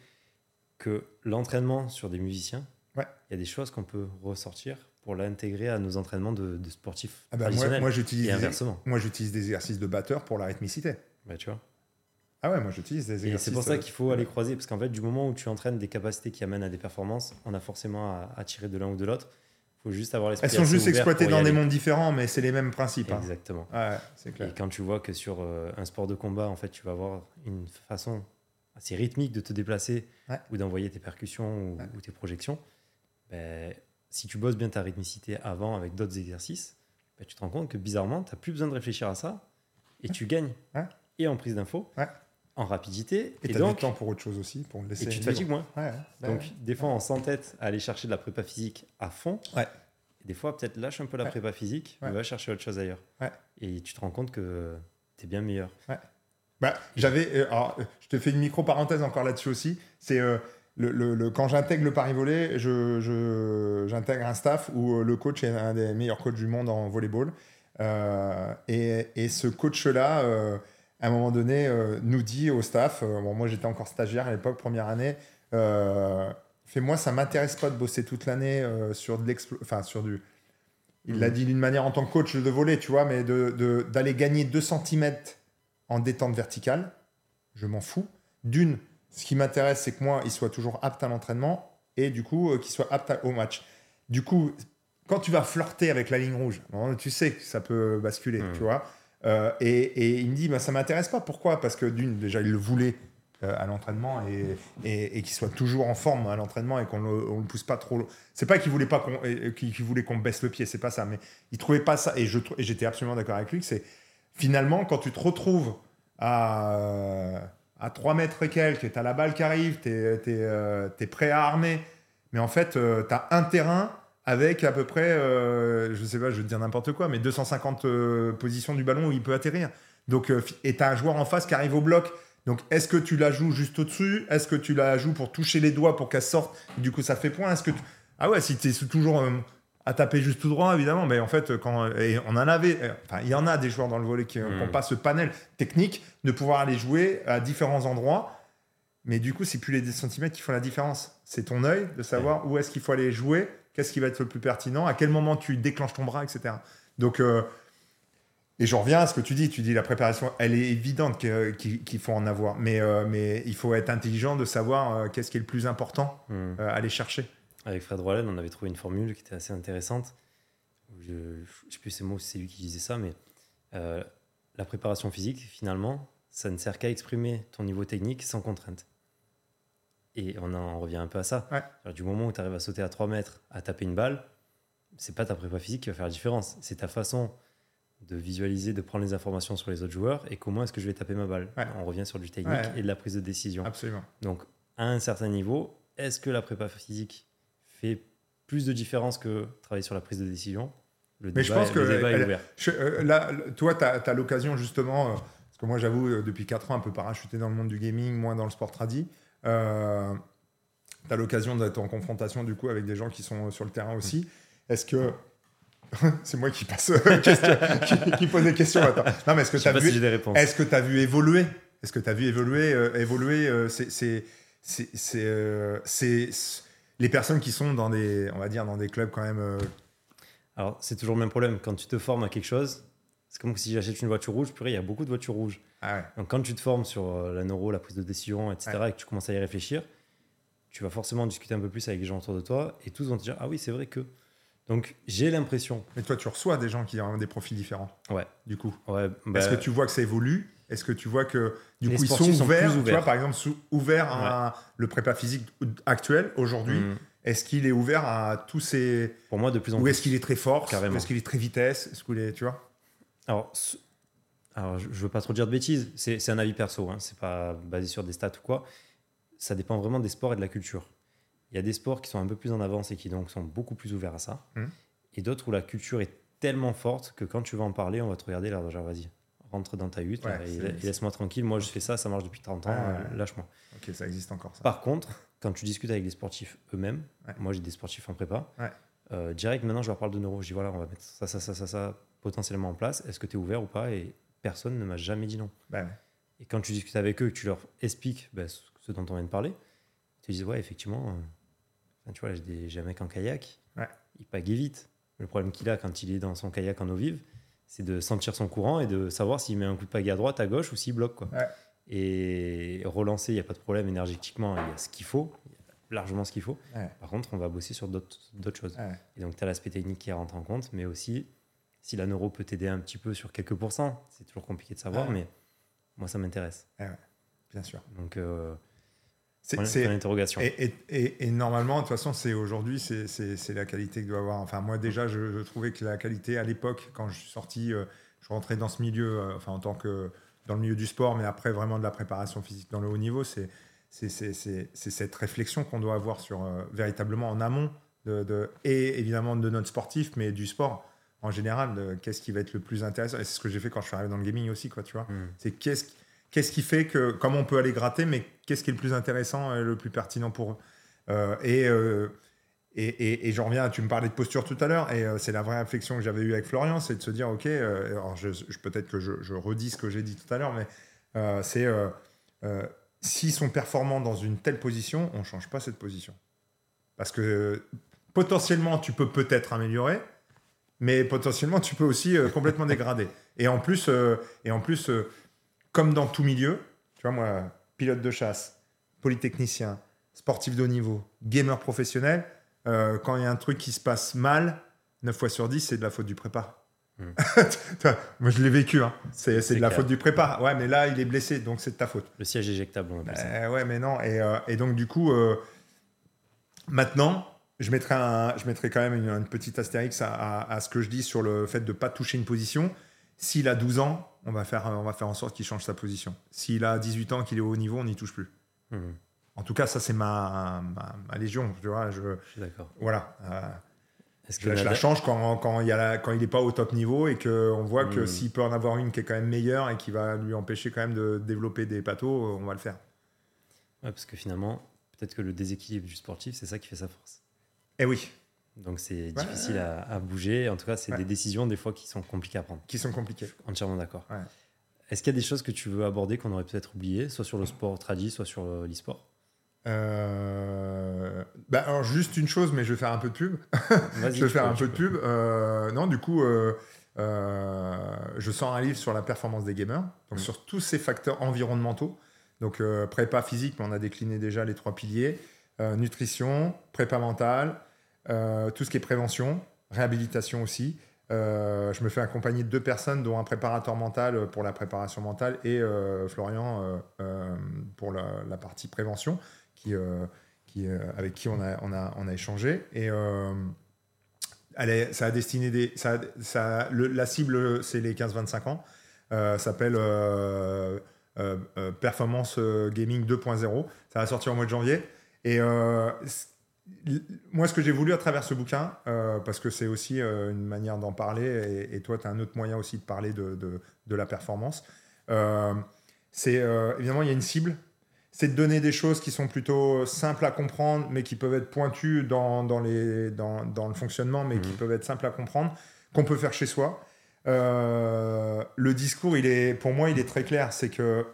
que l'entraînement sur des musiciens, Ouais. il y a des choses qu'on peut ressortir pour l'intégrer à nos entraînements de, de sportifs Ah bah, moi, traditionnels. moi, j'utilise et des, inversement. moi, j'utilise des exercices de batteur pour la rythmicité. Bah, tu vois. Ah ouais, moi, j'utilise des Et exercices. c'est pour ça euh, qu'il faut aller croiser, parce qu'en fait, du moment où tu entraînes des capacités qui amènent à des performances, on a forcément à, à tirer de l'un ou de l'autre. Il faut juste avoir l'esprit Elles sont juste exploitées dans des mondes différents, mais c'est les mêmes principes. hein. Exactement. Ouais, c'est clair. Et quand tu vois que sur euh, un sport de combat, en fait, tu vas avoir une façon assez rythmique de te déplacer Ouais. ou d'envoyer tes percussions ou, Ouais. ou tes projections, ben, si tu bosses bien ta rythmicité avant avec d'autres exercices, ben, tu te rends compte que bizarrement, tu n'as plus besoin de réfléchir à ça et tu gagnes. Et en prise d'info, en rapidité, Et et, tu as donc, du temps pour autre chose aussi, pour le laisser. et tu te fatigues moins. Ouais. Donc, des fois, on s'entête à aller chercher de la prépa physique à fond. Et des fois, peut-être lâche un peu la prépa physique, mais va chercher autre chose ailleurs. Et tu te rends compte que tu es bien meilleur. Bah, j'avais. euh, alors, euh, je te fais une micro parenthèse encore là-dessus aussi. C'est euh, le, le- le- quand j'intègre le Paris Volley, je, je- j'intègre un staff où le coach est un des meilleurs coachs du monde en volleyball. Euh, et, et ce coach-là, euh, à un moment donné, nous dit au staff. bon, moi, j'étais encore stagiaire à l'époque, première année. Euh, fait moi, ça m'intéresse pas de bosser toute l'année sur de l'explo- enfin sur du. Il l'a Mhm. dit d'une manière en tant que coach de volley, tu vois, mais de- de- d'aller gagner 2 cm en détente verticale, je m'en fous. D'une, ce qui m'intéresse, c'est que moi, il soit toujours apte à l'entraînement et du coup, euh, qu'il soit apte à- au match. Du coup, quand tu vas flirter avec la ligne rouge, tu sais que ça peut basculer, Mhm. tu vois. Euh, et, et il me dit, bah, ça m'intéresse pas. Pourquoi? Parce que d'une, déjà, il le voulait euh, à l'entraînement et, et, et qu'il soit toujours en forme à l'entraînement et qu'on le, on le pousse pas trop. C'est pas qu'il voulait pas qu'on, et- et qu'il qu'il voulait qu'on baisse le pied, c'est pas ça. Mais il trouvait pas ça. Et je trou- et j'étais absolument d'accord avec lui que c'est finalement quand tu te retrouves à, euh, à 3 mètres et quelques, tu as la balle qui arrive, tu es, prêt à armer, mais en fait, tu as un terrain avec à peu près, euh, je sais pas, je vais te dire n'importe quoi, mais 250 euh, positions du ballon où il peut atterrir. Donc, euh, et tu as un joueur en face qui arrive au bloc. Donc, est-ce que tu la joues juste au-dessus? Est-ce que tu la joues pour toucher les doigts pour qu'elle sorte? Du coup, ça fait point. Est-ce que Ah ouais, si tu es toujours euh, à taper juste tout droit, évidemment, mais en fait, quand et on en avait, enfin, il y en a des joueurs dans le volet qui n'ont pas ce panel technique de pouvoir aller jouer à différents endroits. Mais du coup, c'est plus les 10 cm qui font la différence. C'est ton œil de savoir où est-ce qu'il faut aller jouer, qu'est-ce qui va être le plus pertinent, à quel moment tu déclenches ton bras, etc. Donc, euh, et je reviens à ce que tu dis. Tu dis la préparation, elle est évidente qu'il faut en avoir, mais, euh, mais il faut être intelligent de savoir euh, qu'est-ce qui est le plus important Hmm. euh, à aller chercher. Avec Fred Rollen, on avait trouvé une formule qui était assez intéressante. Je ne sais plus ces mots, si c'est lui qui disait ça, mais euh, la préparation physique, finalement, ça ne sert qu'à exprimer ton niveau technique sans contrainte. Et on en revient un peu à ça. Ouais. Alors, du moment où tu arrives à sauter à 3 mètres, à taper une balle, c'est pas ta prépa physique qui va faire la différence. C'est ta façon de visualiser, de prendre les informations sur les autres joueurs et comment est-ce que je vais taper ma balle. Ouais. On revient sur du technique Ouais. et de la prise de décision. Absolument. Donc, à un certain niveau, est-ce que la prépa physique fait plus de différence que travailler sur la prise de décision Le Mais je pense que elle- est ouvert. Je- euh, là, toi, tu as, l'occasion justement, euh, parce que moi j'avoue, euh, depuis 4 ans, un peu parachuté dans le monde du gaming, moins dans le sport tradi, euh, tu as l'occasion d'être en confrontation du coup avec des gens qui sont euh, sur le terrain aussi. Est-ce que. [laughs] C'est moi qui passe, [laughs] question- qui, qui pose des questions. Attends. Non, mais est-ce que tu as vu si est-ce que tu as vu évoluer? Est-ce que tu as vu évoluer euh, évoluer euh, c'est, c'est, c'est, les personnes qui sont dans des, on va dire, dans des clubs quand même. euh, Alors, c'est toujours le même problème. Quand tu te formes à quelque chose, c'est comme si j'achète une voiture rouge, purée, il y a beaucoup de voitures rouges. ah ouais. Donc, quand tu te formes sur euh, la neuro, la prise de décision, etc., et que tu commences à y réfléchir, tu vas forcément discuter un peu plus avec les gens autour de toi et tous vont te dire Ah oui, c'est vrai que. Donc, j'ai l'impression. Mais toi, tu reçois des gens qui ont des profils différents. Ouais. Du coup. Ouais, bah, Est-ce que tu vois que ça évolue Est-ce que tu vois que du Les coup ils sont ouverts, Tu vois, par exemple, sous- ouverts à le prépa physique actuel aujourd'hui hum, Est-ce qu'il est ouvert à tous ces pour moi, de plus en ou plus. est-ce qu'il est très fort? Carrément. Est-ce qu'il est très vitesse? Est-ce qu'il est, tu vois? Alors, alors, je ne veux pas trop dire de bêtises, c'est un avis perso, hein, c'est pas basé sur des stats ou quoi. Ça dépend vraiment des sports et de la culture. Il y a des sports qui sont un peu plus en avance et qui donc sont beaucoup plus ouverts à ça. Mmh. Et d'autres où la culture est tellement forte que quand tu vas en parler, on va te regarder là, genre vas-y, rentre dans ta hutte Ouais, et, laisse-moi tranquille. Moi, je fais ça, ça marche depuis 30 ans, euh, lâche-moi. Ok, ça existe encore ça. Par contre, quand tu discutes avec les sportifs eux-mêmes, Ouais. moi j'ai des sportifs en prépa, Ouais. euh, direct maintenant je leur parle de neuro. Je dis voilà, on va mettre ça, ça, ça, ça, ça potentiellement en place. Est-ce que tu es ouvert ou pas? Et personne ne m'a jamais dit non. Bah. Et quand tu discutes avec eux, tu leur expliques ben, ce dont on vient de parler, ils te disent ouais, effectivement, euh, tu vois, j'ai un mec en kayak, il pagaie vite. Le problème qu'il a quand il est dans son kayak en eau vive, c'est de sentir son courant et de savoir s'il met un coup de pagaie à droite, à gauche ou s'il bloque. Quoi. Ouais. Et relancer, il n'y a pas de problème énergétiquement, il y a ce qu'il faut, il y a largement ce qu'il faut. Ouais. Par contre, on va bosser sur d'autres choses. Ouais. Et donc, tu as l'aspect technique qui rentre en compte, mais aussi, si la neuro peut t'aider un petit peu sur quelques pourcents, c'est toujours compliqué de savoir, mais moi, ça m'intéresse. Bien sûr. Donc, euh, C'est- point d'interrogation. Et, et- et- et normalement, de toute façon, c'est aujourd'hui, c'est- la qualité que doit avoir. Enfin, moi, déjà, je, je trouvais que la qualité à l'époque, quand je suis sorti, euh, je rentrais dans ce milieu, euh, enfin, en tant que dans le milieu du sport, mais après vraiment de la préparation physique dans le haut niveau, c'est cette réflexion qu'on doit avoir sur euh, véritablement en amont, de, de- et évidemment de notre sportif, mais du sport en général. Qu'est-ce qui va être le plus intéressant Et c'est ce que j'ai fait quand je suis arrivé dans le gaming aussi, quoi, tu vois. Hmm. C'est qu'est-ce qu'est-ce qui fait que comment on peut aller gratter, mais qu'est-ce qui est le plus intéressant et le plus pertinent pour eux? Euh, et, euh, et, et, et j'en reviens, tu me parlais de posture tout à l'heure, et euh, c'est la vraie réflexion que j'avais eue avec Florian, c'est de se dire, ok, alors je, je- peut-être que je, je redis ce que j'ai dit tout à l'heure, mais c'est s'ils sont performants dans une telle position, on ne change pas cette position. Parce que potentiellement, tu peux peut-être améliorer, mais potentiellement, tu peux aussi complètement dégrader. Et en plus, et en plus comme dans tout milieu, tu vois, moi, pilote de chasse, polytechnicien, sportif de haut niveau, gamer professionnel, euh, quand il y a un truc qui se passe mal, 9 fois sur 10, c'est de la faute du prépa. [laughs] Mm. Vois, moi, je l'ai vécu. Hein. C'est de la clair. faute du prépa. Ouais, mais là, il est blessé, donc c'est de ta faute. Le siège éjectable, on appelle ça. Euh, ouais, mais non. Et, euh, et donc, du coup, maintenant, je mettrai, un, je mettrai quand même une, une petite astérix à, à- à ce que je dis sur le fait de ne pas toucher une position. S'il a 12 ans, on va faire, on va faire en sorte qu'il change sa position. S'il a 18 ans, qu'il est au haut niveau, on n'y touche plus. Mhm. En tout cas, ça, c'est ma, ma, ma légion. Tu vois, je, Je suis d'accord. voilà. euh, Est-ce je, la- je la change quand, quand il y a la- quand il n'est pas au top niveau et qu'on voit que Mm. s'il peut en avoir une qui est quand même meilleure et qui va lui empêcher quand même de développer des pathos, on va le faire. Ouais, parce que finalement, peut-être que le déséquilibre du sportif, c'est ça qui fait sa force. Eh oui, Donc c'est Ouais. difficile à, à bouger. En tout cas, c'est Ouais. des décisions des fois qui sont compliquées à prendre. qui sont compliqués. Entièrement d'accord. Est-ce qu'il y a des choses que tu veux aborder qu'on aurait peut-être oubliées, soit sur le sport tradi, soit sur euh, l'e-sport? Euh, bah, alors juste une chose, mais je vais faire un peu de pub. [laughs] Je vais faire peux, un peu de pub. Euh, non, du coup, euh, je sors un livre sur la performance des gamers, donc Mm. sur tous ces facteurs environnementaux. Donc prépa physique, mais on a décliné déjà les trois piliers nutrition, prépa mentale, euh, tout ce qui est prévention, réhabilitation aussi. Euh, je me fais accompagner de deux personnes, dont un préparateur mental pour la préparation mentale et euh, Florian euh, euh, pour la, partie prévention, qui, euh, euh, avec qui on a, échangé. Et euh, ça a destiné la cible, c'est les 15-25 ans. Euh, ça s'appelle euh, euh, euh, Performance euh, Gaming 2.0. Ça va sortir au mois de janvier. Et euh, moi, ce que j'ai voulu à travers ce bouquin, euh, parce que c'est aussi euh, une manière d'en parler, et, et toi, tu as un autre moyen aussi de parler de, de, de la performance, euh, c'est évidemment, il y a une cible. C'est de donner des choses qui sont plutôt simples à comprendre, mais qui peuvent être pointues dans, dans, les, dans, dans le fonctionnement, mais qui Mhm. peuvent être simples à comprendre, qu'on peut faire chez soi. Le discours, il est, pour moi, il est très clair. C'est que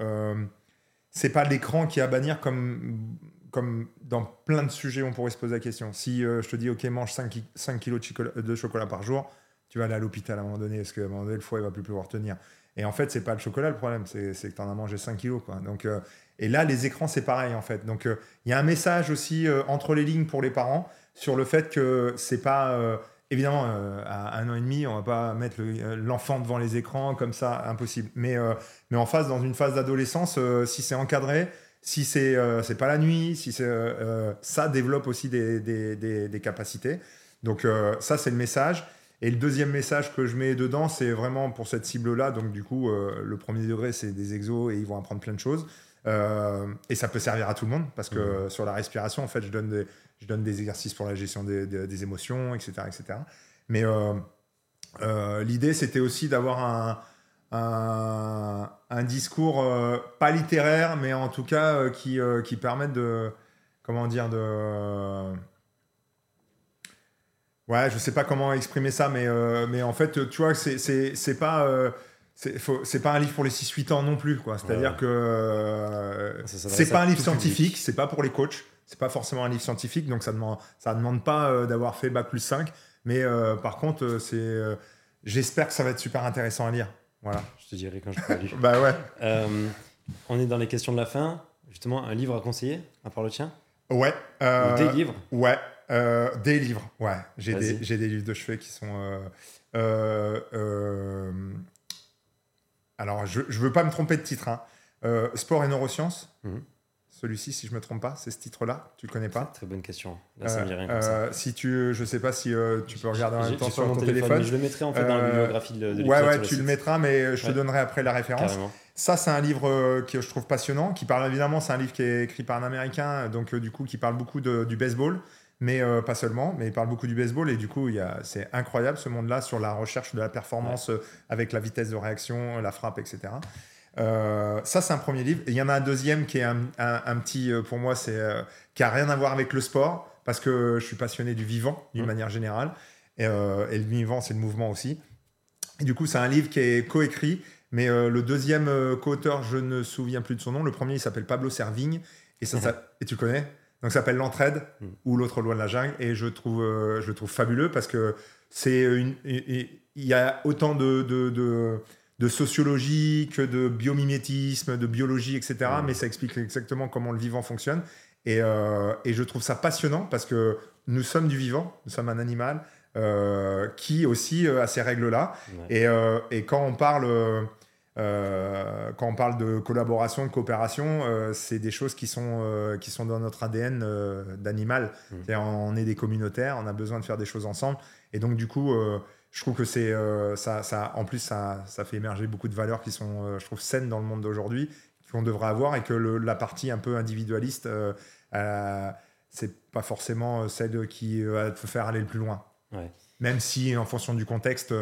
c'est pas l'écran qui est à bannir comme, comme dans plein de sujets, on pourrait se poser la question. Si euh, je te dis, OK, mange 5, ki- 5 kilos de chocolat, par jour, tu vas aller à l'hôpital à un moment donné, parce qu'à un moment donné, le foie, il va plus pouvoir tenir. Et en fait, c'est pas le chocolat le problème, c'est que tu en as mangé 5 kilos. Quoi. Donc, euh, et là, les écrans, c'est pareil, en fait. Donc, euh, il y a un message aussi entre les lignes pour les parents sur le fait que c'est pas. évidemment, à un an et demi, on va pas mettre le- l'enfant devant les écrans comme ça, impossible. Mais, mais en phase, dans une phase d'adolescence, si c'est encadré, si c'est euh, c'est pas la nuit, si c'est euh, euh, ça développe aussi des, des, des- des capacités. Donc euh, ça, c'est le message. Et le deuxième message que je mets dedans, c'est vraiment pour cette cible-là. Donc, du coup, le premier degré, c'est des exos et ils vont apprendre plein de choses. Et ça peut servir à tout le monde parce que sur la respiration, en fait, je donne des, je donne des exercices pour la gestion des, des, émotions, etc. etc. Mais l'idée, c'était aussi d'avoir un, un, un, discours pas littéraire, mais en tout cas qui, qui permette de. Comment dire de Ouais, je sais pas comment exprimer ça, mais, euh, mais en fait, tu vois, c'est, c'est, pas. Euh, c'est pas un livre pour les 6-8 ans non plus, quoi. C'est-à-dire que euh, c'est pas un livre scientifique, c'est pas pour les coachs, c'est pas forcément un livre scientifique, donc ça demande, ça demande pas d'avoir fait bac plus 5, mais par contre, c'est, j'espère que ça va être super intéressant à lire. Voilà. Je te dirai quand je pourrai lire. [laughs] bah ouais. on est dans les questions de la fin. Justement, un livre à conseiller, à part le tien Ouais. Ou des livres Ouais. Euh, des livres, ouais. J'ai des, des, livres de chevet qui sont. Euh, euh, alors, je ne veux pas me tromper de titre. Hein. Sport et neurosciences. Mhm. Celui-ci, si je me trompe pas, c'est ce titre-là. Tu le connais pas Très bonne question. Là, ça me rien comme ça. Si tu, je sais pas si tu peux regarder en même temps sur, ton téléphone. Je le mettrai en fait dans la bibliographie de, de Ouais, ouais, tu le mettras, mais je te donnerai après la référence. Ça, c'est un livre que je trouve passionnant, qui parle évidemment, c'est un livre qui est écrit par un Américain, donc du coup, qui parle beaucoup de, du baseball mais euh, pas seulement, mais il parle beaucoup du baseball et du coup, c'est incroyable ce monde-là sur la recherche de la performance euh, avec la vitesse de réaction, la frappe, etc. Euh, ça, c'est un premier livre. il y en a un deuxième qui est un, petit, pour moi, c'est qui a rien à voir avec le sport parce que je suis passionné du vivant d'une mmh. manière générale et, le vivant, c'est le mouvement aussi. Et du coup, c'est un livre qui est coécrit, mais le deuxième co-auteur, je ne me souviens plus de son nom. Le premier, il s'appelle Pablo Servigne et ça, ça et tu connais? Donc ça s'appelle L'entraide hmm. ou L'autre loi de la jungle et je trouve, euh, je trouve fabuleux parce que c'est une, il y a autant de, de, de, sociologie que de biomimétisme, de biologie, etc. Mais ça explique exactement comment le vivant fonctionne. Et, euh, et, je trouve ça passionnant parce que nous sommes du vivant, nous sommes un animal euh, qui aussi a ces règles-là. Et, et, quand on parle euh, quand on parle de collaboration, de coopération, euh, c'est des choses qui sont, euh, qui sont dans notre ADN d'animal. Mmh. On est des communautaires, on a besoin de faire des choses ensemble. Et donc, du coup, je trouve que c'est ça, ça, en plus, ça, ça, fait émerger beaucoup de valeurs qui sont, je trouve, saines dans le monde d'aujourd'hui, qu'on devrait avoir, et que la partie un peu individualiste, c'est pas forcément celle qui va te faire aller le plus loin. Même si, en fonction du contexte,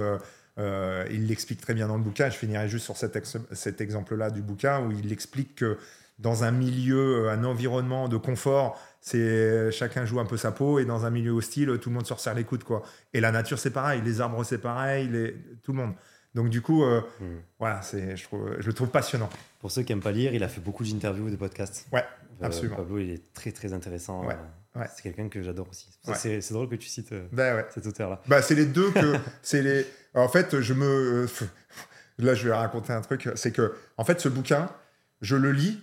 euh, il l'explique très bien dans le bouquin. Je finirai juste sur cet, cet exemple-là du bouquin où il explique que dans un milieu, euh, un environnement de confort, c'est chacun joue un peu sa peau et dans un milieu hostile, tout le monde se resserre les coudes quoi. Et la nature c'est pareil, les arbres c'est pareil, les... tout le monde. Donc du coup, euh, hmm. voilà, c'est je trouve, je le trouve passionnant. Pour ceux qui aiment pas lire, il a fait beaucoup d'interviews, de podcasts. Ouais, absolument. Pablo, il est très très intéressant. Ouais. C'est quelqu'un que j'adore aussi. C'est drôle que tu cites ben cet auteur-là. Bah, c'est les deux que. [laughs] c'est les... En fait, je me. [laughs] Là, je vais raconter un truc. C'est que, en fait, ce bouquin, je le lis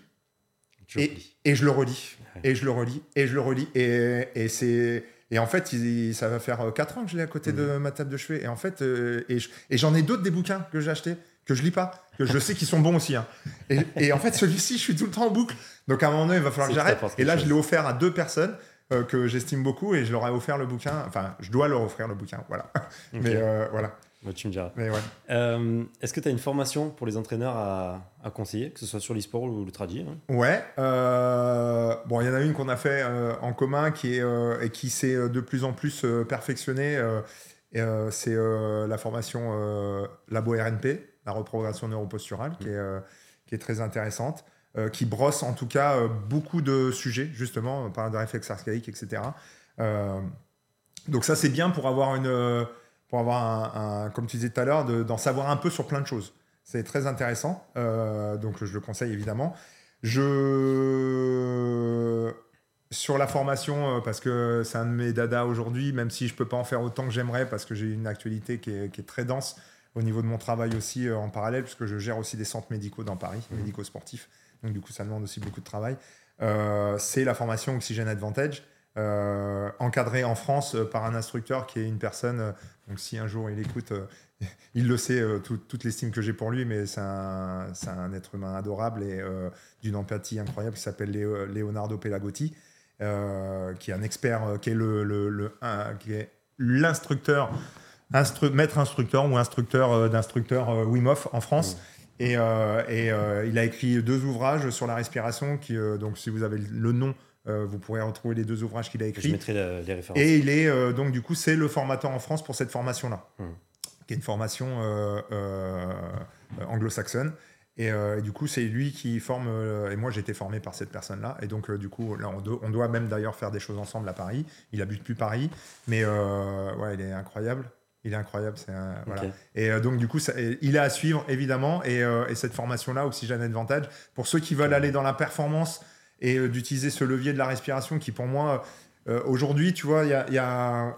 et, et, je le relis. Et je le relis. Et je le relis. Et, et c'est. Et en fait, ça va faire 4 ans que je l'ai à côté de ma table de chevet. Et en fait, euh, et j'en ai d'autres des bouquins que j'ai achetés, que je lis pas, que je sais qu'ils sont bons aussi. Hein. Et, et, en fait, celui-ci, je suis tout le temps en boucle. Donc à un moment donné, il va falloir que j'arrête. Et là, je l'ai offert à deux personnes. Euh, que j'estime beaucoup et je leur ai offert le bouquin. Enfin, je dois leur offrir le bouquin, voilà. Mais euh, voilà. Tu me diras. Mais ouais. Euh, est-ce que tu as une formation pour les entraîneurs à, à conseiller, que ce soit sur l'e-sport ou le tradit hein? Ouais. bon, il y en a une qu'on a fait en commun qui est, et qui s'est de plus en plus perfectionnée. c'est la formation Labo RNP, la reprogrammation neuroposturale, qui, est, qui est très intéressante. Euh, qui brosse en tout cas euh, beaucoup de sujets, justement, on parle de réflexe archaïque, etc. Euh, donc ça, c'est bien pour avoir, une, pour avoir un, comme tu disais tout à l'heure, d'en savoir un peu sur plein de choses. C'est très intéressant, donc je le conseille évidemment. Je sur la formation, parce que c'est un de mes dada aujourd'hui, même si je peux pas en faire autant que j'aimerais, parce que j'ai une actualité qui est, qui est, très dense au niveau de mon travail aussi en parallèle, puisque je gère aussi des centres médicaux dans Paris, mmh. médicaux sportifs donc du coup ça demande aussi beaucoup de travail. Euh, c'est la formation Oxygen Advantage, euh, encadrée en France euh, par un instructeur qui est une personne, donc si un jour il écoute, [laughs] il le sait, toute l'estime que j'ai pour lui, mais c'est un, un, être humain adorable et d'une empathie incroyable qui s'appelle Leonardo Pelagotti, qui est un expert, qui est le, l'instructeur maître instructeur ou instructeur d'instructeur Wim Hof en France. Et, et il a écrit deux ouvrages sur la respiration. Qui, donc, si vous avez le nom, vous pourrez retrouver les deux ouvrages qu'il a écrits. Je mettrai les références. Et il est donc du coup c'est le formateur en France pour cette formation-là, mmh. qui est une formation anglo-saxonne. Euh, et, du coup, c'est lui qui forme. Euh, et moi, j'ai été formé par cette personne-là. Et donc, euh, du coup, là, on, doit même d'ailleurs faire des choses ensemble à Paris. Il habite plus Paris, mais ouais, il est incroyable. Il est incroyable. C'est voilà. Et donc, du coup, ça, il est à suivre évidemment. Et, cette formation-là, Oxygène Advantage, pour ceux qui veulent aller dans la performance et d'utiliser ce levier de la respiration, qui pour moi, aujourd'hui, tu vois, il y a, y a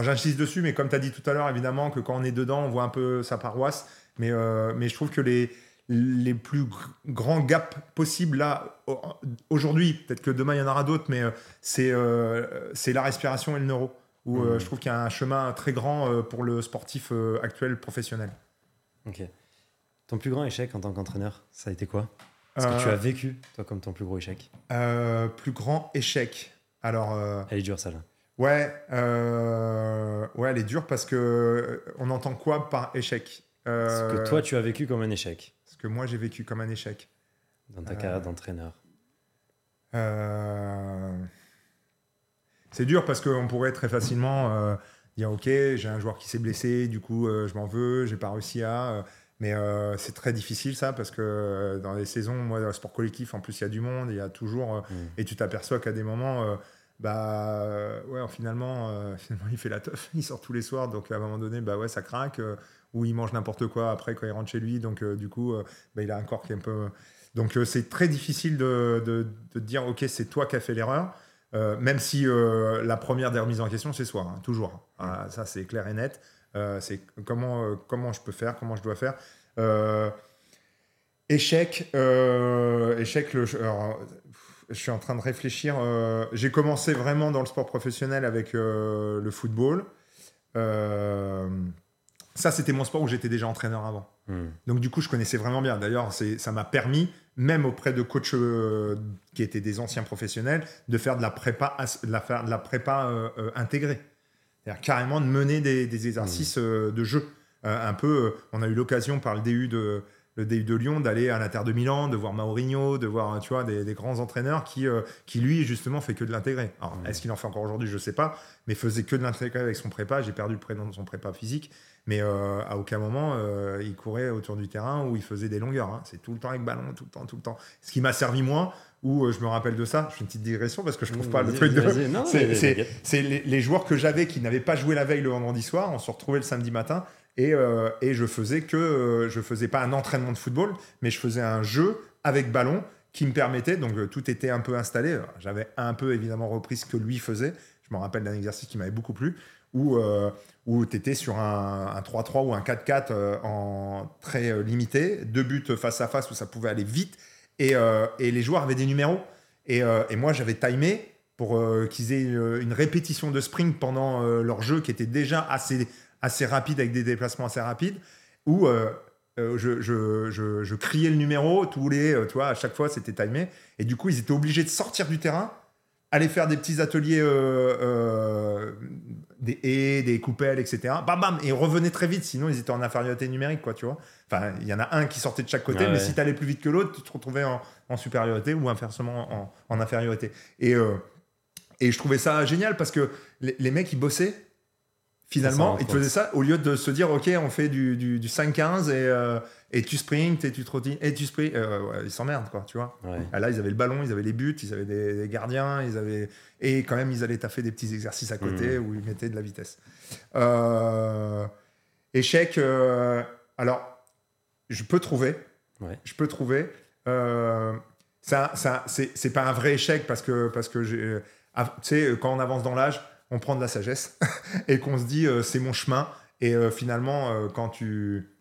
j'insiste dessus, mais comme tu as dit tout à l'heure, évidemment, que quand on est dedans, on voit un peu sa paroisse. Mais, mais je trouve que les, les plus grands gaps possibles là aujourd'hui. Peut-être que demain il y en aura d'autres, mais euh, c'est euh, la respiration et le neuro. Où euh, mmh. je trouve qu'il y a un chemin très grand pour le sportif actuel professionnel. Ok. Ton plus grand échec en tant qu'entraîneur, ça a été quoi? Ce que tu as vécu, toi, comme ton plus gros échec Plus grand échec. Alors. Elle est dure, ça là. Ouais, ouais, elle est dure parce que on entend quoi par échec Ce que toi tu as vécu comme un échec que moi j'ai vécu comme un échec. Dans ta carrière euh, d'entraîneur euh, C'est dur parce qu'on pourrait très facilement euh, dire Ok, j'ai un joueur qui s'est blessé, du coup je m'en veux, j'ai pas réussi à. Mais c'est très difficile ça parce que dans les saisons, moi, dans le sport collectif, en plus il y a du monde, il y a toujours. Mm. Et tu t'aperçois qu'à des moments bah ouais finalement, [laughs] finalement il fait la teuf il sort tous les soirs donc à un moment donné bah ouais ça craque où il mange n'importe quoi après quand il rentre chez lui. Donc, euh, du coup, euh, bah, il a un corps qui est un peu. Donc, euh, c'est très difficile de, de, dire, OK, c'est toi qui as fait l'erreur. même si la première des remises en question, c'est soi, hein, toujours. Ah, ça, c'est clair et net. C'est comment, comment je peux faire, comment je dois faire. échec, échec le, je suis en train de réfléchir. J'ai commencé vraiment dans le sport professionnel avec le football. Ça, c'était mon sport où j'étais déjà entraîneur avant. Hmm. Donc, du coup, je connaissais vraiment bien. D'ailleurs, ça m'a permis, même auprès de coachs euh, qui étaient des anciens professionnels, de faire de la prépa, de la, de la prépa euh, euh, intégrée. C'est-à-dire carrément de mener des, exercices hmm. de jeu. un peu, on a eu l'occasion par le DU de, le DU de Lyon d'aller à l'Inter de Milan, de voir Maurinho, de voir tu vois, des, grands entraîneurs qui, qui, lui, justement, fait que de l'intégrer. Alors, hmm. est-ce qu'il en fait encore aujourd'hui? Je ne sais pas, mais faisait que de l'intégrer avec son prépa. J'ai perdu le prénom de son prépa physique. Mais euh, à aucun moment, euh, il courait autour du terrain où il faisait des longueurs. Hein. C'est tout le temps avec ballon, tout le temps, tout le temps. Ce qui m'a servi moins, où euh, je me rappelle de ça, je fais une petite digression parce que je trouve pas le truc de. C'est les, joueurs que j'avais qui n'avaient pas joué la veille le vendredi soir, on se retrouvait le samedi matin et, et je faisais que. je faisais pas un entraînement de football, mais je faisais un jeu avec ballon qui me permettait, donc tout était un peu installé. J'avais un peu évidemment repris ce que lui faisait. Je me rappelle d'un exercice qui m'avait beaucoup plu où, euh, où tu étais sur un 3-3 ou un 4-4 euh, en très euh, limité, deux buts face à face où ça pouvait aller vite, et, et les joueurs avaient des numéros. Et, et moi, j'avais timé pour qu'ils aient une, répétition de sprint pendant leur jeu qui était déjà assez, assez rapide, avec des déplacements assez rapides, où je, je, criais le numéro tous les, tu vois, à chaque fois c'était timé. Et du coup, ils étaient obligés de sortir du terrain, aller faire des petits ateliers des haies, des coupelles, etc. Bam, bam, et revenez très vite, sinon ils étaient en infériorité numérique, quoi, tu vois. Enfin, il y en a un qui sortait de chaque côté, mais si tu allais plus vite que l'autre, tu te retrouvais en, supériorité ou inversement en, infériorité. Et, euh, et je trouvais ça génial parce que les, mecs, ils bossaient. Finalement, ils faisaient ça au lieu de se dire, OK, on fait du, du, 5-15 et, euh, et tu sprints et tu trottines et tu sprints. Euh, ils s'emmerdent, quoi, tu vois. Ah, là, ils avaient le ballon, ils avaient les buts, ils avaient des, gardiens, ils avaient. Et quand même, ils allaient taffer des petits exercices à côté mmh. où ils mettaient de la vitesse. Euh, échec. Alors, je peux trouver. Je peux trouver. ça, ça c'est pas un vrai échec parce que, parce que tu sais, quand on avance dans l'âge, on prend de la sagesse [laughs] et qu'on se dit c'est mon chemin. Et finalement, quand tu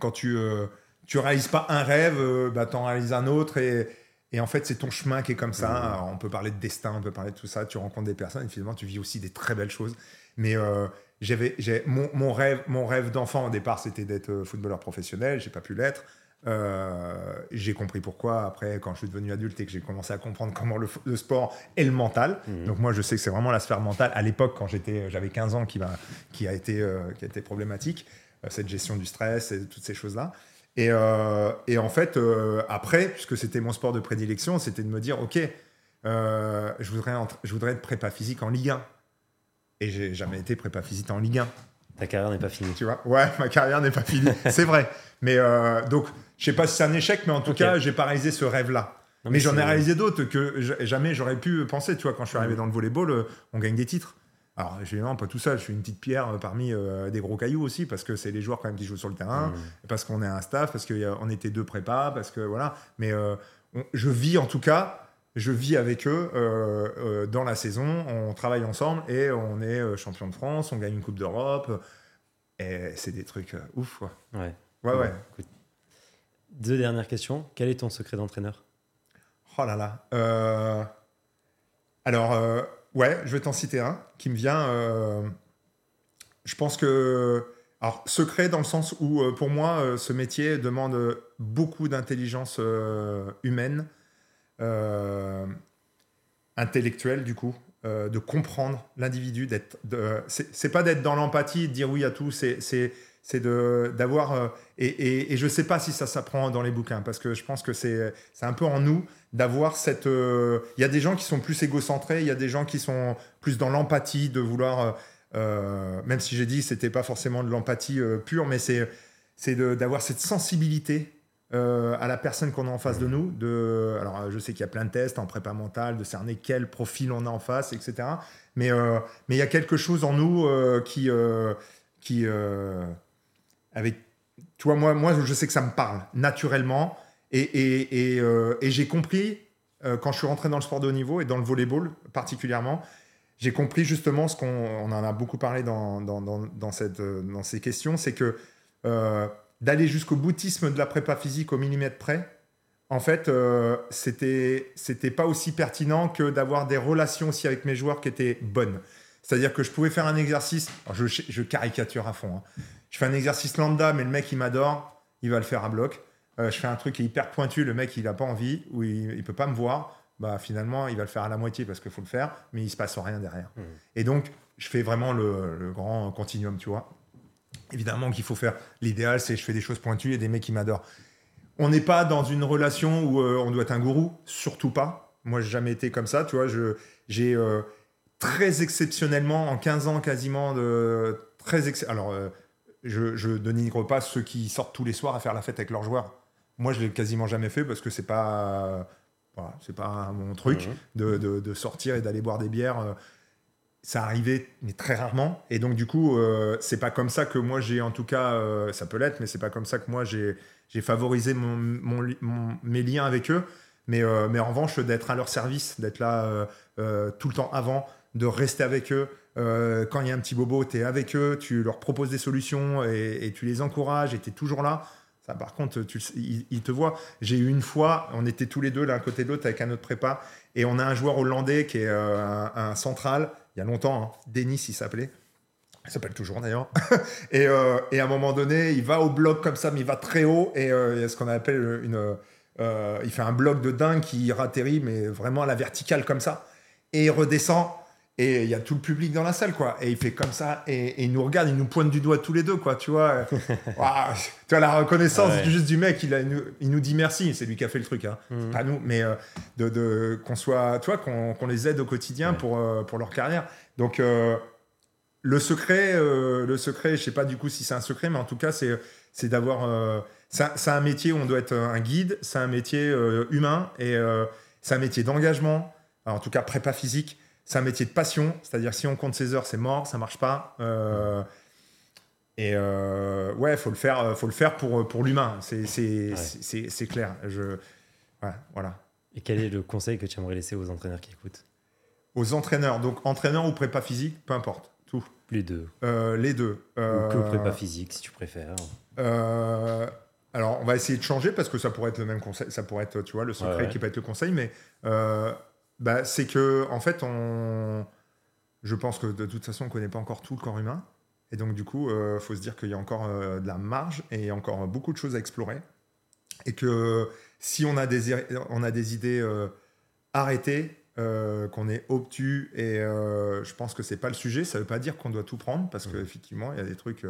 quand tu euh, tu réalises pas un rêve, euh, bah, tu en réalises un autre et, et en fait, c'est ton chemin qui est comme ça. Mmh. on peut parler de destin, on peut parler de tout ça. Tu rencontres des personnes et finalement, tu vis aussi des très belles choses. Mais euh, j'avais, mon, mon, rêve, mon rêve d'enfant au départ, c'était d'être footballeur professionnel. J'ai pas pu l'être. Euh, j'ai compris pourquoi après quand je suis devenu adulte et que j'ai commencé à comprendre [laughs] comment le, le sport et le mental. Mhm. Donc moi je sais que c'est vraiment la sphère mentale à l'époque quand j'étais j'avais 15 ans qui, qui, a été, euh, qui a été problématique, euh, cette gestion du stress et toutes ces choses-là. Et, euh, et, en fait euh, après, puisque c'était mon sport de prédilection, c'était de me dire ok, euh, je, voudrais entre- je voudrais être prépa physique en Ligue 1. Et j'ai jamais été prépa physique en Ligue 1. Ta carrière n'est pas finie. Tu vois? Ouais, [laughs] ma carrière n'est pas finie. c'est vrai. Mais euh, donc, je sais pas si c'est un échec, mais en tout Ok. cas, j'ai pas réalisé ce rêve-là. Mais j'en ai réalisé d'autres que jamais j'aurais pu penser. Tu vois, quand je suis arrivé Mhm. dans le volleyball, euh, on gagne des titres. Alors, évidemment, pas tout seul. Je suis une petite pierre euh, parmi euh, des gros cailloux aussi, parce que c'est les joueurs quand même qui jouent sur le terrain, Mhm. parce qu'on est un staff, parce qu'on était deux prépas, parce que voilà. Mais euh, on- je vis en tout cas. Je vis avec eux euh, dans la saison, on travaille ensemble et on est champion de France, on gagne une Coupe d'Europe. Et c'est des trucs ouf, quoi. Ouais. Ouais, ouais. Écoute. Deux dernières questions. Quel est ton secret d'entraîneur? Oh là là. Euh, Alors, euh, ouais, je vais t'en citer un qui me vient. euh, Je pense que. Alors, secret dans le sens où, pour moi, ce métier demande beaucoup d'intelligence humaine, intellectuelle, du coup, de comprendre l'individu. d'être. de- c'est pas d'être dans l'empathie, de dire oui à tout, c'est- c'est d'avoir. euh, et, et, et je sais pas si ça s'apprend dans les bouquins, parce que je pense que c'est un peu en nous d'avoir cette. euh, Il y a des gens qui sont plus égocentrés, il y a des gens qui sont plus dans l'empathie, de vouloir. euh, même si j'ai dit c'était pas forcément de l'empathie pure, mais c'est d'avoir cette sensibilité à la personne qu'on a en face de nous. De, alors, je sais qu'il y a plein de tests en prépa mentale, de cerner quel profil on a en face, etc. Mais mais il y a quelque chose en nous qui qui avec tu vois moi moi je sais que ça me parle naturellement et euh, j'ai compris euh, quand je suis rentré dans le sport de haut niveau et dans le volleyball particulièrement j'ai compris justement ce qu'on on en a beaucoup parlé dans, euh, ces questions, c'est que d'aller jusqu'au boutisme de la prépa physique au millimètre près, en fait, euh, c'était pas aussi pertinent que d'avoir des relations aussi avec mes joueurs qui étaient bonnes. C'est-à-dire que je pouvais faire un exercice, je caricature à fond, hein. Je fais un exercice lambda, mais le mec il m'adore, il va le faire à bloc. Euh, je fais un truc qui est hyper pointu, le mec il a pas envie ou il, il peut pas me voir, bah finalement il va le faire à la moitié parce qu'il faut le faire, mais il se passe rien derrière. Mhm. Et donc je fais vraiment le, le grand continuum, tu vois. Évidemment qu'il faut faire. L'idéal c'est je fais des choses pointues et des mecs qui m'adorent. On n'est pas dans une relation où euh, on doit être un gourou, surtout pas. Moi j'ai jamais été comme ça, tu vois. J'ai euh, très exceptionnellement en 15 ans quasiment de très ex- alors euh, je, je dénigre pas ceux qui sortent tous les soirs à faire la fête avec leurs joueurs. Moi, je l'ai quasiment jamais fait parce que c'est pas, voilà, c'est pas mon truc Mhm. de, de- de sortir et d'aller boire des bières. Ça arrivait, mais très rarement. Et donc, du coup, euh, c'est pas comme ça que moi j'ai, en tout cas, euh, ça peut l'être, mais c'est pas comme ça que moi j'ai, j'ai favorisé mon, mon mes liens avec eux. Mais, euh, mais en revanche, d'être à leur service, d'être là euh, tout le temps avant, de rester avec eux. Euh, quand il y a un petit bobo, tu es avec eux, tu leur proposes des solutions et, tu les encourages et tu es toujours là. Ça, par contre, tu, ils, ils te voient. J'ai eu une fois, on était tous les deux l'un côté de l'autre avec un autre prépa et on a un joueur hollandais qui est euh, un, central, il y a longtemps, hein, Denis il s'appelait. Il s'appelle toujours d'ailleurs. [laughs] et, euh, et à un moment donné, il va au bloc comme ça, mais il va très haut et il y a ce qu'on appelle une. il fait un bloc de dingue qui atterrit, mais vraiment à la verticale comme ça. Et il redescend. Et il y a tout le public dans la salle, quoi. Et il fait comme ça, et, et il nous regarde, il nous pointe du doigt tous les deux, quoi. Tu vois, [laughs] tu vois la reconnaissance ouais. juste du mec. Il, a- il nous, il nous dit merci. C'est lui qui a fait le truc, hein. Mhm. pas nous, mais euh, de, de- qu'on soit, tu vois, qu'on, qu'on les aide au quotidien Ouais. pour euh, pour leur carrière. Donc euh, le secret, le secret, je sais pas du coup si c'est un secret, mais en tout cas c'est c'est d'avoir. c'est un- c'est un métier où on doit être un guide. C'est un métier humain et c'est un métier d'engagement. En tout cas prépa physique. C'est un métier de passion, c'est-à-dire si on compte ses heures, c'est mort, ça marche pas. Euh, et euh, ouais, faut le faire, euh, faut le faire pour pour l'humain. C'est c'est Ouais. clair. Je ouais, voilà. Et quel est le conseil que tu aimerais laisser aux entraîneurs qui écoutent? Aux entraîneurs, donc entraîneur ou prépa physique, peu importe, tout. Les deux. Euh, les deux. Ou que prépa physique, si tu préfères. alors, on va essayer de changer parce que ça pourrait être le même conseil, ça pourrait être, tu vois, le secret Ouais, qui peut être le conseil, mais bah, c'est que, en fait, on, je pense que de toute façon, on connaît pas encore tout le corps humain, et donc du coup, il faut se dire qu'il y a encore euh, de la marge et il y a encore beaucoup de choses à explorer. Et que si on a des, on a des idées euh, arrêtées, euh, qu'on est obtus, et euh, je pense que c'est pas le sujet, ça veut pas dire qu'on doit tout prendre, parce qu'effectivement, il y a des trucs,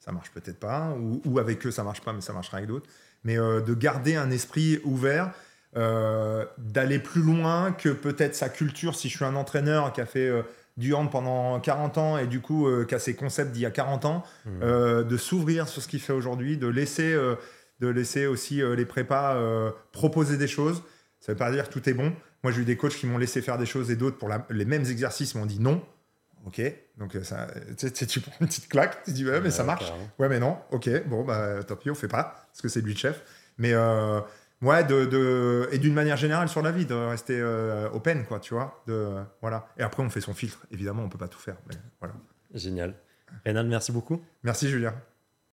ça marche peut-être pas, ou, ou, avec eux, ça marche pas, mais ça marchera avec d'autres. Mais de garder un esprit ouvert, d'aller plus loin que peut-être sa culture, si je suis un entraîneur qui a fait du hand pendant 40 ans et du coup euh, qui a ses concepts d'il y a 40 ans, mmh. euh, de s'ouvrir sur ce qu'il fait aujourd'hui, de laisser, euh, de laisser aussi les prépas proposer des choses. Ça ne veut pas dire que tout est bon. Moi, j'ai eu des coachs qui m'ont laissé faire des choses et d'autres pour les mêmes exercices m'ont dit non. Ok, donc ça, tu prends une petite claque, tu dis ouais, mais ça marche. Ouais, mais non, ok, bon, bah tant pis, on fait pas, parce que c'est lui le chef. Mais Ouais, de, de et d'une manière générale sur la vie, de rester euh, open, quoi, tu vois. De, voilà. Et après, on fait son filtre. Évidemment, on peut pas tout faire, mais voilà. Génial. Rénal, merci beaucoup. Merci, Julien.